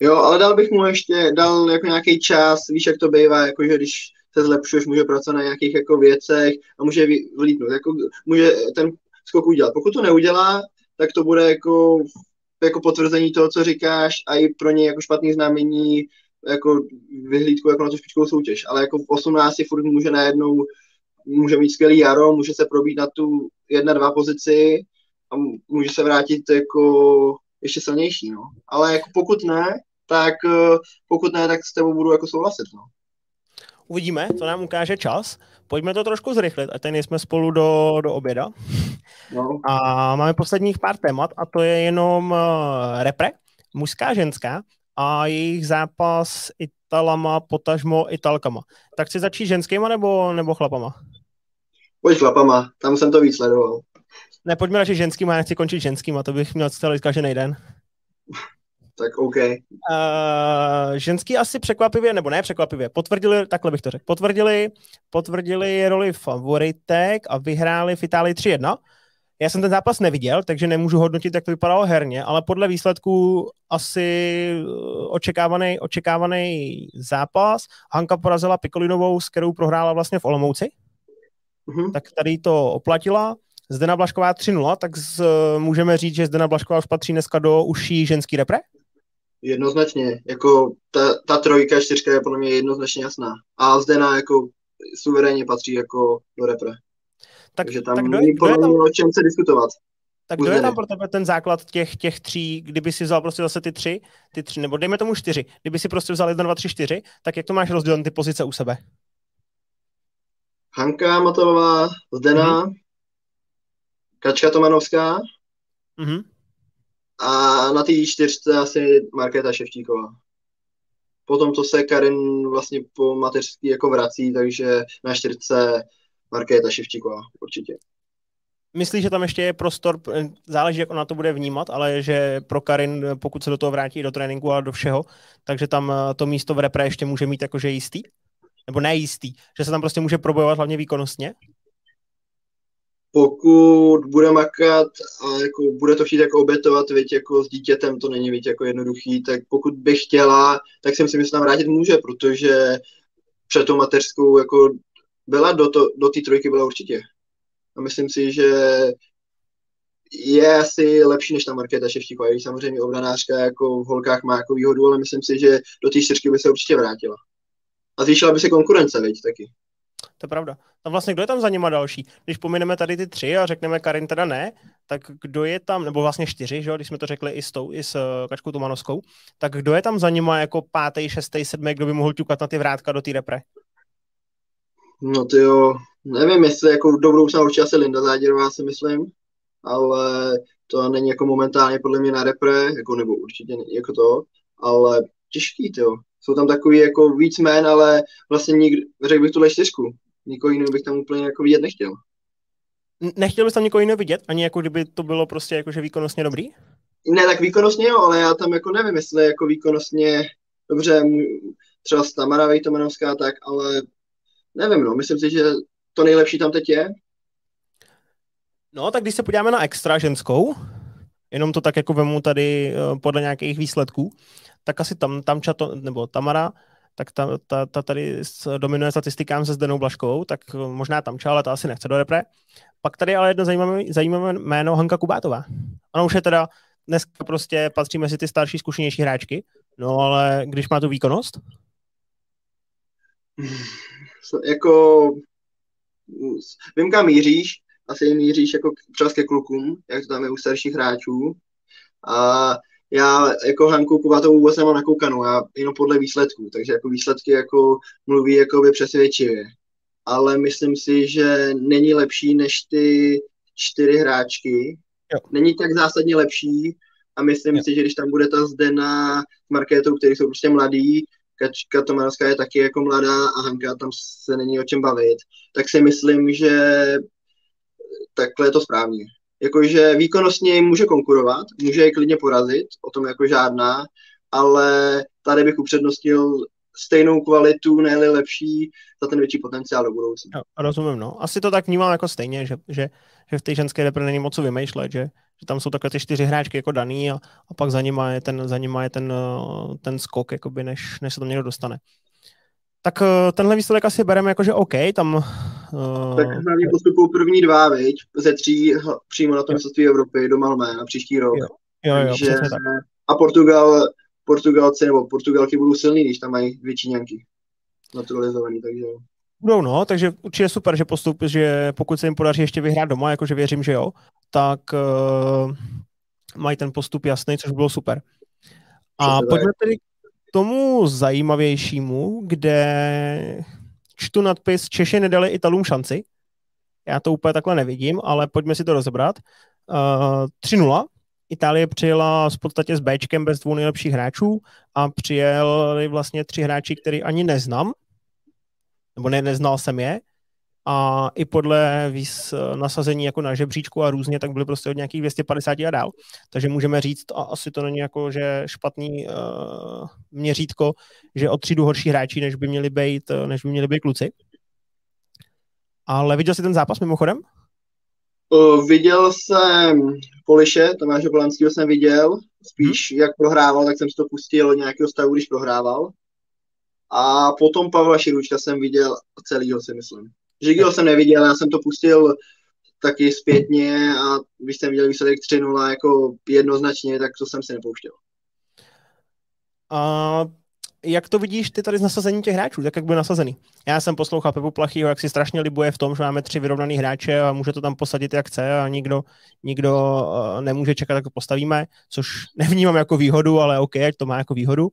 Jo, ale dal bych mu ještě, dal jako nějaký čas, víš, jak to bývá, jako že když se zlepšuješ, může pracovat na nějakých jako věcech a může vlítnout, jako může ten skok udělat. Pokud to neudělá, tak to bude jako, jako potvrzení toho, co říkáš a i pro něj jako špatný znamení jako vyhlídku jako na tu špičkovou soutěž, ale jako v 18 furt může najednou může mít skvělý jaro, může se probít na tu jedna, dva pozici a může se vrátit jako ještě silnější, no. Ale jako pokud ne, tak eh, pokud ne, tak s tebou budu jako souhlasit, no. Uvidíme, to nám ukáže čas. Pojďme to trošku zrychlit, a tady jsme spolu do, do oběda. No. A máme posledních pár témat a to je jenom uh, repre, mužská, ženská a jejich zápas s Italama, potažmo Italkama. Tak chci začít ženskýma nebo, nebo chlapama? Pojď chlapama, tam jsem to víc sledoval. Ne, pojďme radši ženskýma, já nechci končit ženskýma, to bych měl celý každý den. Tak OK. Uh, ženský asi překvapivě, nebo ne překvapivě, potvrdili, takhle bych to řekl, potvrdili, potvrdili roli favoritek a vyhráli v Itálii 3-1. Já jsem ten zápas neviděl, takže nemůžu hodnotit, jak to vypadalo herně, ale podle výsledků asi eh, očekávaný, očekávaný zápas. Hanka porazila Pikolinovou, s kterou prohrála vlastně v Olomouci. Mm-hmm. Tak tady to oplatila. Zdena Blašková 3-0, tak z, můžeme říct, že Zdena Blašková už patří dneska do uší ženský repre? Jednoznačně, jako ta, ta trojka, čtyřka je podle mě jednoznačně jasná. A Zdena jako suverénně patří jako do repre. Tak, Takže tam tak není podle mě o čem se diskutovat. Tak kdo je tam pro tebe ten základ těch, těch tří, kdyby si vzal prostě zase ty tři, ty tři, nebo dejme tomu čtyři, kdyby si prostě vzal jedna, dva, tři, čtyři, tak jak to máš rozdělené ty pozice u sebe? Hanka Matolová, Zdena, mm-hmm. Kačka Tomanovská mm-hmm. A na té čtyřce asi Markéta Ševčíková. Potom to se Karin vlastně po mateřský jako vrací, takže na čtyřce Markéta Ševčíková určitě. Myslíš, že tam ještě je prostor, záleží, jak ona to bude vnímat, ale že pro Karin, pokud se do toho vrátí do tréninku a do všeho, takže tam eh, to místo v repre ještě může mít jakože jistý? Nebo nejistý? Že se tam prostě může probojovat hlavně výkonnostně? Pokud bude makat a jako bude to chtít jako obětovat, věď, jako s dítětem to není věď, jako jednoduchý, tak pokud by chtěla, tak si myslím, že se tam vrátit může, protože před tou mateřskou jako byla do, to, do té trojky byla určitě. A myslím si, že je asi lepší než ta Markéta Ševčíková, i samozřejmě obranářka jako v holkách má jako výhodu, ale myslím si, že do té čtyřky by se určitě vrátila. A zvýšila by se konkurence, veď, taky. To je pravda. A vlastně kdo je tam za nima další? Když pomineme tady ty tři a řekneme Karin teda ne, tak kdo je tam, nebo vlastně čtyři, že když jsme to řekli i s tou, i s uh, Kačkou Tomanovskou, tak kdo je tam za nima jako pátý, šestý, sedmý, kdo by mohl ťukat na ty vrátka do té repre? No ty jo, nevím, jestli jako do budoucna určitě asi Linda Záděrová si myslím, ale to není jako momentálně podle mě na repre, jako nebo určitě jako to, ale těžký, jo. Jsou tam takový jako víc jmén, ale vlastně nikdy, řekl bych tuhle čtyřku. Nikoho jiného bych tam úplně jako vidět nechtěl. Nechtěl bys tam někoho jiného vidět? Ani jako kdyby to bylo prostě jakože výkonnostně dobrý? Ne, tak výkonnostně jo, ale já tam jako nevím, jestli jako výkonnostně dobře, třeba Tamara Vejtomanovská tak, ale nevím, no, myslím si, že to nejlepší tam teď je. No, tak když se podíváme na extra ženskou, jenom to tak jako vemu tady eh, podle nějakých výsledků, tak asi tam, tam čato, nebo Tamara, tak ta, ta, ta tady dominuje statistikám se Zdenou Blaškou, tak eh, možná tam ale ta asi nechce do repre. Pak tady ale jedno zajímavé, zajímavé jméno Hanka Kubátová. Ona už je teda dneska prostě patří mezi ty starší, zkušenější hráčky, no ale když má tu výkonnost? Jako, vím, kam míříš, asi míříš jako třeba ke klukům, jak to tam je u starších hráčů. A já jako Hanku Kubatovou vůbec nemám nakoukanou, já jenom podle výsledků, takže jako výsledky jako mluví jako by přesvědčivě. Ale myslím si, že není lepší než ty čtyři hráčky. Jo. Není tak zásadně lepší a myslím jo. si, že když tam bude ta Zdena s Markétou, který jsou prostě mladí, Kačka Tomanovská je taky jako mladá a Hanka tam se není o čem bavit, tak si myslím, že takhle je to správně jakože výkonnostně jim může konkurovat, může je klidně porazit, o tom jako žádná, ale tady bych upřednostil stejnou kvalitu, ne lepší, za ten větší potenciál do budoucna. Rozumím, no. Asi to tak vnímám jako stejně, že, že, že v té ženské repre není moc co vymýšlet, že, že tam jsou takhle ty čtyři hráčky jako daný a, a pak za nima je ten, za nima je ten, ten skok, jakoby, než, než se tam někdo dostane. Tak eh, tenhle výsledek asi bereme jako, že OK, tam... Uh... Tak hlavně postupují první dva, viď? Ze tří přímo na tom mistrovství Evropy do Malmé na příští rok. Jo, jo, jo Takže... tak. A Portugal, Portugalci nebo Portugalky budou silní, když tam mají většiněnky naturalizovaný, takže Budou, no, takže určitě super, že postup, že pokud se jim podaří ještě vyhrát doma, jakože věřím, že jo, tak uh, mají ten postup jasný, což bylo super. A pojďme tedy tomu zajímavějšímu, kde čtu nadpis Češi nedali Italům šanci. Já to úplně takhle nevidím, ale pojďme si to rozebrat. Uh, 3-0. Itálie přijela v podstatě s Bčkem bez dvou nejlepších hráčů a přijeli vlastně tři hráči, který ani neznám, nebo ne, neznal jsem je. A i podle víc nasazení jako na žebříčku a různě, tak byly prostě od nějakých 250 a dál. Takže můžeme říct, a asi to není jako, že špatný uh, měřítko, že o třídu horší hráči, než by měli být, než by měli být kluci. Ale viděl jsi ten zápas mimochodem? Uh, viděl jsem Poliše, Tomáše Polanského jsem viděl, spíš hmm. jak prohrával, tak jsem si to pustil nějakého stavu, když prohrával. A potom Pavla Širučka jsem viděl celýho, si myslím. Žigil jsem neviděl, já jsem to pustil taky zpětně a když jsem viděl výsledek 3-0 jako jednoznačně, tak to jsem si nepouštěl. A jak to vidíš ty tady z nasazení těch hráčů, tak jak byl nasazený? Já jsem poslouchal Pepu Plachyho, jak si strašně libuje v tom, že máme tři vyrovnaný hráče a může to tam posadit jak chce a nikdo, nikdo uh, nemůže čekat, jak to postavíme, což nevnímám jako výhodu, ale OK, ať to má jako výhodu.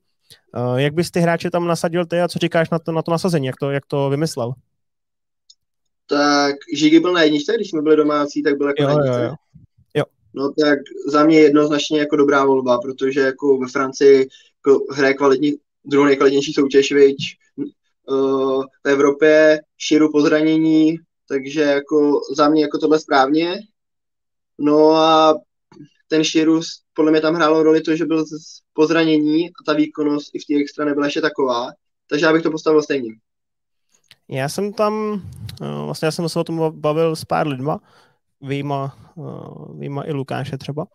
Uh, jak bys ty hráče tam nasadil ty a co říkáš na to, na to nasazení, jak to, jak to vymyslel? Tak Žigy byl na jedničce, když jsme byli domácí, tak byl jako jo, na jedničce. Jo, jo. jo. No tak za mě jednoznačně jako dobrá volba, protože jako ve Francii jako hraje kvalitní druhou nejkvalitnější soutěž, viď, uh, v Evropě, širu po zranění, takže jako za mě jako tohle správně. No a ten Širus, podle mě tam hrálo roli to, že byl po zranění a ta výkonnost i v té extra nebyla ještě taková, takže já bych to postavil stejně. Já jsem tam, eh, vlastně já jsem se o tom bavil s pár lidma, výjima, eh, výjima i Lukáše třeba.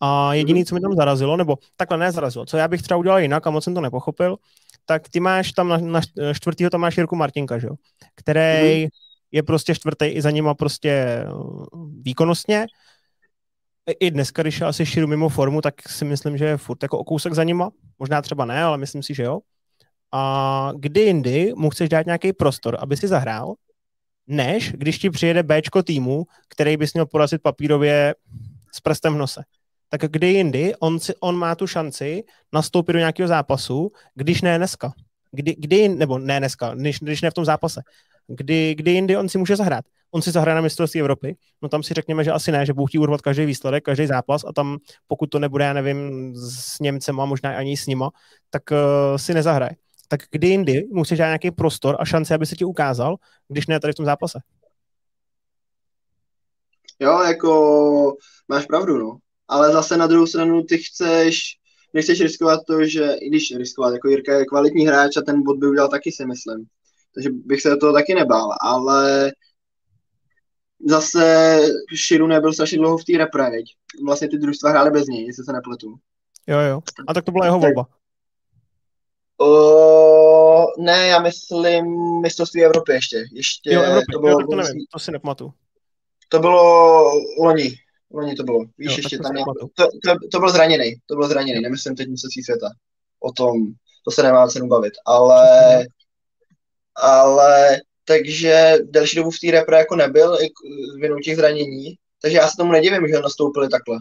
A jediný, co mi tam zarazilo, nebo takhle nezarazilo, co já bych třeba udělal jinak a moc jsem to nepochopil, tak ty máš tam na, na čtvrtýho tam máš Jirku Martinka, že jo? který mm-hmm. je prostě čtvrtý i za nima prostě eh, výkonnostně. I dneska, když je asi širu mimo formu, tak si myslím, že je furt jako o kousek za nima. Možná třeba ne, ale myslím si, že jo. A kdy jindy mu chceš dát nějaký prostor, aby si zahrál, než když ti přijede Bčko týmu, který bys měl porazit papírově s prstem v nose tak kdy jindy on, si, on má tu šanci nastoupit do nějakého zápasu, když ne dneska. Kdy, kdy, nebo ne dneska, když, když ne v tom zápase. Kdy, kdy jindy on si může zahrát. On si zahraje na mistrovství Evropy, no tam si řekněme, že asi ne, že budou chtít urvat každý výsledek, každý zápas a tam, pokud to nebude, já nevím, s Němcema, možná ani s nima, tak uh, si nezahraje. Tak kdy jindy musíš dát nějaký prostor a šanci, aby se ti ukázal, když ne tady v tom zápase. Jo, jako máš pravdu, no ale zase na druhou stranu ty chceš, nechceš riskovat to, že i když riskovat, jako Jirka je kvalitní hráč a ten bod by udělal taky si myslím. Takže bych se toho taky nebál, ale zase Širu nebyl strašně dlouho v té repre, Vlastně ty družstva hrály bez něj, jestli se nepletu. Jo, jo. A tak to byla jeho volba. O, ne, já myslím mistrovství Evropy ještě. ještě jo, Evropy, to, bylo, to nevím, to si nepamatuju. To bylo loni, Loni to bylo. Víš, jo, ještě tam to, to, to, byl zraněný, to byl zraněný, nemyslím teď mistrovství světa. O tom, to se nemá cenu bavit, ale, ale takže delší dobu v té repre jako nebyl, i vinou těch zranění, takže já se tomu nedivím, že nastoupili takhle.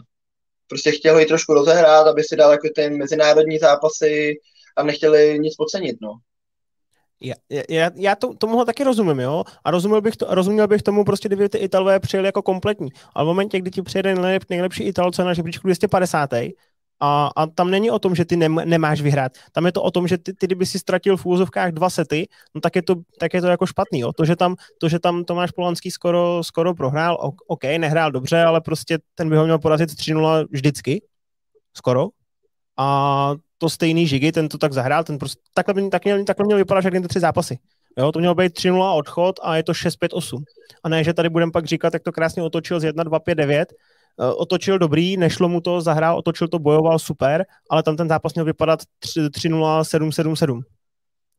Prostě chtěli ji trošku rozehrát, aby si dal jako ty mezinárodní zápasy a nechtěli nic podcenit, no. Já, já, já to, tomuhle taky rozumím, jo, a rozuměl bych, to, rozuměl bych tomu prostě, kdyby ty Italové přijeli jako kompletní, ale v momentě, kdy ti přijede nejlep, nejlepší Italce na žebříčku 250. A, a tam není o tom, že ty nem, nemáš vyhrát. Tam je to o tom, že ty, ty kdyby si ztratil v úvozovkách dva sety, no tak je to, tak je to jako špatný. Jo. To, že tam, to, že tam Tomáš Polanský skoro, skoro prohrál, OK, nehrál dobře, ale prostě ten by ho měl porazit 3-0 vždycky. Skoro. A to stejný Žigy, ten to tak zahrál, ten prostě, takhle, tak měl, takhle měl vypadat všechny ty tři zápasy. Jo, to mělo být 3-0 odchod a je to 6-5-8. A ne, že tady budeme pak říkat, jak to krásně otočil z 1-2-5-9, uh, otočil dobrý, nešlo mu to, zahrál, otočil to, bojoval super, ale tam ten zápas měl vypadat 3-0-7-7-7.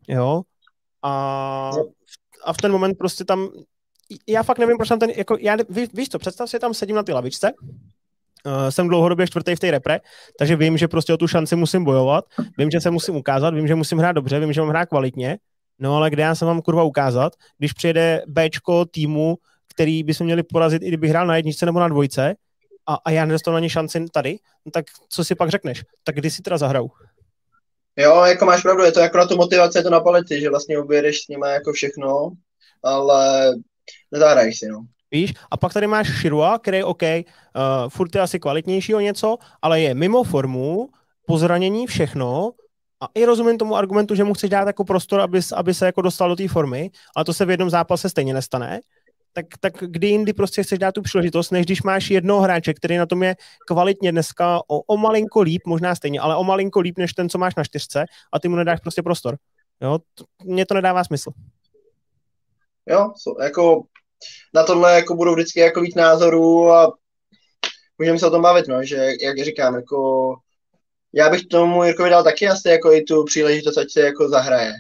Jo? A, a v ten moment prostě tam, já fakt nevím, proč tam ten, jako, já, ví, víš co, představ si, tam sedím na ty lavičce, Uh, jsem dlouhodobě čtvrtý v té repre, takže vím, že prostě o tu šanci musím bojovat, vím, že se musím ukázat, vím, že musím hrát dobře, vím, že mám hrát kvalitně, no ale kde já se mám kurva ukázat, když přijede Bčko týmu, který by se měli porazit, i kdyby hrál na jedničce nebo na dvojce, a, a já nedostanu ani šanci tady, no tak co si pak řekneš? Tak kdy si teda zahraju? Jo, jako máš pravdu, je to jako na tu motivaci, je to na palety, že vlastně objedeš s nimi jako všechno, ale nezahraješ si, no. Víš? A pak tady máš Shirua, který OK, uh, furt je asi kvalitnější o něco, ale je mimo formu, po zranění všechno, a i rozumím tomu argumentu, že mu chceš dát jako prostor, aby, aby se jako dostal do té formy, ale to se v jednom zápase stejně nestane. tak, tak kdy jindy prostě chceš dát tu příležitost, než když máš jednoho hráče, který na tom je kvalitně dneska o, o malinko líp, možná stejně, ale o malinko líp než ten, co máš na čtyřce a ty mu nedáš prostě prostor. Jo, mně to nedává smysl. Jo, jako na tohle jako budou vždycky jako víc názorů a můžeme se o tom bavit, no, že jak říkám, jako já bych tomu Jirkovi dal taky asi jako i tu příležitost, ať se jako zahraje.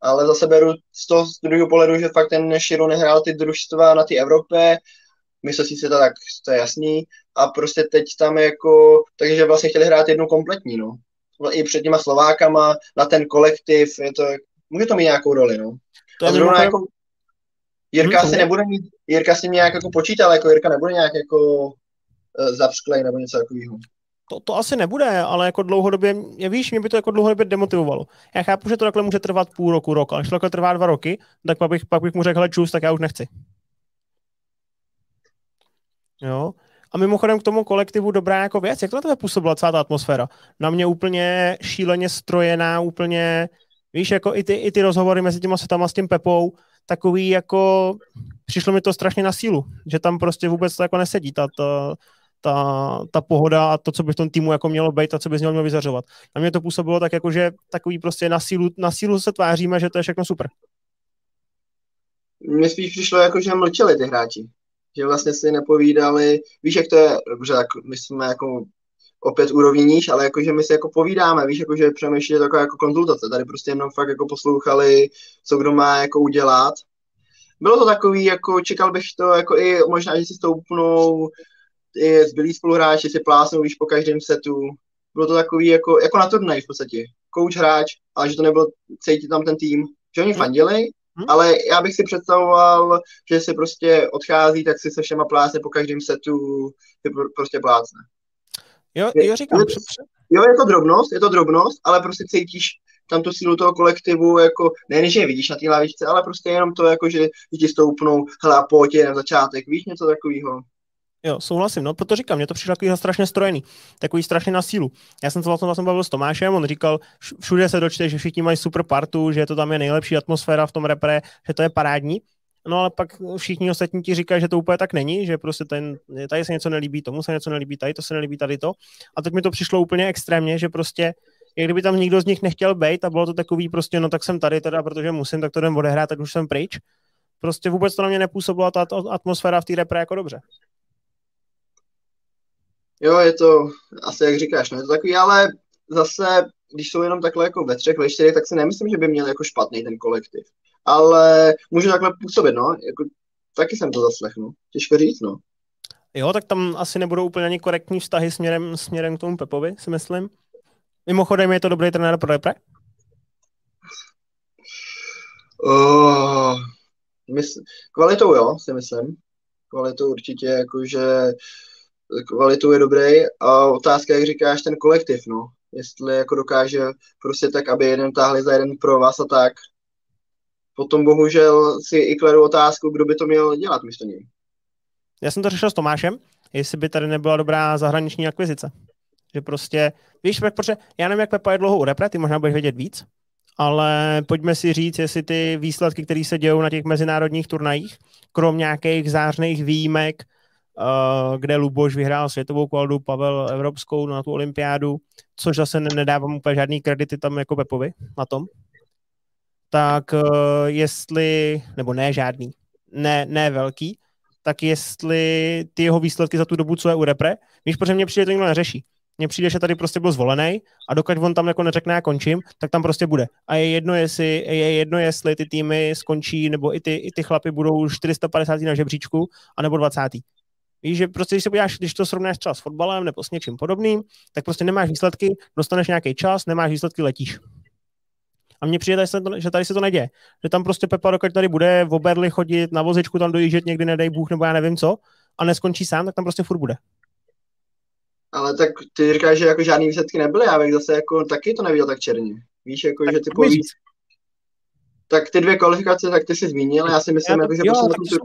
Ale zase beru z toho z druhého pohledu, že fakt ten Širo nehrál ty družstva na té Evropě, se to tak, to je jasný, a prostě teď tam jako, takže vlastně chtěli hrát jednu kompletní, no. I před těma Slovákama, na ten kolektiv, je to, může to mít nějakou roli, no. To a zrovna jako, Jirka hmm, si nebude mít, Jirka si nějak jako počítal, jako Jirka nebude nějak jako uh, zapsklej nebo něco takového to, to asi nebude, ale jako dlouhodobě, je víš, mě by to jako dlouhodobě demotivovalo. Já chápu, že to takhle může trvat půl roku, rok, ale když to takhle trvá dva roky, tak pak bych, pak bych mu řekl, hele, čus, tak já už nechci. Jo. A mimochodem k tomu kolektivu dobrá jako věc, jak to na tebe působila celá ta atmosféra? Na mě úplně šíleně strojená, úplně, víš, jako i ty, i ty rozhovory mezi těma setama s tím Pepou, takový jako, přišlo mi to strašně na sílu, že tam prostě vůbec to jako nesedí, ta, ta, ta, ta pohoda a to, co by v tom týmu jako mělo být a co by z něho mělo vyzařovat. Na mě to působilo tak jako, že takový prostě na sílu, na sílu se tváříme, že to je všechno super. Mně spíš přišlo jako, že mlčeli ty hráči. Že vlastně si nepovídali, víš, jak to je, dobře, tak my jsme jako opět úrovní níž, ale jakože my si jako povídáme, víš, jakože přemýšlí taková jako konzultace, tady prostě jenom fakt jako poslouchali, co kdo má jako udělat. Bylo to takový, jako čekal bych to, jako i možná, že si stoupnou i zbylí spoluhráči si plásnou, víš, po každém setu. Bylo to takový jako, jako na turnaj v podstatě. Kouč, hráč, ale že to nebylo cítit tam ten tým. Že oni hmm. fandili, hmm. ale já bych si představoval, že si prostě odchází, tak si se všema plásne po každém setu, si prostě plácne. Jo, jo říkám. Je, jo, je to drobnost, je to drobnost, ale prostě cítíš tam tu sílu toho kolektivu, jako nejen, že je vidíš na té lavičce, ale prostě jenom to, jako, že ti stoupnou, hele pojď, na začátek, víš, něco takového. Jo, souhlasím, no, proto říkám, mě to přišlo takový strašně strojený, takový strašně na sílu. Já jsem se vlastně, vlastně bavil s Tomášem, on říkal, všude se dočte, že všichni mají super partu, že to tam je nejlepší atmosféra v tom repre, že to je parádní. No ale pak všichni ostatní ti říkají, že to úplně tak není, že prostě ten, tady se něco nelíbí, tomu se něco nelíbí, tady to se nelíbí, tady to. A teď mi to přišlo úplně extrémně, že prostě jak kdyby tam nikdo z nich nechtěl být a bylo to takový prostě, no tak jsem tady teda, protože musím, tak to jdem odehrát, tak už jsem pryč. Prostě vůbec to na mě nepůsobila ta atmosféra v té repre jako dobře. Jo, je to asi jak říkáš, no, je to takový, ale zase, když jsou jenom takhle jako ve třech, ve čtyřech, tak si nemyslím, že by měl jako špatný ten kolektiv. Ale může takhle působit, no, jako, taky jsem to zaslechnu. Těžko říct, no. Jo, tak tam asi nebudou úplně ani korektní vztahy směrem, směrem k tomu Pepovi, si myslím. Mimochodem, je to dobrý trenér pro repre? Uh, mysl- kvalitou jo, si myslím. Kvalitou určitě, jakože kvalitou je dobrý a otázka, jak říkáš, ten kolektiv, no. Jestli jako dokáže prostě tak, aby jeden táhli za jeden pro vás a tak. Potom bohužel si i kladu otázku, kdo by to měl dělat místo něj. Já jsem to řešil s Tomášem, jestli by tady nebyla dobrá zahraniční akvizice. Že prostě, víš, protože já nevím, jak Pepa je dlouho u repre, ty možná budeš vědět víc, ale pojďme si říct, jestli ty výsledky, které se dějou na těch mezinárodních turnajích, krom nějakých zářných výjimek, Eh, kde Luboš vyhrál světovou kvaldu, Pavel evropskou na tu olympiádu, což zase nedávám úplně žádný kredity tam jako Pepovi na tom. Tak eh, jestli, nebo ne žádný, ne, ne velký, tak jestli ty jeho výsledky za tu dobu, co je u repre, víš, protože mě přijde, to nikdo neřeší. Mně přijde, že tady prostě byl zvolený a dokud on tam jako neřekne, já končím, tak tam prostě bude. A je jedno, jestli, je jedno, jestli ty týmy skončí, nebo i ty, i ty chlapy budou 450 na žebříčku, anebo 20. Víš, že prostě, když se podíváš, když to srovnáš třeba s fotbalem nebo s něčím podobným, tak prostě nemáš výsledky, dostaneš nějaký čas, nemáš výsledky, letíš. A mně přijde, že tady se to neděje. Že tam prostě Pepa, dokud tady bude v oberli chodit, na vozičku tam dojíždět někdy, nedej Bůh, nebo já nevím co, a neskončí sám, tak tam prostě furt bude. Ale tak ty říkáš, že jako žádný výsledky nebyly, já bych zase jako taky to neviděl tak černě. Víš, jako, tak že ty povíš, tak ty dvě kvalifikace, tak ty jsi zmínil, já si myslím, já to, jako, že jo, prostě to,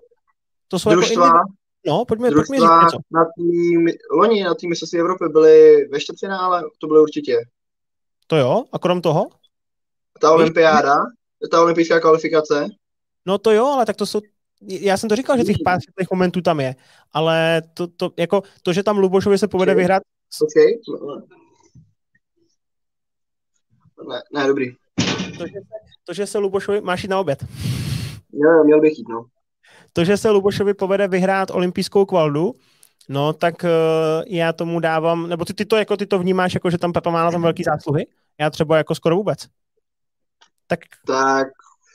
to jsou družstva, jako No, pojďme, pojďme říct něco. Na tým, loni na tým mistrovství Evropy byly ve čtvrtfinále, to bylo určitě. To jo, a krom toho? Ta olympiáda, ta olympijská kvalifikace. No to jo, ale tak to jsou já jsem to říkal, že těch pár těch momentů tam je, ale to, to, jako, to že tam Lubošovi se povede okay. vyhrát... Okay. Ne, ne, dobrý. To, že se, to, že se Lubošovi... Máš jít na oběd? Jo, měl bych jít, no. To, že se Lubošovi povede vyhrát olympijskou kvaldu, no tak uh, já tomu dávám, nebo ty, ty, to, jako, ty to vnímáš, jako, že tam Pepa má na tom velký zásluhy? Já třeba jako skoro vůbec. Tak, tak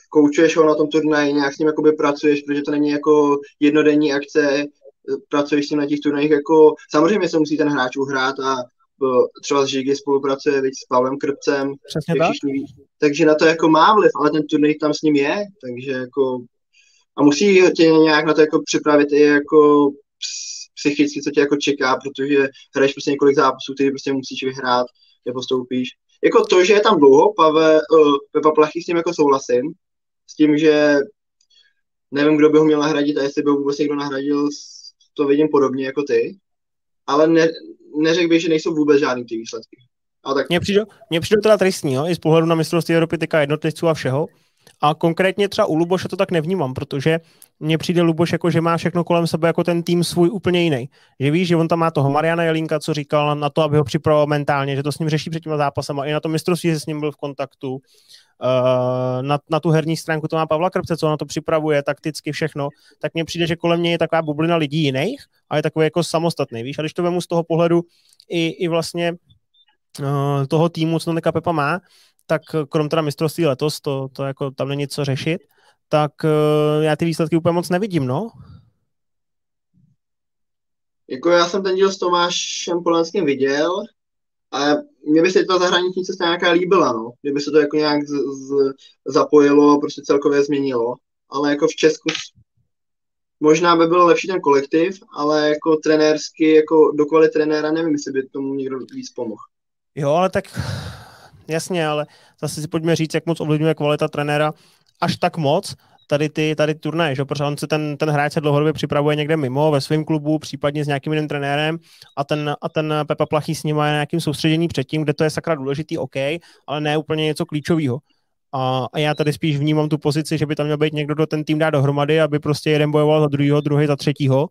koučuješ ho na tom turnaji, nějak s ním jakoby pracuješ, protože to není jako jednodenní akce, pracuješ s ním na těch turnajích, jako samozřejmě se musí ten hráč uhrát a třeba s Žigy spolupracuje víc s Pavlem Krpcem, Přesně tak. Všichni, takže na to jako má vliv, ale ten turnaj tam s ním je, takže jako a musí tě nějak na to jako připravit i jako psychicky, co tě jako čeká, protože hraješ prostě několik zápasů, který prostě musíš vyhrát, nepostoupíš. Jako to, že je tam dlouho, Pave, uh, Pepa Plachy s tím jako souhlasím, s tím, že nevím, kdo by ho měl nahradit a jestli by ho vůbec někdo nahradil, to vidím podobně jako ty, ale ne, neřekl bych, že nejsou vůbec žádný ty výsledky. Ale tak... Mně přijde, přijde teda tristní, jo? i z pohledu na mistrovství Evropy týká jednotlivců a všeho. A konkrétně třeba u Luboše to tak nevnímám, protože mně přijde Luboš jako, že má všechno kolem sebe jako ten tým svůj úplně jiný. Že víš, že on tam má toho Mariana Jelínka, co říkal na to, aby ho připravoval mentálně, že to s ním řeší před těma zápasem a i na to mistrovství že s ním byl v kontaktu. Uh, na, na tu herní stránku to má Pavla Krpce, co na to připravuje, takticky všechno, tak mně přijde, že kolem něj je taková bublina lidí jiných, ale je takový jako samostatný, víš, a když to vemu z toho pohledu i, i vlastně uh, toho týmu, co to Pepa má, tak krom teda mistrovství letos, to, to jako tam není co řešit, tak uh, já ty výsledky úplně moc nevidím, no. Jako já jsem ten díl s Tomášem Polanským viděl a mě by se ta zahraniční cesta nějaká líbila, no. Kdyby se to jako nějak z, z, zapojilo, prostě celkově změnilo. Ale jako v Česku možná by byl lepší ten kolektiv, ale jako trenérsky, jako do trenéra nevím, jestli by tomu někdo víc pomohl. Jo, ale tak jasně, ale zase si pojďme říct, jak moc ovlivňuje kvalita trenéra až tak moc, tady ty tady turnaje, že? protože on se ten, ten hráč se dlouhodobě připravuje někde mimo, ve svém klubu, případně s nějakým jiným trenérem a ten, a ten Pepa Plachý s ním má nějakým soustředění předtím, kde to je sakra důležitý, OK, ale ne úplně něco klíčového. A, a, já tady spíš vnímám tu pozici, že by tam měl být někdo, kdo ten tým dá dohromady, aby prostě jeden bojoval za druhého, druhý za třetího.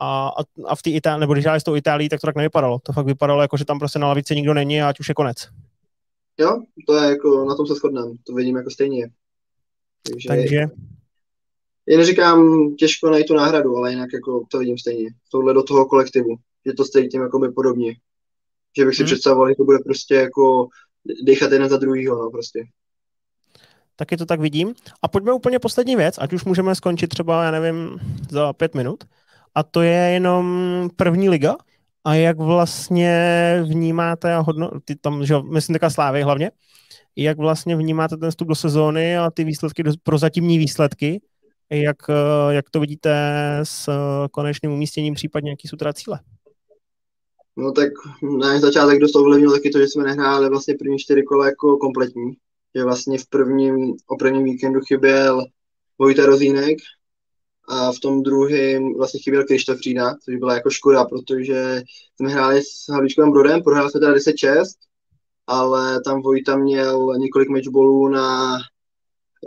A, a, a v té Itálii, nebo když s tou Itálií, tak to tak nevypadalo. To fakt vypadalo jako, že tam prostě na lavici nikdo není a ať už je konec. Jo, to je jako, na tom se shodneme, to vidím jako stejně. Takže, Takže... Já neříkám těžko najít tu náhradu, ale jinak jako to vidím stejně. Tohle do toho kolektivu, že to stojí tím jako by podobně. Že bych si hmm. představoval, že to bude prostě jako dechat jeden za druhýho, no prostě. Taky to tak vidím. A pojďme úplně poslední věc, ať už můžeme skončit třeba, já nevím, za pět minut. A to je jenom první liga, a jak vlastně vnímáte a hodno, ty tam, že myslím taká Slávy hlavně, jak vlastně vnímáte ten vstup do sezóny a ty výsledky, pro zatímní výsledky, jak, jak to vidíte s konečným umístěním, případně jaký jsou teda cíle? No tak na začátek dost ovlivnil taky to, že jsme nehráli vlastně první čtyři kola jako kompletní, že vlastně v prvním, o prvním víkendu chyběl Vojta Rozínek, a v tom druhém vlastně chyběl Krištof Řída, což byla jako škoda, protože jsme hráli s Havlíčkovým Brodem, prohráli jsme teda 10-6, ale tam Vojta měl několik matchballů na,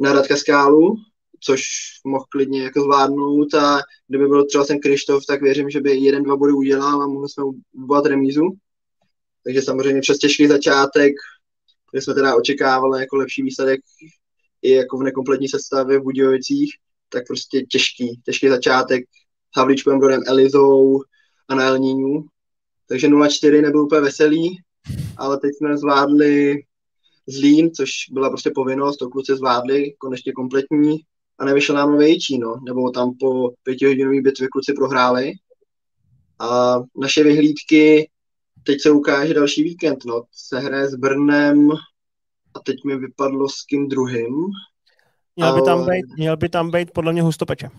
na Radka Skálu, což mohl klidně jako zvládnout a kdyby byl třeba ten Krištof, tak věřím, že by jeden, dva body udělal a mohli jsme ubovat remízu. Takže samozřejmě přes těžký začátek, kde jsme teda očekávali jako lepší výsledek i jako v nekompletní sestavě v Budějovicích, tak prostě těžký, těžký začátek s Havličkovým Brodem, Elizou a na Elnínu. Takže 0-4 nebyl úplně veselý, ale teď jsme zvládli Zlín, což byla prostě povinnost, to kluci zvládli, konečně kompletní a nevyšel nám větší, no, nebo tam po pětihodinové bitvě kluci prohráli. A naše vyhlídky teď se ukáže další víkend, no, se hraje s Brnem a teď mi vypadlo s kým druhým, Měl by tam být, měl by tam být podle mě hustopeče.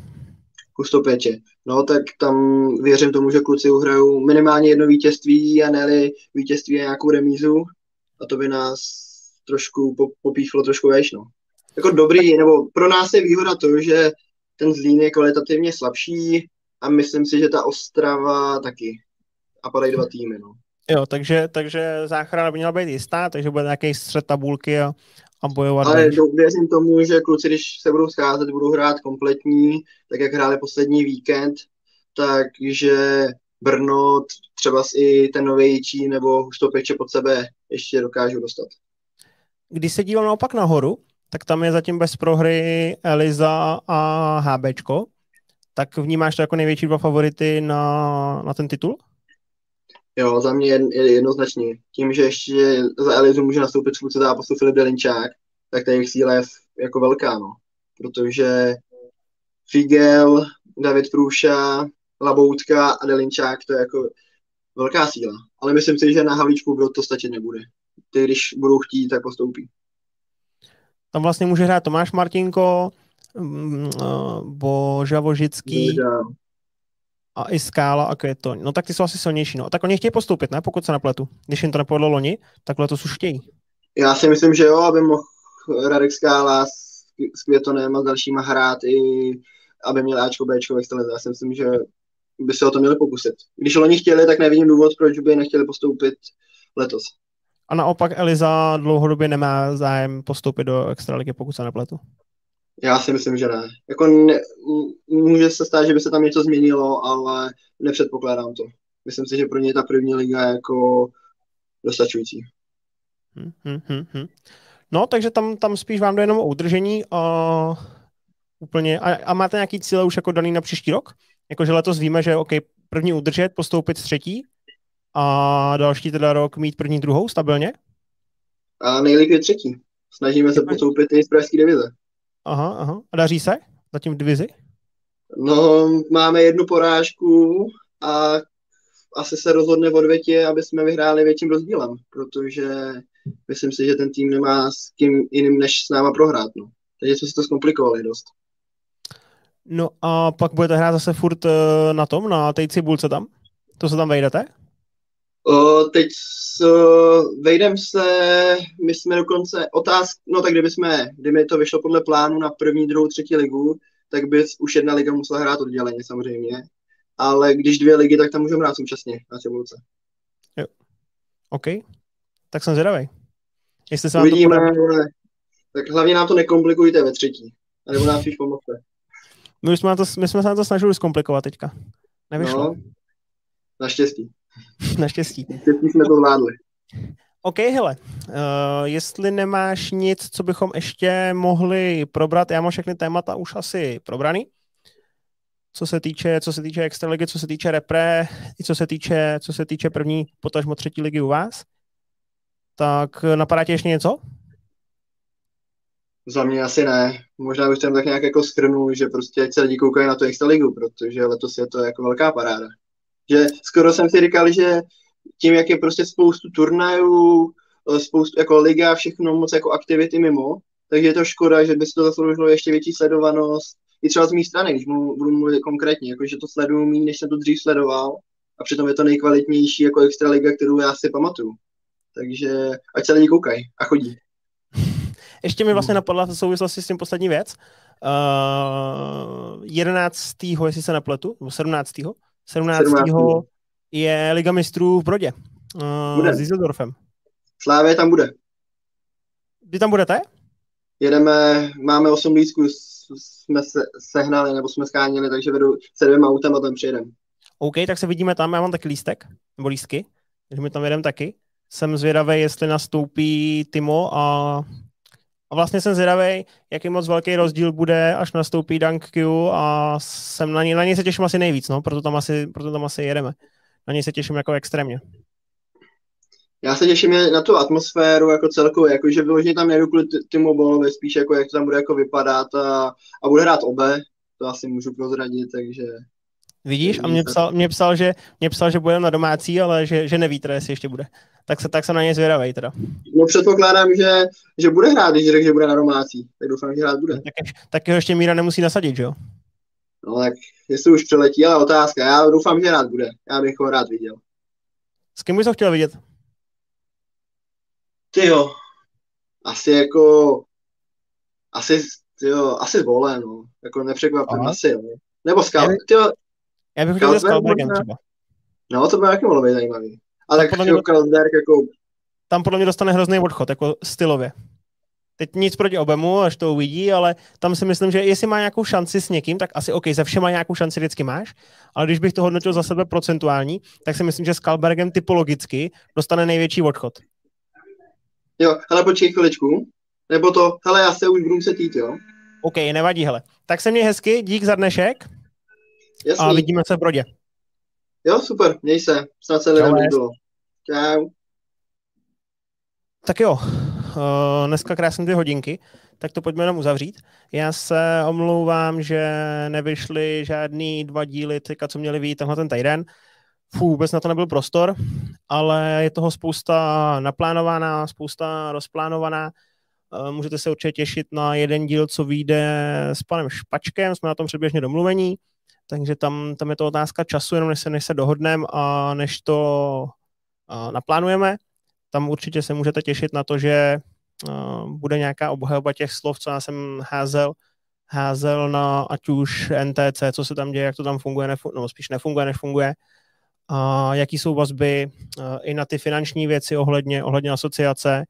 Hustopeče. No tak tam věřím tomu, že kluci uhrajou minimálně jedno vítězství a ne vítězství a nějakou remízu a to by nás trošku popíchlo trošku vejš, no. Jako dobrý, nebo pro nás je výhoda to, že ten Zlín je kvalitativně slabší a myslím si, že ta Ostrava taky. A padají dva týmy, no. Jo, takže, takže záchrana by měla být jistá, takže bude nějaký střed tabulky a, a bojovat. Ale věřím tomu, že kluci, když se budou scházet, budou hrát kompletní, tak jak hráli poslední víkend, takže Brno, třeba i ten novější nebo už to peče pod sebe ještě dokážou dostat. Když se dívám naopak nahoru, tak tam je zatím bez prohry Eliza a HBčko. Tak vnímáš to jako největší dva favority na, na ten titul? Jo, za mě je jednoznačně. Tím, že ještě za Elizu může nastoupit v zápasu Filip Delinčák, tak ta jejich síla je jako velká, no. Protože Figel, David Průša, Laboutka a Delinčák, to je jako velká síla. Ale myslím si, že na Havlíčku to stačit nebude. Ty, když budou chtít, tak postoupí. Tam vlastně může hrát Tomáš Martinko, mm, eh, Boža Vožický a i Skála a Květoň. No tak ty jsou asi silnější. No. Tak oni chtějí postoupit, ne? Pokud se napletu. Když jim to nepovedlo loni, tak letos už chtějí. Já si myslím, že jo, aby mohl Radek Skála s, s Květonem a s dalšíma hrát i aby měl Ačko, Bčko ve Já si myslím, že by se o to měli pokusit. Když loni chtěli, tak nevidím důvod, proč by nechtěli postoupit letos. A naopak Eliza dlouhodobě nemá zájem postoupit do extraligy, pokud se nepletu. Já si myslím, že ne. Jako ne, může se stát, že by se tam něco změnilo, ale nepředpokládám to. Myslím si, že pro ně ta první liga je jako dostačující. Hmm, hmm, hmm, hmm. No, takže tam, tam spíš vám jde jenom o udržení a úplně, a, a máte nějaký cíle už jako daný na příští rok? Jakože letos víme, že OK, první udržet, postoupit třetí a další teda rok mít první, druhou stabilně? A nejlíp je třetí. Snažíme se postoupit i z pražské divize. Aha, aha. A daří se zatím v divizi? No, máme jednu porážku a asi se rozhodne v odvětě, aby jsme vyhráli větším rozdílem, protože myslím si, že ten tým nemá s kým jiným než s náma prohrát. No. Takže jsme si to zkomplikovali dost. No a pak budete hrát zase furt eh, na tom, na té cibulce tam? To se tam vejdete? O, teď s, vejdem se, my jsme dokonce otázk, no tak kdyby jsme, kdyby to vyšlo podle plánu na první, druhou, třetí ligu, tak by už jedna liga musela hrát odděleně samozřejmě, ale když dvě ligy, tak tam můžeme hrát současně na cibulce. Jo. OK, tak jsem zvědavý. Jestli se Uvidíme, to podá... tak hlavně nám to nekomplikujte ve třetí, nebo nám spíš pomozte. My jsme, to, my jsme se na to snažili zkomplikovat teďka. Nevyšlo. No, naštěstí. Naštěstí. Naštěstí jsme to zvládli. OK, hele, uh, jestli nemáš nic, co bychom ještě mohli probrat, já mám všechny témata už asi probraný, co se týče, co se týče extraligy, co se týče repre, i co se týče, co se týče první, potažmo třetí ligy u vás, tak napadá ti ještě něco? Za mě asi ne. Možná bych tam tak nějak jako skrnul, že prostě ať se lidi koukají na tu extraligu, protože letos je to jako velká paráda. Že skoro jsem si říkal, že tím, jak je prostě spoustu turnajů, eh, spoustu jako liga, všechno moc jako aktivity mimo, takže je to škoda, že by se to zasloužilo ještě větší sledovanost. I třeba z mé strany, když mluv, budu mluvit konkrétně, jako že to sleduju méně, než jsem to dřív sledoval, a přitom je to nejkvalitnější jako extraliga, kterou já si pamatuju. Takže ať se lidi koukají a chodí. Ještě mi vlastně napadla v souvislosti s tím poslední věc. Uh, 11. jestli se nepletu, nebo 17. 17. 17. je Liga mistrů v Brodě. Uh, bude. S Iseldorfem. Slávě tam bude. Vy tam budete? Jedeme, máme 8 lístků, jsme se, sehnali nebo jsme schánili, takže vedu se dvěma autem a tam přijedeme. OK, tak se vidíme tam, já mám taky lístek, nebo lístky, takže my tam jedeme taky. Jsem zvědavý, jestli nastoupí Timo a a vlastně jsem zvědavý, jaký moc velký rozdíl bude, až nastoupí Dunk Q a jsem na něj, na něj se těším asi nejvíc, no, proto tam asi, proto tam asi jedeme. Na něj se těším jako extrémně. Já se těším na tu atmosféru jako celkově, jako že vyloženě tam nejedu kvůli Timo Bolovi, spíš jako jak to tam bude jako vypadat a, a bude hrát obe, to asi můžu prozradit, takže Vidíš? A mě psal, mě psal, že, mě psal, že bude na domácí, ale že, že neví teda, jestli ještě bude. Tak se, tak se na ně zvědavej teda. No předpokládám, že, že bude hrát, když řekl, že bude na domácí. Tak doufám, že hrát bude. Tak, tak ho ještě Míra nemusí nasadit, že jo? No tak, jestli už přeletí, ale otázka. Já doufám, že rád bude. Já bych ho rád viděl. S kým bys ho chtěl vidět? Ty jo. Asi jako... Asi, tyjo, asi s Volem, no. Jako nepřekvapím, asi, jo. Nebo Scout. Tyjo, já bych chtěl s Kalbergem třeba. No, to by taky mohlo být zajímavý. Ale tak podle mě, Kalberg jako... Tam podle mě dostane hrozný odchod, jako stylově. Teď nic proti obemu, až to uvidí, ale tam si myslím, že jestli má nějakou šanci s někým, tak asi OK, ze všema nějakou šanci vždycky máš, ale když bych to hodnotil za sebe procentuální, tak si myslím, že s Kalbergem typologicky dostane největší odchod. Jo, ale počkej chviličku. Nebo to, hele, já se už budu muset jít, jo? OK, nevadí, hele. Tak se mě hezky, dík za dnešek. Jasný. A vidíme se v Brodě. Jo, super, měj se. Snad se lidem líbilo. Čau. Tak jo, uh, dneska krásně dvě hodinky, tak to pojďme jenom uzavřít. Já se omlouvám, že nevyšly žádný dva díly, teďka, co měli být tenhle ten týden. Fů, vůbec na to nebyl prostor, ale je toho spousta naplánovaná, spousta rozplánovaná. Uh, můžete se určitě těšit na jeden díl, co vyjde s panem Špačkem, jsme na tom předběžně domluvení, takže tam, tam je to otázka času, jenom než se, než se dohodneme a než to uh, naplánujeme. Tam určitě se můžete těšit na to, že uh, bude nějaká obhajoba těch slov, co já jsem házel, házel na ať už NTC, co se tam děje, jak to tam funguje, nefu- nebo spíš nefunguje, než funguje, a jaký jsou vazby uh, i na ty finanční věci ohledně, ohledně asociace,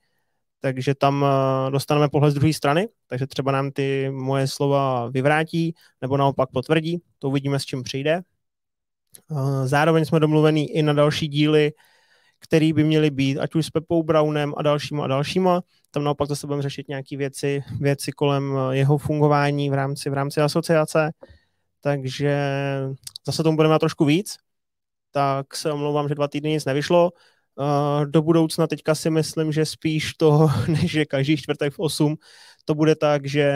takže tam uh, dostaneme pohled z druhé strany, takže třeba nám ty moje slova vyvrátí, nebo naopak potvrdí, to uvidíme, s čím přijde. Zároveň jsme domluvení i na další díly který by měly být, ať už s Pepou Brownem a dalšíma a dalšíma. Tam naopak zase budeme řešit nějaké věci, věci kolem jeho fungování v rámci, v rámci asociace. Takže zase tomu budeme trošku víc. Tak se omlouvám, že dva týdny nic nevyšlo. Do budoucna teďka si myslím, že spíš to, než je každý čtvrtek v 8, to bude tak, že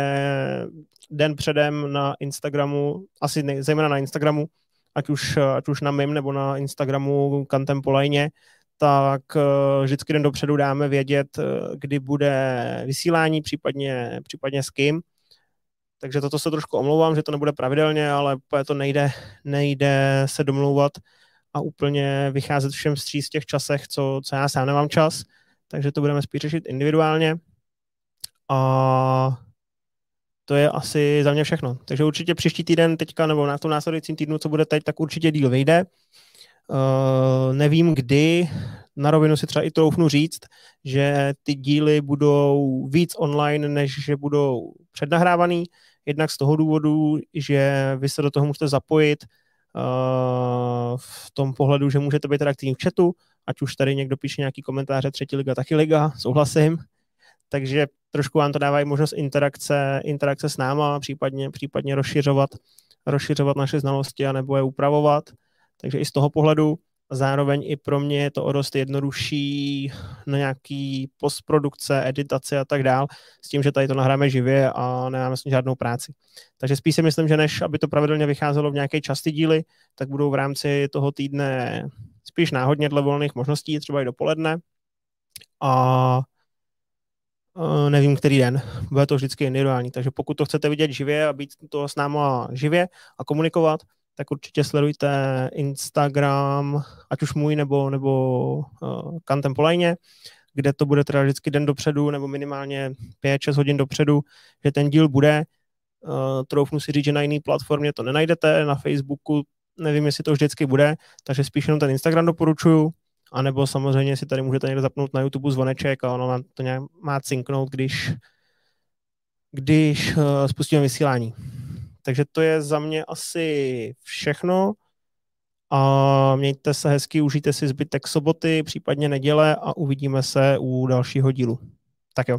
den předem na Instagramu, asi ne, zejména na Instagramu, ať už, ať už na mým nebo na Instagramu Kantem Polajně, tak eh, vždycky den dopředu dáme vědět, eh, kdy bude vysílání, případně, případně s kým. Takže toto se trošku omlouvám, že to nebude pravidelně, ale to nejde, nejde se domlouvat a úplně vycházet všem vstříc v těch časech, co, co já sám nemám čas. Takže to budeme spíš řešit individuálně. A to je asi za mě všechno. Takže určitě příští týden teďka, nebo na tom následujícím týdnu, co bude teď, tak určitě díl vyjde. Uh, nevím kdy, na rovinu si třeba i troufnu říct, že ty díly budou víc online, než že budou přednahrávaný, jednak z toho důvodu, že vy se do toho můžete zapojit v tom pohledu, že můžete být aktivní v chatu, ať už tady někdo píše nějaký komentáře, třetí liga, taky liga, souhlasím, takže trošku vám to dává i možnost interakce, interakce s náma, případně, případně rozšiřovat, rozšiřovat naše znalosti a nebo je upravovat. Takže i z toho pohledu zároveň i pro mě je to o dost jednodušší na nějaký postprodukce, editace a tak dál, s tím, že tady to nahráme živě a nemáme s tím žádnou práci. Takže spíš si myslím, že než aby to pravidelně vycházelo v nějaké části díly, tak budou v rámci toho týdne spíš náhodně dle volných možností, třeba i dopoledne. A nevím, který den. Bude to vždycky individuální. Takže pokud to chcete vidět živě a být to s náma živě a komunikovat, tak určitě sledujte Instagram, ať už můj nebo, nebo uh, Kantem Polajně, kde to bude teda vždycky den dopředu, nebo minimálně 5-6 hodin dopředu, že ten díl bude. Uh, troufnu si říct, že na jiný platformě to nenajdete, na Facebooku nevím, jestli to vždycky bude, takže spíš jenom ten Instagram doporučuju, anebo samozřejmě si tady můžete někde zapnout na YouTube zvoneček a ono vám to nějak má cinknout, když, když uh, spustíme vysílání. Takže to je za mě asi všechno a mějte se hezky, užijte si zbytek soboty, případně neděle a uvidíme se u dalšího dílu. Tak jo.